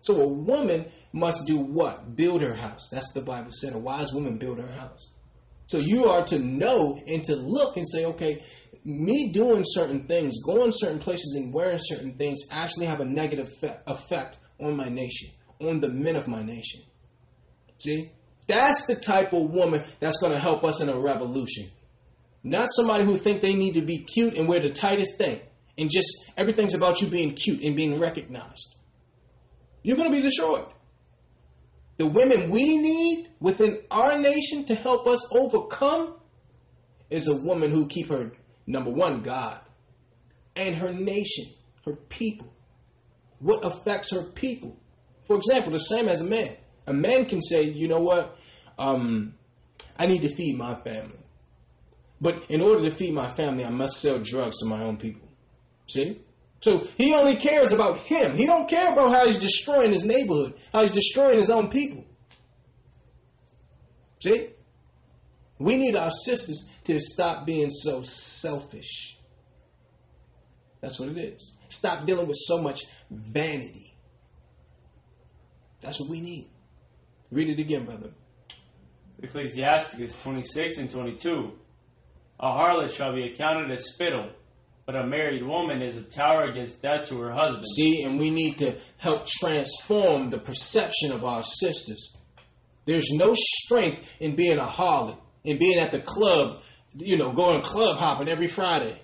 So a woman must do what? Build her house. That's the Bible said. A wise woman build her house. So you are to know and to look and say, okay, me doing certain things, going certain places and wearing certain things actually have a negative effect on my nation, on the men of my nation. See? That's the type of woman that's going to help us in a revolution. Not somebody who think they need to be cute and wear the tightest thing and just everything's about you being cute and being recognized. You're going to be destroyed. The women we need within our nation to help us overcome is a woman who keep her number one God and her nation, her people. What affects her people? For example, the same as a man. A man can say, you know what, um, I need to feed my family. But in order to feed my family, I must sell drugs to my own people. See? So he only cares about him. He don't care about how he's destroying his neighborhood, how he's destroying his own people. See? We need our sisters to stop being so selfish. That's what it is. Stop dealing with so much vanity. That's what we need. Read it again, brother. Ecclesiasticus 26 and 22. A harlot shall be accounted as spittle, but a married woman is a tower against death to her husband. See, and we need to help transform the perception of our sisters. There's no strength in being a harlot, in being at the club, you know, going club hopping every Friday.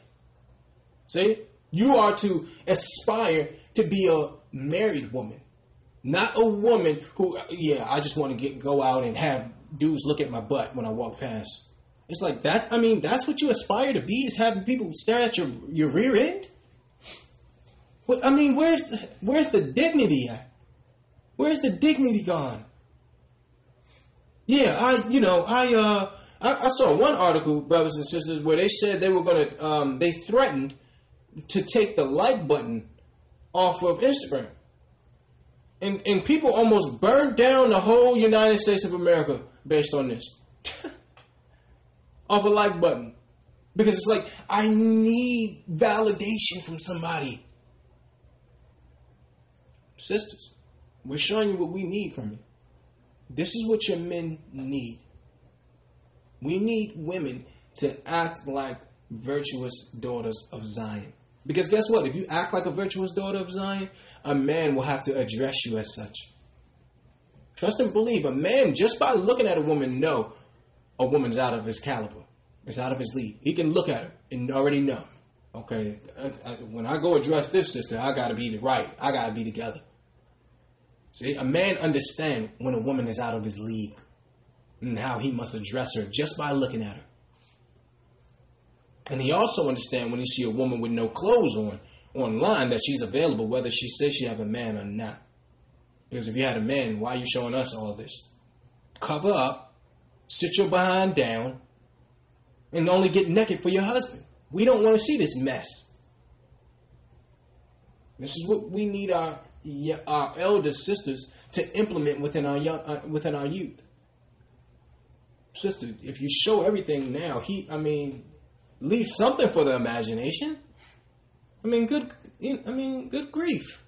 See? You are to aspire to be a married woman, not a woman who, yeah, I just want to get go out and have dudes look at my butt when I walk past. It's like that. I mean, that's what you aspire to be is having people stare at your your rear end. What I mean, where's the, where's the dignity at? Where's the dignity gone? Yeah, I you know I uh I, I saw one article, brothers and sisters, where they said they were gonna um, they threatened to take the like button off of Instagram. And and people almost burned down the whole United States of America based on this. off a like button. Because it's like, I need validation from somebody. Sisters, we're showing you what we need from you. This is what your men need. We need women to act like virtuous daughters of Zion. Because guess what? If you act like a virtuous daughter of Zion, a man will have to address you as such. Trust and believe. A man, just by looking at a woman, know a woman's out of his caliber. It's out of his league. He can look at her and already know. Okay, I, I, when I go address this sister, I gotta be the right. I gotta be together. See, a man understand when a woman is out of his league and how he must address her just by looking at her. And he also understand when he see a woman with no clothes on online that she's available, whether she says she have a man or not. Because if you had a man, why are you showing us all this? Cover up, sit your behind down, and only get naked for your husband. We don't want to see this mess. This is what we need our our elder sisters to implement within our young uh, within our youth. Sister, if you show everything now, he I mean, leave something for the imagination. I mean, good. I mean, good grief.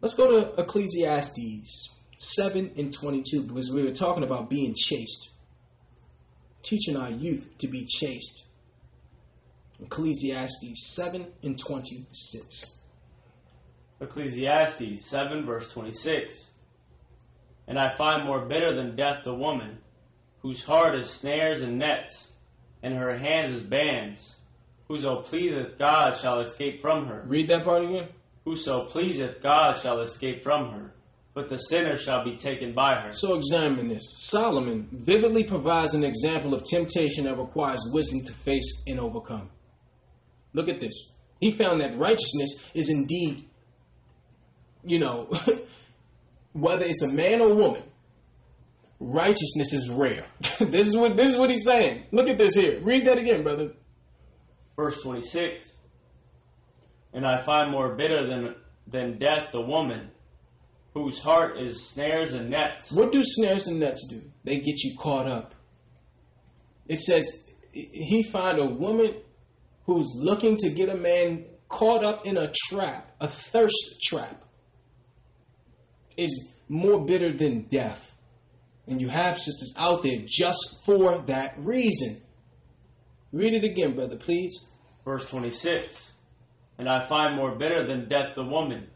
Let's go to Ecclesiastes seven and twenty-two because we were talking about being chaste teaching our youth to be chaste. Ecclesiastes 7 and 26. Ecclesiastes 7, verse 26. And I find more bitter than death the woman, whose heart is snares and nets, and her hands is bands. Whoso pleaseth God shall escape from her. Read that part again. Whoso pleaseth God shall escape from her but the sinner shall be taken by her. So examine this. Solomon vividly provides an example of temptation that requires wisdom to face and overcome. Look at this. He found that righteousness is indeed, you know, whether it's a man or woman, righteousness is rare. this is what this is what he's saying. Look at this here. Read that again, brother. Verse 26. And I find more bitter than than death the woman whose heart is snares and nets. What do snares and nets do? They get you caught up. It says he find a woman who's looking to get a man caught up in a trap, a thirst trap, is more bitter than death. And you have sisters out there just for that reason. Read it again, brother, please. Verse 26 And I find more bitter than death the woman,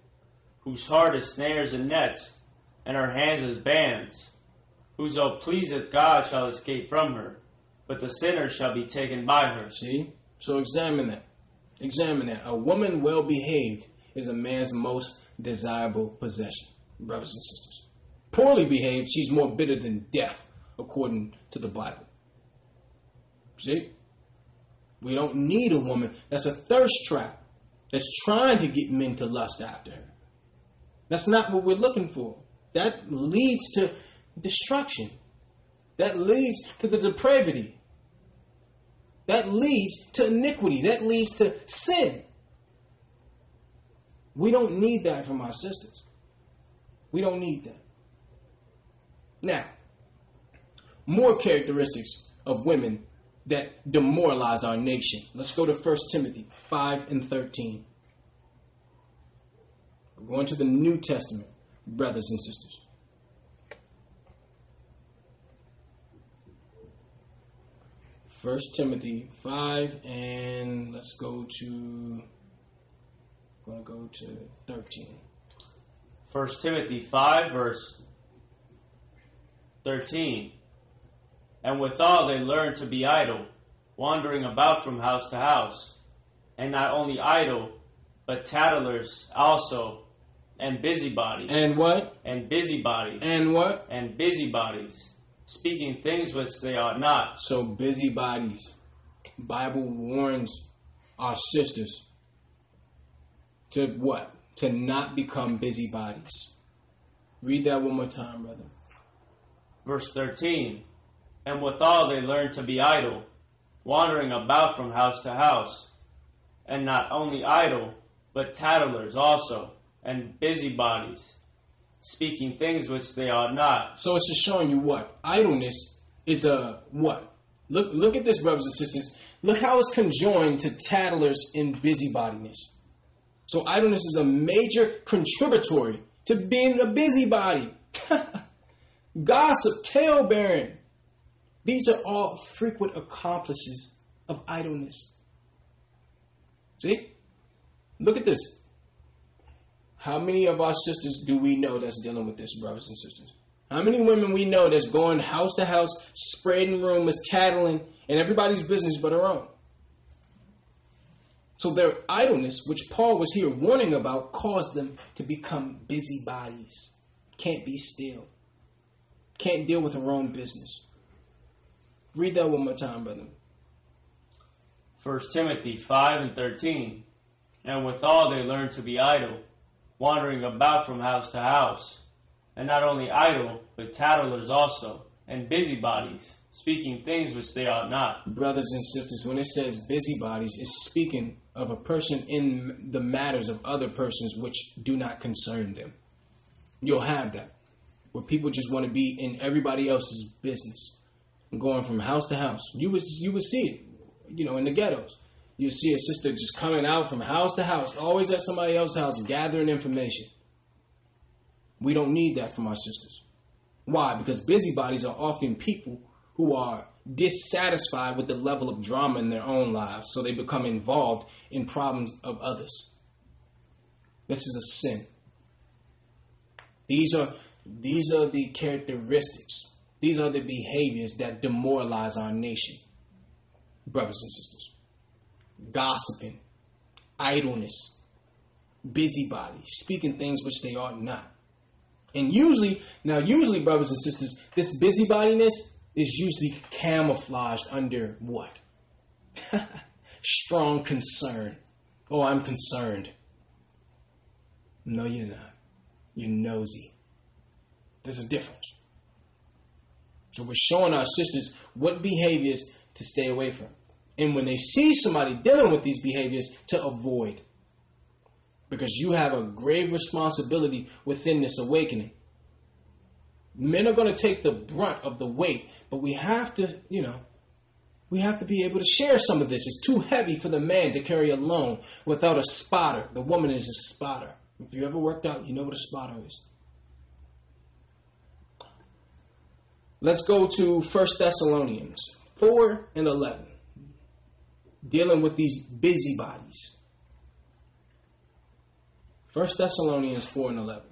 whose heart is snares and nets, and her hands as bands. Whoso pleaseth God shall escape from her, but the sinner shall be taken by her. See? So examine that. Examine that. A woman well behaved is a man's most desirable possession, brothers and sisters. Poorly behaved, she's more bitter than death, according to the Bible. See? We don't need a woman that's a thirst trap, that's trying to get men to lust after her. That's not what we're looking for. That leads to destruction. That leads to the depravity. That leads to iniquity. That leads to sin. We don't need that from our sisters. We don't need that. Now, more characteristics of women that demoralize our nation. Let's go to 1 Timothy 5 and 13. We're going to the New Testament, brothers and sisters. First Timothy 5 and let's go to to go to 13. 1 Timothy 5, verse 13. And withal they learn to be idle, wandering about from house to house, and not only idle, but tattlers also, and busybodies, And what? and busybodies, And what? and busybodies, speaking things which they ought not. So busybodies. Bible warns our sisters to what? To not become busybodies. Read that one more time, brother. Verse 13. And withal they learn to be idle, wandering about from house to house, and not only idle, but tattlers also, and busybodies, speaking things which they ought not. So it's just showing you what? Idleness is a what? Look look at this, brothers and sisters. Look how it's conjoined to tattlers and busybodiness. So idleness is a major contributory to being a busybody. Gossip, tale bearing. These are all frequent accomplices of idleness. See? Look at this. How many of our sisters do we know that's dealing with this, brothers and sisters? How many women we know that's going house to house, spreading rumors, tattling, and everybody's business but her own? So their idleness, which Paul was here warning about, caused them to become busybodies. Can't be still. Can't deal with her own business. Read that one more time, brother. 1 Timothy 5 and 13. And withal they learn to be idle, wandering about from house to house, and not only idle, but tattlers also, and busybodies, speaking things which they ought not. Brothers and sisters, when it says busybodies, it's speaking of a person in the matters of other persons which do not concern them. You'll have that, where people just want to be in everybody else's business, going from house to house. You would you would see it, you know, in the ghettos. You see a sister just coming out from house to house, always at somebody else's house, gathering information. We don't need that from our sisters. Why? Because busybodies are often people who are dissatisfied with the level of drama in their own lives, so they become involved in problems of others. This is a sin. These are these are the characteristics. These are the behaviors that demoralize our nation. Brothers and sisters. Gossiping, idleness, busybody, speaking things which they ought not. And usually, now usually, brothers and sisters, this busybodiness is usually camouflaged under what? Strong concern. Oh, I'm concerned. No, you're not. You're nosy. There's a difference. So we're showing our sisters what behaviors to stay away from. And when they see somebody dealing with these behaviors, to avoid. Because you have a grave responsibility within this awakening. Men are going to take the brunt of the weight, but we have to, you know, we have to be able to share some of this. It's too heavy for the man to carry alone without a spotter. The woman is a spotter. If you ever worked out, you know what a spotter is. Let's go to 1 Thessalonians 4 and 11. Dealing with these busybodies. 1 Thessalonians 4 and 11.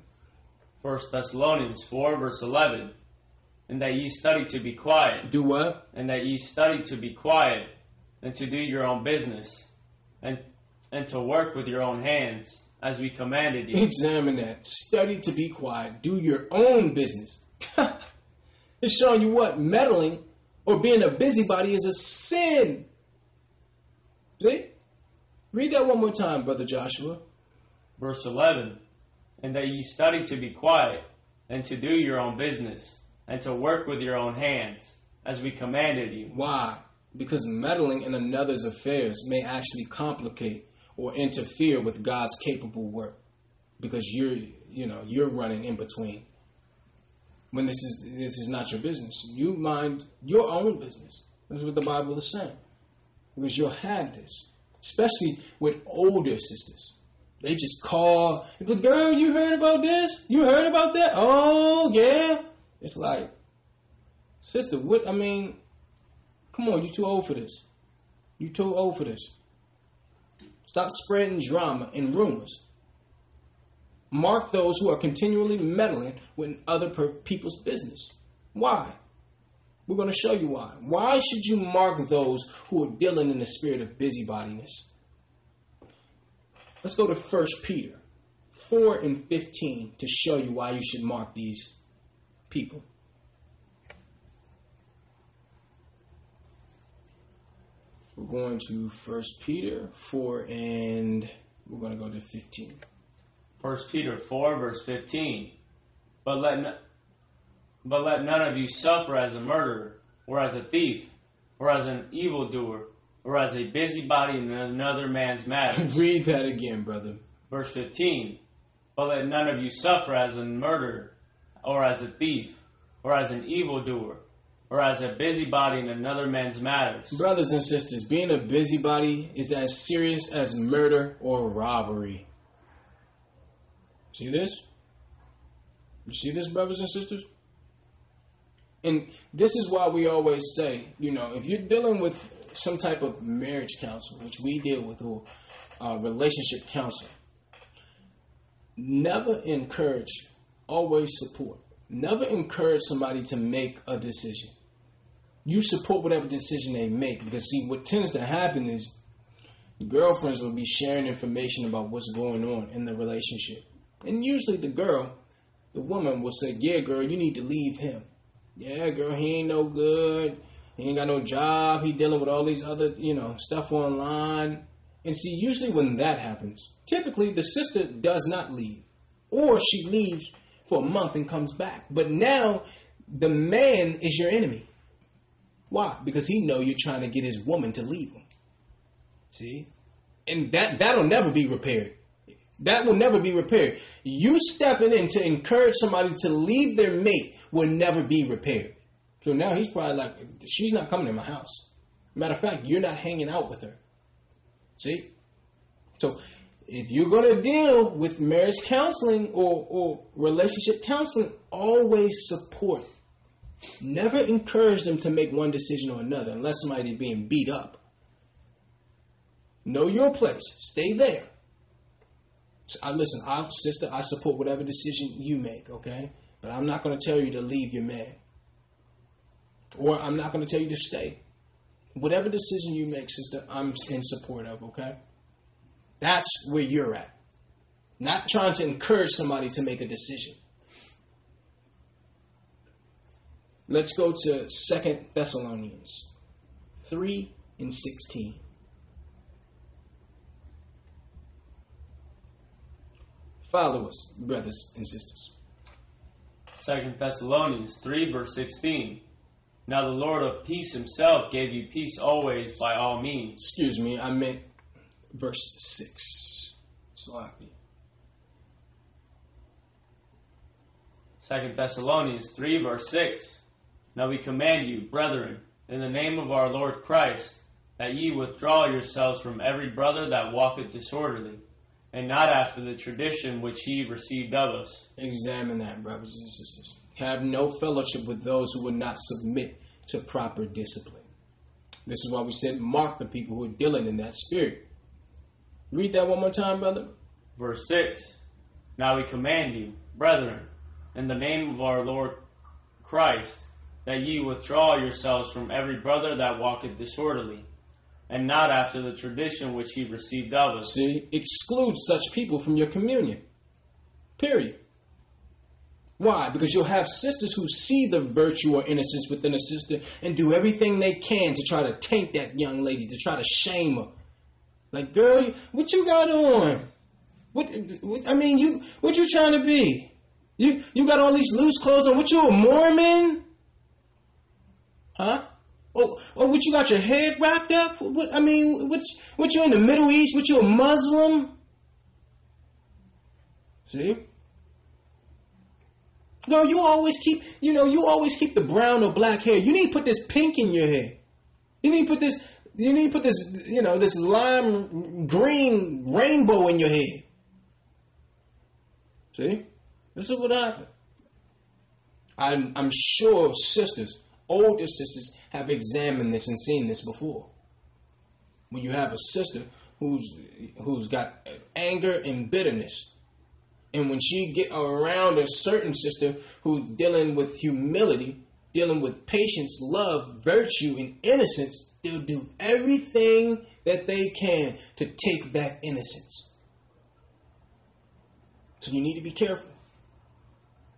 1 Thessalonians 4, verse 11. And that ye study to be quiet, Do what? and that ye study to be quiet, and to do your own business, and, and to work with your own hands, as we commanded you. Examine that. Study to be quiet. Do your own business. it's showing you what? Meddling or being a busybody is a sin. Read that one more time, Brother Joshua. Verse 11. And that ye study to be quiet, and to do your own business, and to work with your own hands, as we commanded you. Why? Because meddling in another's affairs may actually complicate or interfere with God's capable work. Because you're, you know, you're running in between. When this is this is not your business. You mind your own business. That's what the Bible is saying. Because you'll have this. Especially with older sisters. They just call, the girl, you heard about this? You heard about that? Oh yeah. It's like, sister, what I mean, Come on, you too old for this. You too old for this. Stop spreading drama and rumors. Mark those who are continually meddling with other people's business. Why? We're going to show you why. Why should you mark those who are dealing in the spirit of busybodiness? Let's go to 1 Peter 4 and 15 to show you why you should mark these people. We're going to First Peter 4 and we're going to go to 15. 1 Peter 4, verse 15. But let, but let none of you suffer as a murderer, or as a thief, or as an evildoer, or as a busybody in another man's matters. Read that again, brother. Verse 15. But let none of you suffer as a murderer, or as a thief, or as an evildoer, or as a busybody in another man's matters. Brothers and sisters, being a busybody is as serious as murder or robbery. See this? You see this, brothers and sisters? And this is why we always say, you know, if you're dealing with some type of marriage counsel, which we deal with, or uh, relationship counsel, never encourage, always support. Never encourage somebody to make a decision. You support whatever decision they make because, see, what tends to happen is girlfriends will be sharing information about what's going on in the relationship. And usually the girl, the woman, will say, Yeah, girl, you need to leave him. Yeah, girl, he ain't no good. He ain't got no job. He dealing with all these other, you know, stuff online. And see, usually when that happens, typically the sister does not leave. Or she leaves for a month and comes back. But now the man is your enemy. Why? Because he know you're trying to get his woman to leave him. See? And that that'll never be repaired. That will never be repaired. You stepping in to encourage somebody to leave their mate will never be repaired. So now he's probably like, she's not coming to my house. Matter of fact, you're not hanging out with her. See? So if you're gonna deal with marriage counseling or, or relationship counseling, always support. Never encourage them to make one decision or another unless somebody's being beat up. Know your place. Stay there. So, I listen, I sister, I support whatever decision you make, okay? But I'm not going to tell you to leave your man. Or I'm not going to tell you to stay. Whatever decision you make, sister, I'm in support of, okay? That's where you're at. Not trying to encourage somebody to make a decision. Let's go to Second Thessalonians 3 and 16. Follow us, brothers and sisters. 2 Thessalonians 3, verse 16. Now the Lord of peace himself gave you peace always by all means. Excuse me, I meant verse 6. Sloppy. 2 Thessalonians 3, verse 6. Now we command you, brethren, in the name of our Lord Christ, that ye withdraw yourselves from every brother that walketh disorderly, and not after the tradition which he received of us. Examine that, brothers and sisters. Have no fellowship with those who would not submit to proper discipline. This is why we said mark the people who are dealing in that spirit. Read that one more time, brother. Verse 6 Now we command you, brethren, in the name of our Lord Christ, that ye withdraw yourselves from every brother that walketh disorderly, and not after the tradition which he received of us. See, exclude such people from your communion. Period. Why? Because you'll have sisters who see the virtue or innocence within a sister and do everything they can to try to taint that young lady, to try to shame her. Like, girl, what you got on? What, what I mean, you what you trying to be? You you got all these loose clothes on. What you a Mormon? Huh? Oh, oh, what you got your head wrapped up? What I mean, what what you in the Middle East? What you a Muslim? See? No, you always keep, you know, you always keep the brown or black hair. You need to put this pink in your hair. You need to put this, you need to put this, you know, this lime green rainbow in your hair. See? This is what happened. I'm, I'm sure sisters, older sisters, have examined this and seen this before. When you have a sister who's who's got anger and bitterness, and when she get around a certain sister who's dealing with humility, dealing with patience, love, virtue, and innocence, they'll do everything that they can to take that innocence. So you need to be careful.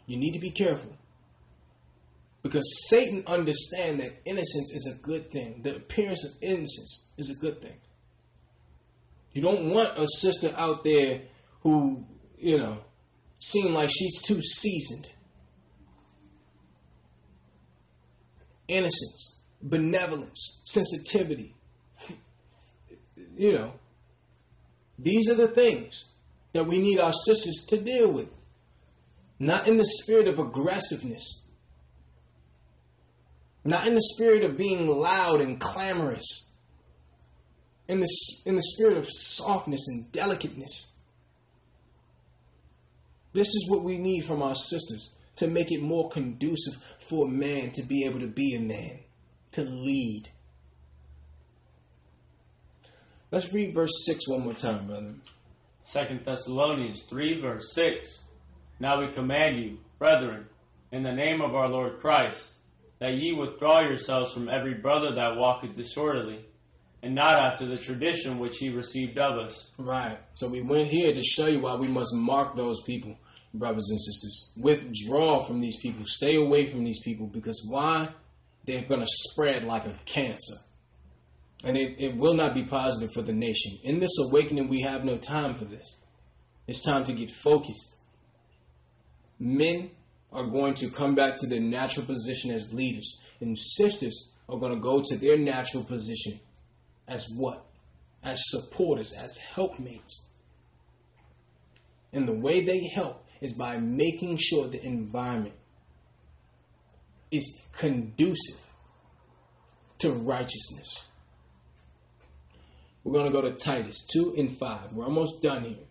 You need to be careful. Because Satan understands that innocence is a good thing. The appearance of innocence is a good thing. You don't want a sister out there who, you know, seem like she's too seasoned. Innocence, benevolence, sensitivity. You know, these are the things that we need our sisters to deal with. Not in the spirit of aggressiveness, not in the spirit of being loud and clamorous, in the, in the spirit of softness and delicateness. This is what we need from our sisters to make it more conducive for a man to be able to be a man, to lead. Let's read verse 6 one more time, brother. Second Thessalonians 3, verse 6. Now we command you, brethren, in the name of our Lord Christ, that ye withdraw yourselves from every brother that walketh disorderly, and not after the tradition which he received of us. Right. So we went here to show you why we must mark those people, brothers and sisters. Withdraw from these people. Stay away from these people because why? They're going to spread like a cancer. And it, it will not be positive for the nation. In this awakening, we have no time for this. It's time to get focused. Men are going to come back to their natural position as leaders, and sisters are going to go to their natural position as what? As supporters, as helpmates. And the way they help is by making sure the environment is conducive to righteousness. We're going to go to Titus 2 and 5. We're almost done here.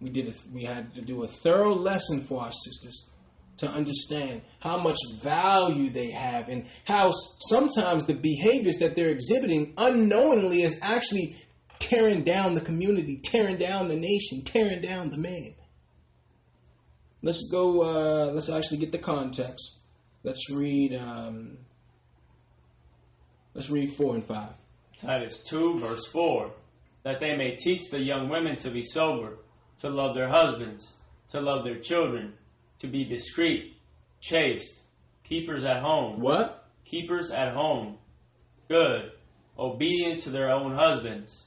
We did a, we had to do a thorough lesson for our sisters to understand how much value they have and how sometimes the behaviors that they're exhibiting unknowingly is actually tearing down the community, tearing down the nation, tearing down the man. Let's go, uh, let's actually get the context. Let's read, um, let's read 4 and 5. Titus 2, verse 4. That they may teach the young women to be sober, to love their husbands, to love their children to be discreet, chaste, keepers at home. What? Keepers at home, good, obedient to their own husbands,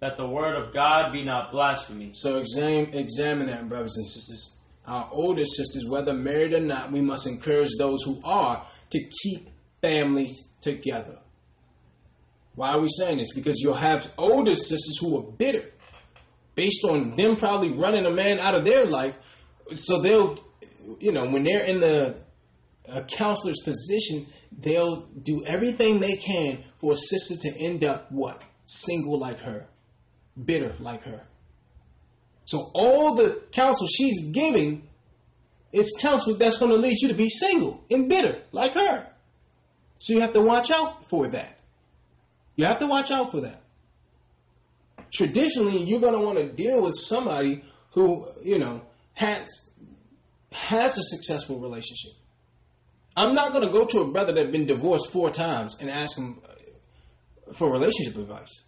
that the word of God be not blasphemy. So examine, examine that, brothers and sisters. Our older sisters, whether married or not, we must encourage those who are to keep families together. Why are we saying this? Because you'll have older sisters who are bitter based on them probably running a man out of their life. So they'll you know, when they're in the counselor's position, they'll do everything they can for a sister to end up what? Single like her, bitter like her. So all the counsel she's giving is counsel that's going to lead you to be single and bitter like her. So you have to watch out for that. You have to watch out for that. Traditionally, you're going to want to deal with somebody who, you know, has has a successful relationship. I'm not going to go to a brother that's been divorced four times and ask him uh, for relationship advice.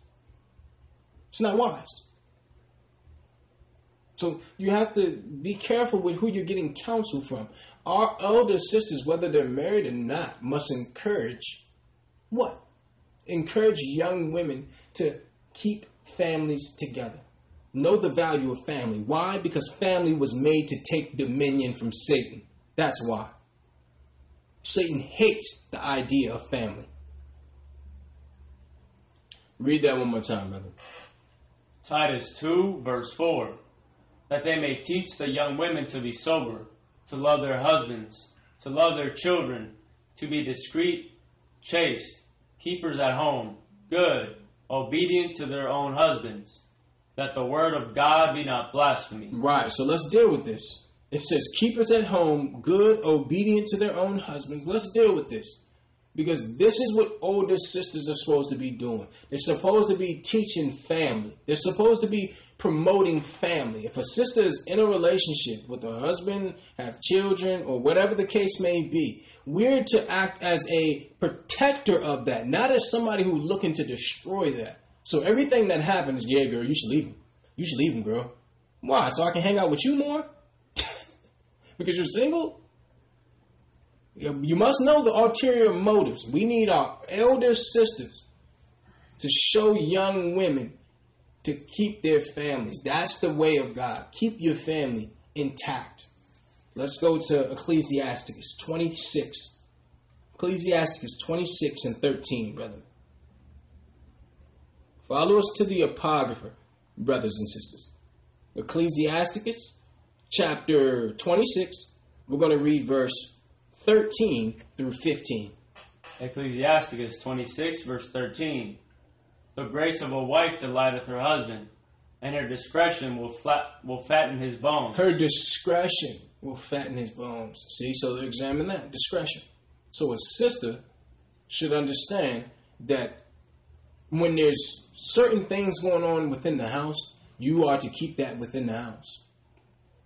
It's not wise. So you have to be careful with who you're getting counsel from. Our elder sisters, whether they're married or not, must encourage what? Encourage young women to keep families together. Know the value of family. Why? Because family was made to take dominion from Satan. That's why. Satan hates the idea of family. Read that one more time, brother. Titus 2, verse 4 that they may teach the young women to be sober, to love their husbands, to love their children, to be discreet, chaste, keepers at home, good, obedient to their own husbands, that the word of God be not blasphemed. Right, so let's deal with this. It says, keepers at home, good, obedient to their own husbands. Let's deal with this. Because this is what older sisters are supposed to be doing. They're supposed to be teaching family. They're supposed to be promoting family. If a sister is in a relationship with a husband, have children, or whatever the case may be, we're to act as a protector of that, not as somebody who's looking to destroy that. So everything that happens, yeah, girl, you should leave him. You should leave him, girl. Why? So I can hang out with you more? because you're single? You must know the ulterior motives. We need our elder sisters to show young women to keep their families. That's the way of God. Keep your family intact. Let's go to Ecclesiasticus 26. Ecclesiasticus 26 and 13, brother. Follow us to the Apocrypha, brothers and sisters. Ecclesiasticus chapter 26. We're going to read verse 13 through 15. Ecclesiasticus 26, verse 13. The grace of a wife delighteth her husband, and her discretion will, flat, will fatten his bones. Her discretion will fatten his bones. See, so they examine that discretion. So a sister should understand that when there's certain things going on within the house, you are to keep that within the house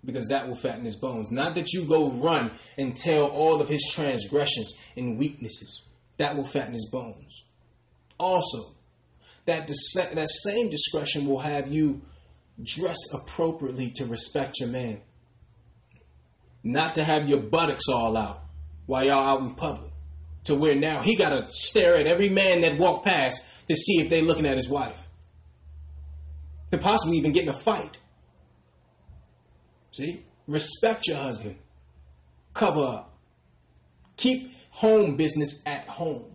because that will fatten his bones. Not that you go run and tell all of his transgressions and weaknesses. That will fatten his bones. Also, that, dis- that same discretion will have you dress appropriately to respect your man. Not to have your buttocks all out while y'all out in public. To where now he got to stare at every man that walk past to see if they looking at his wife. To possibly even get in a fight. See? Respect your husband. Cover up. Keep home business at home.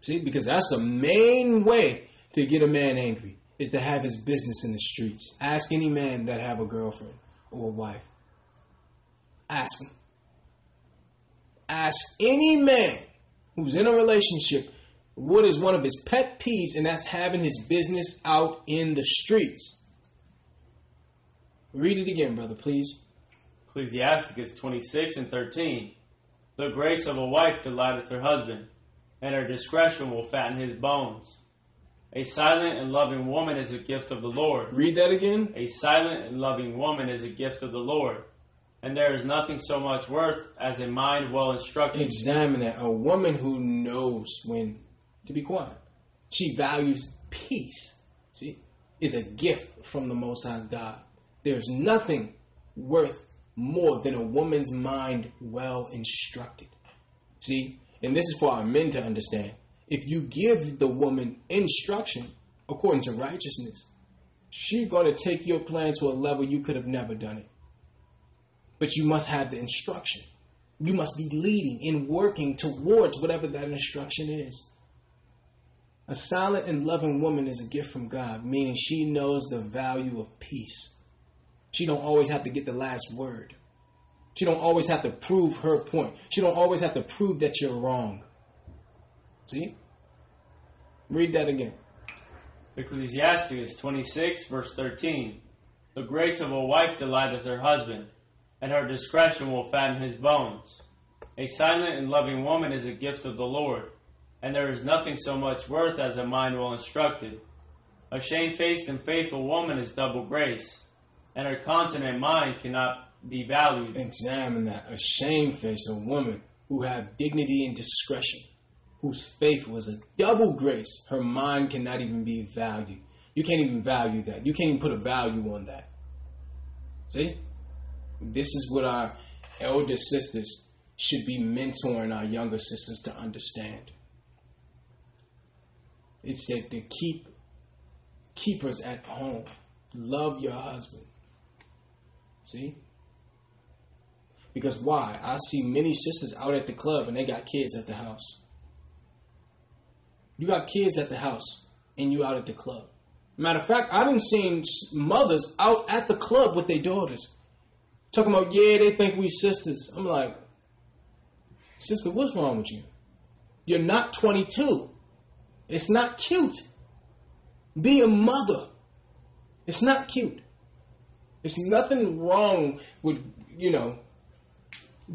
See, because that's the main way to get a man angry is to have his business in the streets. Ask any man that have a girlfriend or a wife. Ask him. Ask any man who's in a relationship what is one of his pet peeves, and that's having his business out in the streets. Read it again, brother, please. Ecclesiasticus 26 and 13. The grace of a wife delighteth her husband, and her discretion will fatten his bones. A silent and loving woman is a gift of the Lord. Read that again. A silent and loving woman is a gift of the Lord. And there is nothing so much worth as a mind well instructed. Examine that. A woman who knows when to be quiet. She values peace. See, is a gift from the Most High God. There's nothing worth more than a woman's mind well instructed. See, and this is for our men to understand. If you give the woman instruction according to righteousness, she's going to take your plan to a level you could have never done it. But you must have the instruction. You must be leading and working towards whatever that instruction is. A silent and loving woman is a gift from God, meaning she knows the value of peace. She don't always have to get the last word. She don't always have to prove her point. She don't always have to prove that you're wrong. See? Read that again. Ecclesiastes 26, verse 13. The grace of a wife delighteth her husband, and her discretion will fatten his bones. A silent and loving woman is a gift of the Lord, and there is nothing so much worth as a mind well instructed. A shamefaced and faithful woman is double grace, and her continent mind cannot be valued. Examine that. A shamefaced woman who have dignity and discretion, whose faith was a double grace. Her mind cannot even be valued. You can't even value that. You can't even put a value on that. See? This is what our elder sisters should be mentoring our younger sisters to understand. It said to keep keep us at home. Love your husband. See? Because why? I see many sisters out at the club and they got kids at the house. You got kids at the house and you out at the club. Matter of fact, I didn't see mothers out at the club with their daughters. Talking about, yeah, they think we sisters. I'm like, sister, what's wrong with you? You're not 22. It's not cute. Be a mother. It's not cute. There's nothing wrong with, you know,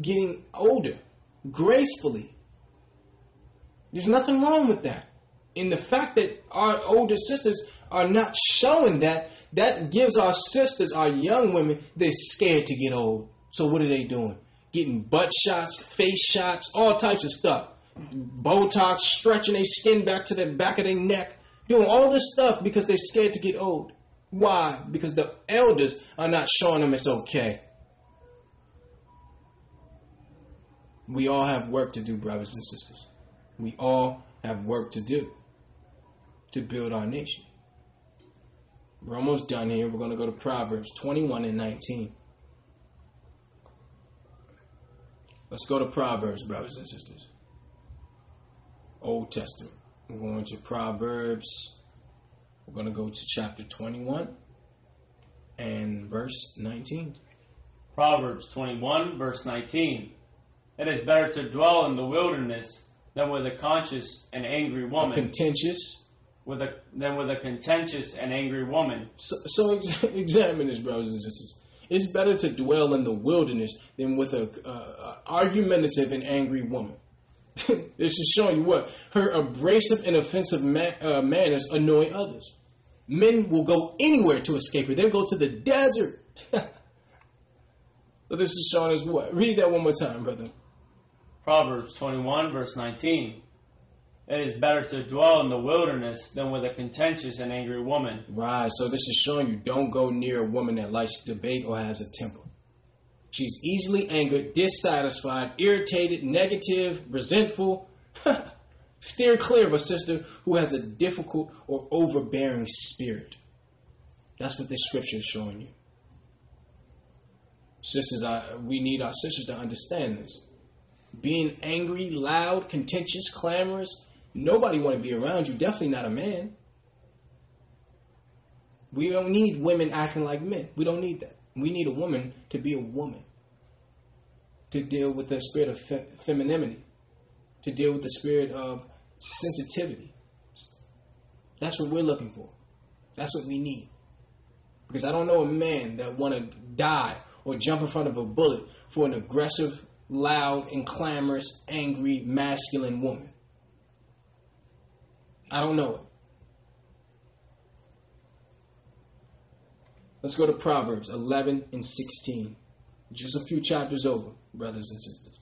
getting older gracefully. There's nothing wrong with that. In the fact that our older sisters are not showing that, that gives our sisters, our young women, they're scared to get old. So what are they doing? Getting butt shots, face shots, all types of stuff. Botox, stretching their skin back to the back of their neck, doing all this stuff because they're scared to get old. Why? Because the elders are not showing them it's okay. We all have work to do, brothers and sisters. We all have work to do to build our nation. We're almost done here. We're going to go to Proverbs 21 and 19. Let's go to Proverbs, brothers and sisters. Old Testament. We're going to Proverbs. We're going to go to chapter 21 and verse 19. Proverbs 21, verse 19. It is better to dwell in the wilderness than with a conscious and angry woman. Contentious with a than with a contentious and angry woman. So, so ex- examine this, brothers and sisters. It's better to dwell in the wilderness than with a uh, argumentative and angry woman. this is showing you what her abrasive and offensive ma- uh, manners annoy others. Men will go anywhere to escape her. They'll go to the desert. so this is showing us what? Read that one more time, brother. Proverbs 21, verse 19. It is better to dwell in the wilderness than with a contentious and angry woman. Right. So this is showing you don't go near a woman that likes debate or has a temper. She's easily angered, dissatisfied, irritated, negative, resentful. Steer clear of a sister who has a difficult or overbearing spirit. That's what this scripture is showing you. Sisters, I, we need our sisters to understand this. Being angry, loud, contentious, clamorous, Nobody want to be around you. Definitely not a man. We don't need women acting like men. We don't need that. We need a woman to be a woman. To deal with the spirit of fe- femininity. To deal with the spirit of sensitivity. That's what we're looking for. That's what we need. Because I don't know a man that want to die or jump in front of a bullet for an aggressive, loud, and clamorous, angry, masculine woman. I don't know it. Let's go to Proverbs 11 and 16. Just a few chapters over, brothers and sisters,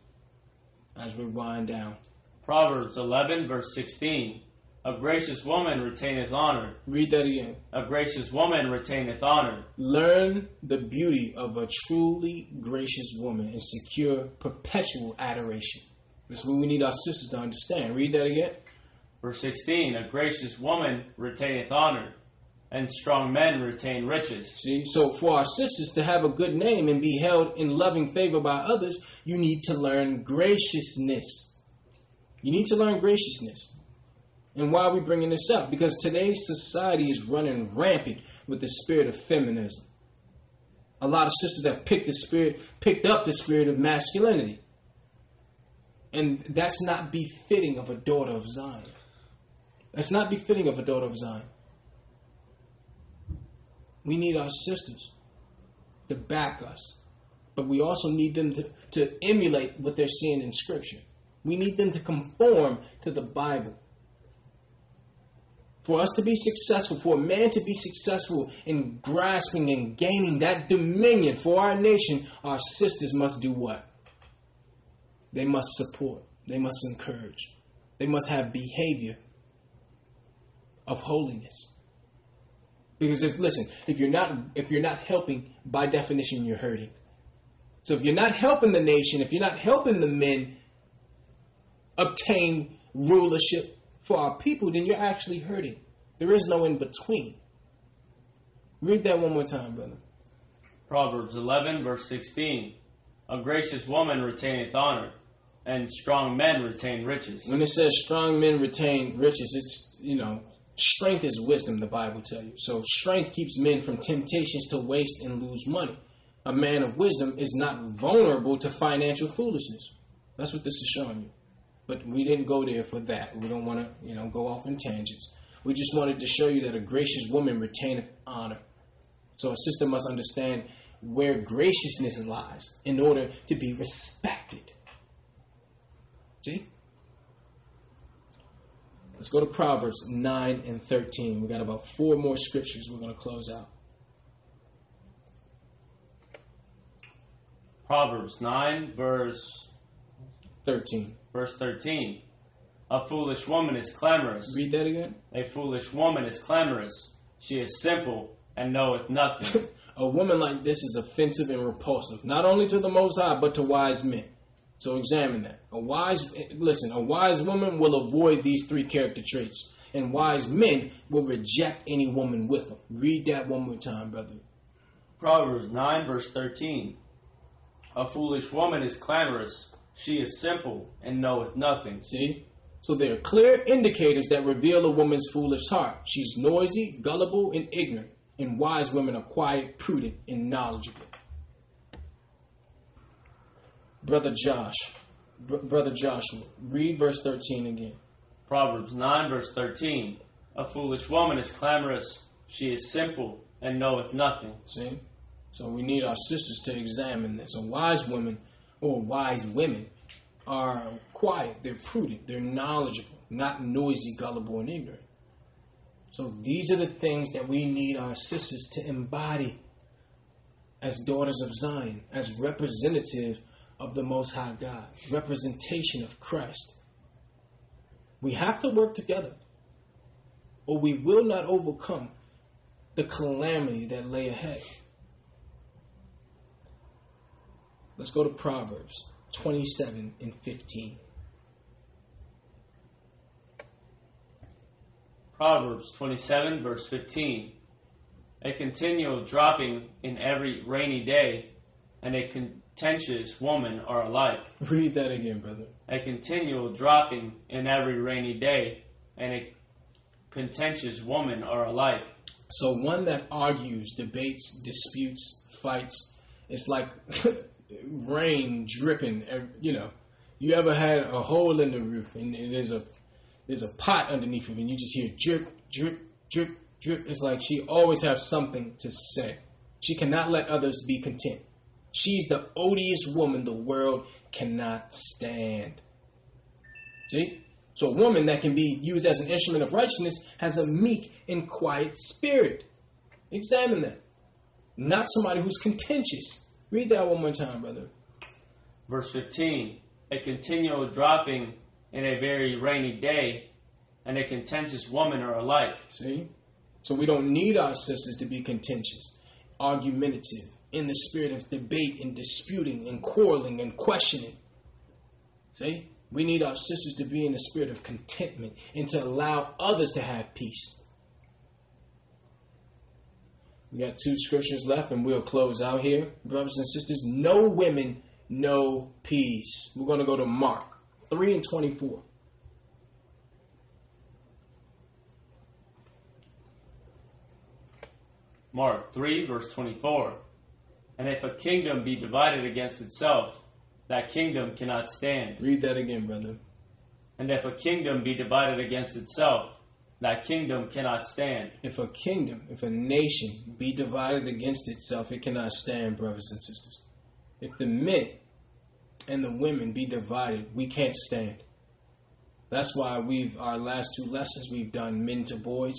as we wind down. Proverbs 11, verse 16. A gracious woman retaineth honor. Read that again. A gracious woman retaineth honor. Learn the beauty of a truly gracious woman and secure perpetual adoration. That's what we need our sisters to understand. Read that again. Verse 16 A gracious woman retaineth honor, and strong men retain riches. See, so for our sisters to have a good name and be held in loving favor by others, you need to learn graciousness. You need to learn graciousness. And why are we bringing this up? Because today's society is running rampant with the spirit of feminism. A lot of sisters have picked the spirit, picked up the spirit of masculinity. And that's not befitting of a daughter of Zion. That's not befitting of a daughter of Zion. We need our sisters to back us but we also need them to, to emulate what they're seeing in Scripture. We need them to conform to the Bible. For us to be successful, for a man to be successful in grasping and gaining that dominion for our nation, our sisters must do what? They must support, they must encourage, they must have behavior of holiness. Because if listen, if you're not if you're not helping, by definition you're hurting. So if you're not helping the nation, if you're not helping the men obtain rulership for our people, then you're actually hurting. There is no in between. Read that one more time, brother. Proverbs 11, verse 16. A gracious woman retaineth honor, and strong men retain riches. When it says strong men retain riches, it's, you know, strength is wisdom, the Bible tells you. So strength keeps men from temptations to waste and lose money. A man of wisdom is not vulnerable to financial foolishness. That's what this is showing you. But we didn't go there for that. We don't want to, you know, go off in tangents. We just wanted to show you that a gracious woman retaineth honor. So a sister must understand where graciousness lies in order to be respected. See? Let's go to Proverbs 9 and 13. We've got about four more scriptures we're going to close out. Proverbs 9, verse 13. verse 13. A foolish woman is clamorous. Read that again. A foolish woman is clamorous. She is simple and knoweth nothing. A woman like this is offensive and repulsive, not only to the Most High, but to wise men. So examine that. A wise, listen, a wise woman will avoid these three character traits, and wise men will reject any woman with them. Read that one more time, brother. Proverbs 9, verse 13. A foolish woman is clamorous. She is simple and knoweth nothing. See? So there are clear indicators that reveal a woman's foolish heart. She's noisy, gullible, and ignorant, and wise women are quiet, prudent, and knowledgeable. Brother Josh, Br- Brother Joshua, read verse 13 again. Proverbs 9, verse 13. A foolish woman is clamorous. She is simple and knoweth nothing. See? So we need our sisters to examine this. A wise woman or wise women are quiet, they're prudent, they're knowledgeable, not noisy, gullible, and ignorant. So these are the things that we need our sisters to embody as daughters of Zion, as representatives of the Most High God, representation of Christ. We have to work together, or we will not overcome the calamity that lay ahead. Let's go to Proverbs 27 and 15. Proverbs 27, verse 15. A continual dropping in every rainy day and a contentious woman are alike. Read that again, brother. A continual dropping in every rainy day and a contentious woman are alike. So one that argues, debates, disputes, fights, it's like rain dripping. You know, you ever had a hole in the roof and there's a there's a pot underneath it and you just hear drip, drip, drip, drip. It's like she always has something to say. She cannot let others be content. She's the odious woman the world cannot stand. See? So a woman that can be used as an instrument of righteousness has a meek and quiet spirit. Examine that. Not somebody who's contentious. Read that one more time, brother. Verse 15. A continual dropping in a very rainy day and a contentious woman are alike. See? So we don't need our sisters to be contentious, argumentative, in the spirit of debate and disputing and quarreling and questioning. See? We need our sisters to be in the spirit of contentment and to allow others to have peace. We got two scriptures left and we'll close out here. Brothers and sisters, no women, no peace. We're going to go to Mark 3 and 24. Mark 3, verse 24. And if a kingdom be divided against itself, that kingdom cannot stand. Read that again, brother. And if a kingdom be divided against itself, that kingdom cannot stand. If a kingdom, if a nation be divided against itself, it cannot stand, brothers and sisters. If the men and the women be divided, we can't stand. That's why we've our last two lessons we've done men to boys,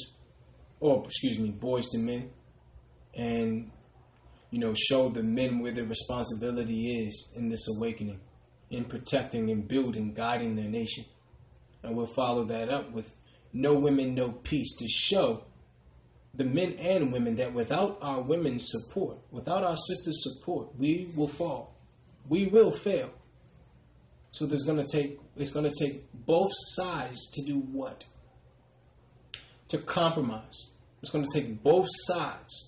or excuse me, boys to men, and you know show the men where their responsibility is in this awakening, in protecting and building, guiding their nation, and we'll follow that up with no women, no peace to show the men and women that without our women's support, without our sisters' support, we will fall. We will fail. So there's gonna take it's gonna take both sides to do what? To compromise. It's gonna take both sides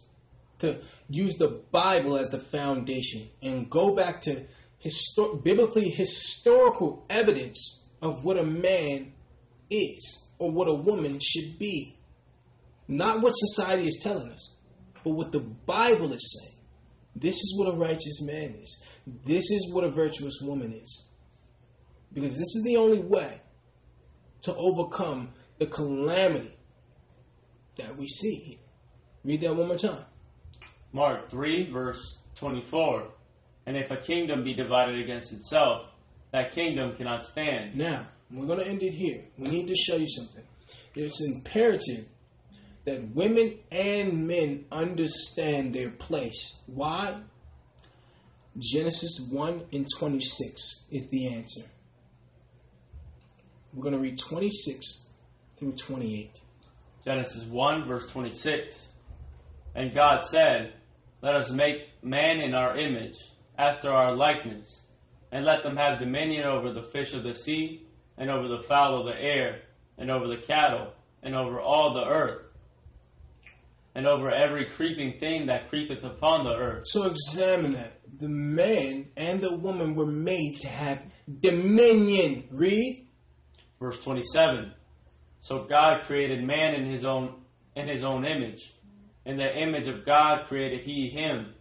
to use the Bible as the foundation and go back to histor- biblically historical evidence of what a man is or what a woman should be. Not what society is telling us, but what the Bible is saying. This is what a righteous man is. This is what a virtuous woman is. Because this is the only way to overcome the calamity that we see here. Read that one more time. Mark 3, verse 24. And if a kingdom be divided against itself, that kingdom cannot stand. Now, we're going to end it here. We need to show you something. It's imperative that women and men understand their place. Why? Genesis 1 and 26 is the answer. We're going to read 26 through 28. Genesis 1, verse 26. And God said, Let us make man in our image, after our likeness, and let them have dominion over the fish of the sea, and over the fowl of the air, and over the cattle, and over all the earth, and over every creeping thing that creepeth upon the earth. So examine that. The man and the woman were made to have dominion. Read. Verse 27. So God created man in his own in his own image. In the image of God created he him.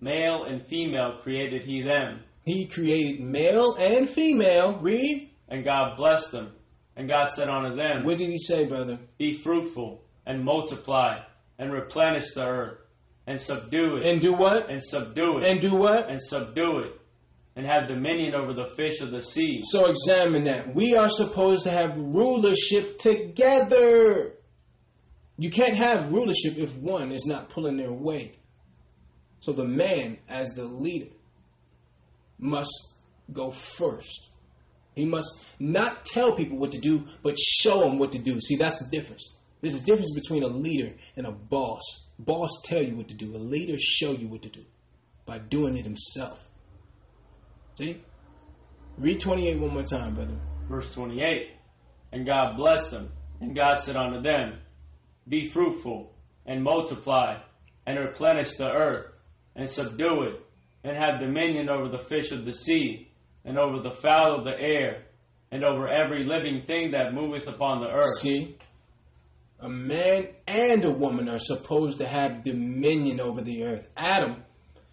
Male and female created he them. He created male and female. Read. And God blessed them. And God said unto them, What did he say, brother? Be fruitful and multiply and replenish the earth and subdue it And do what? and subdue it And do what? and subdue it and have dominion over the fish of the sea So examine that. We are supposed to have rulership together. You can't have rulership if one is not pulling their weight. So the man, as the leader, must go first. He must not tell people what to do, but show them what to do. See, that's the difference. There's a difference between a leader and a boss. Boss tell you what to do. A leader show you what to do by doing it himself. See? Read 28 one more time, brother. verse 28 and God blessed them and God said unto them be fruitful and multiply and replenish the earth and subdue it and have dominion over the fish of the sea and over the fowl of the air and over every living thing that moveth upon the earth See? A man and a woman are supposed to have dominion over the earth. Adam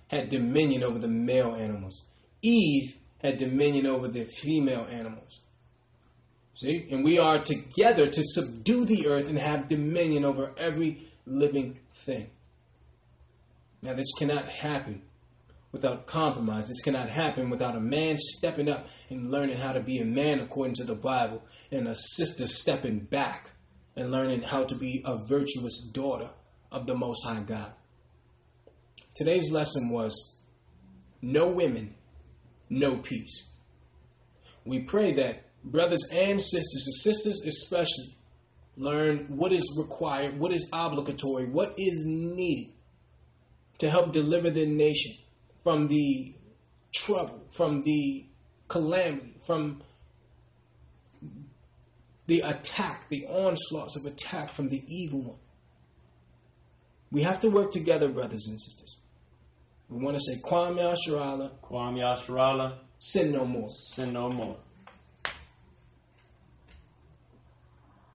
had dominion over the male animals. Eve had dominion over the female animals. See? And we are together to subdue the earth and have dominion over every living thing. Now, this cannot happen without compromise. This cannot happen without a man stepping up and learning how to be a man according to the Bible, and a sister stepping back and learning how to be a virtuous daughter of the Most High God. Today's lesson was no women, no peace. We pray that brothers and sisters, and sisters especially, learn what is required, what is obligatory, what is needed to help deliver the nation from the trouble, from the calamity, from the attack, the onslaughts of attack from the evil one. We have to work together, brothers and sisters. We want to say, Kwam Yasharala, Kwam Yasharala sin no more. sin no more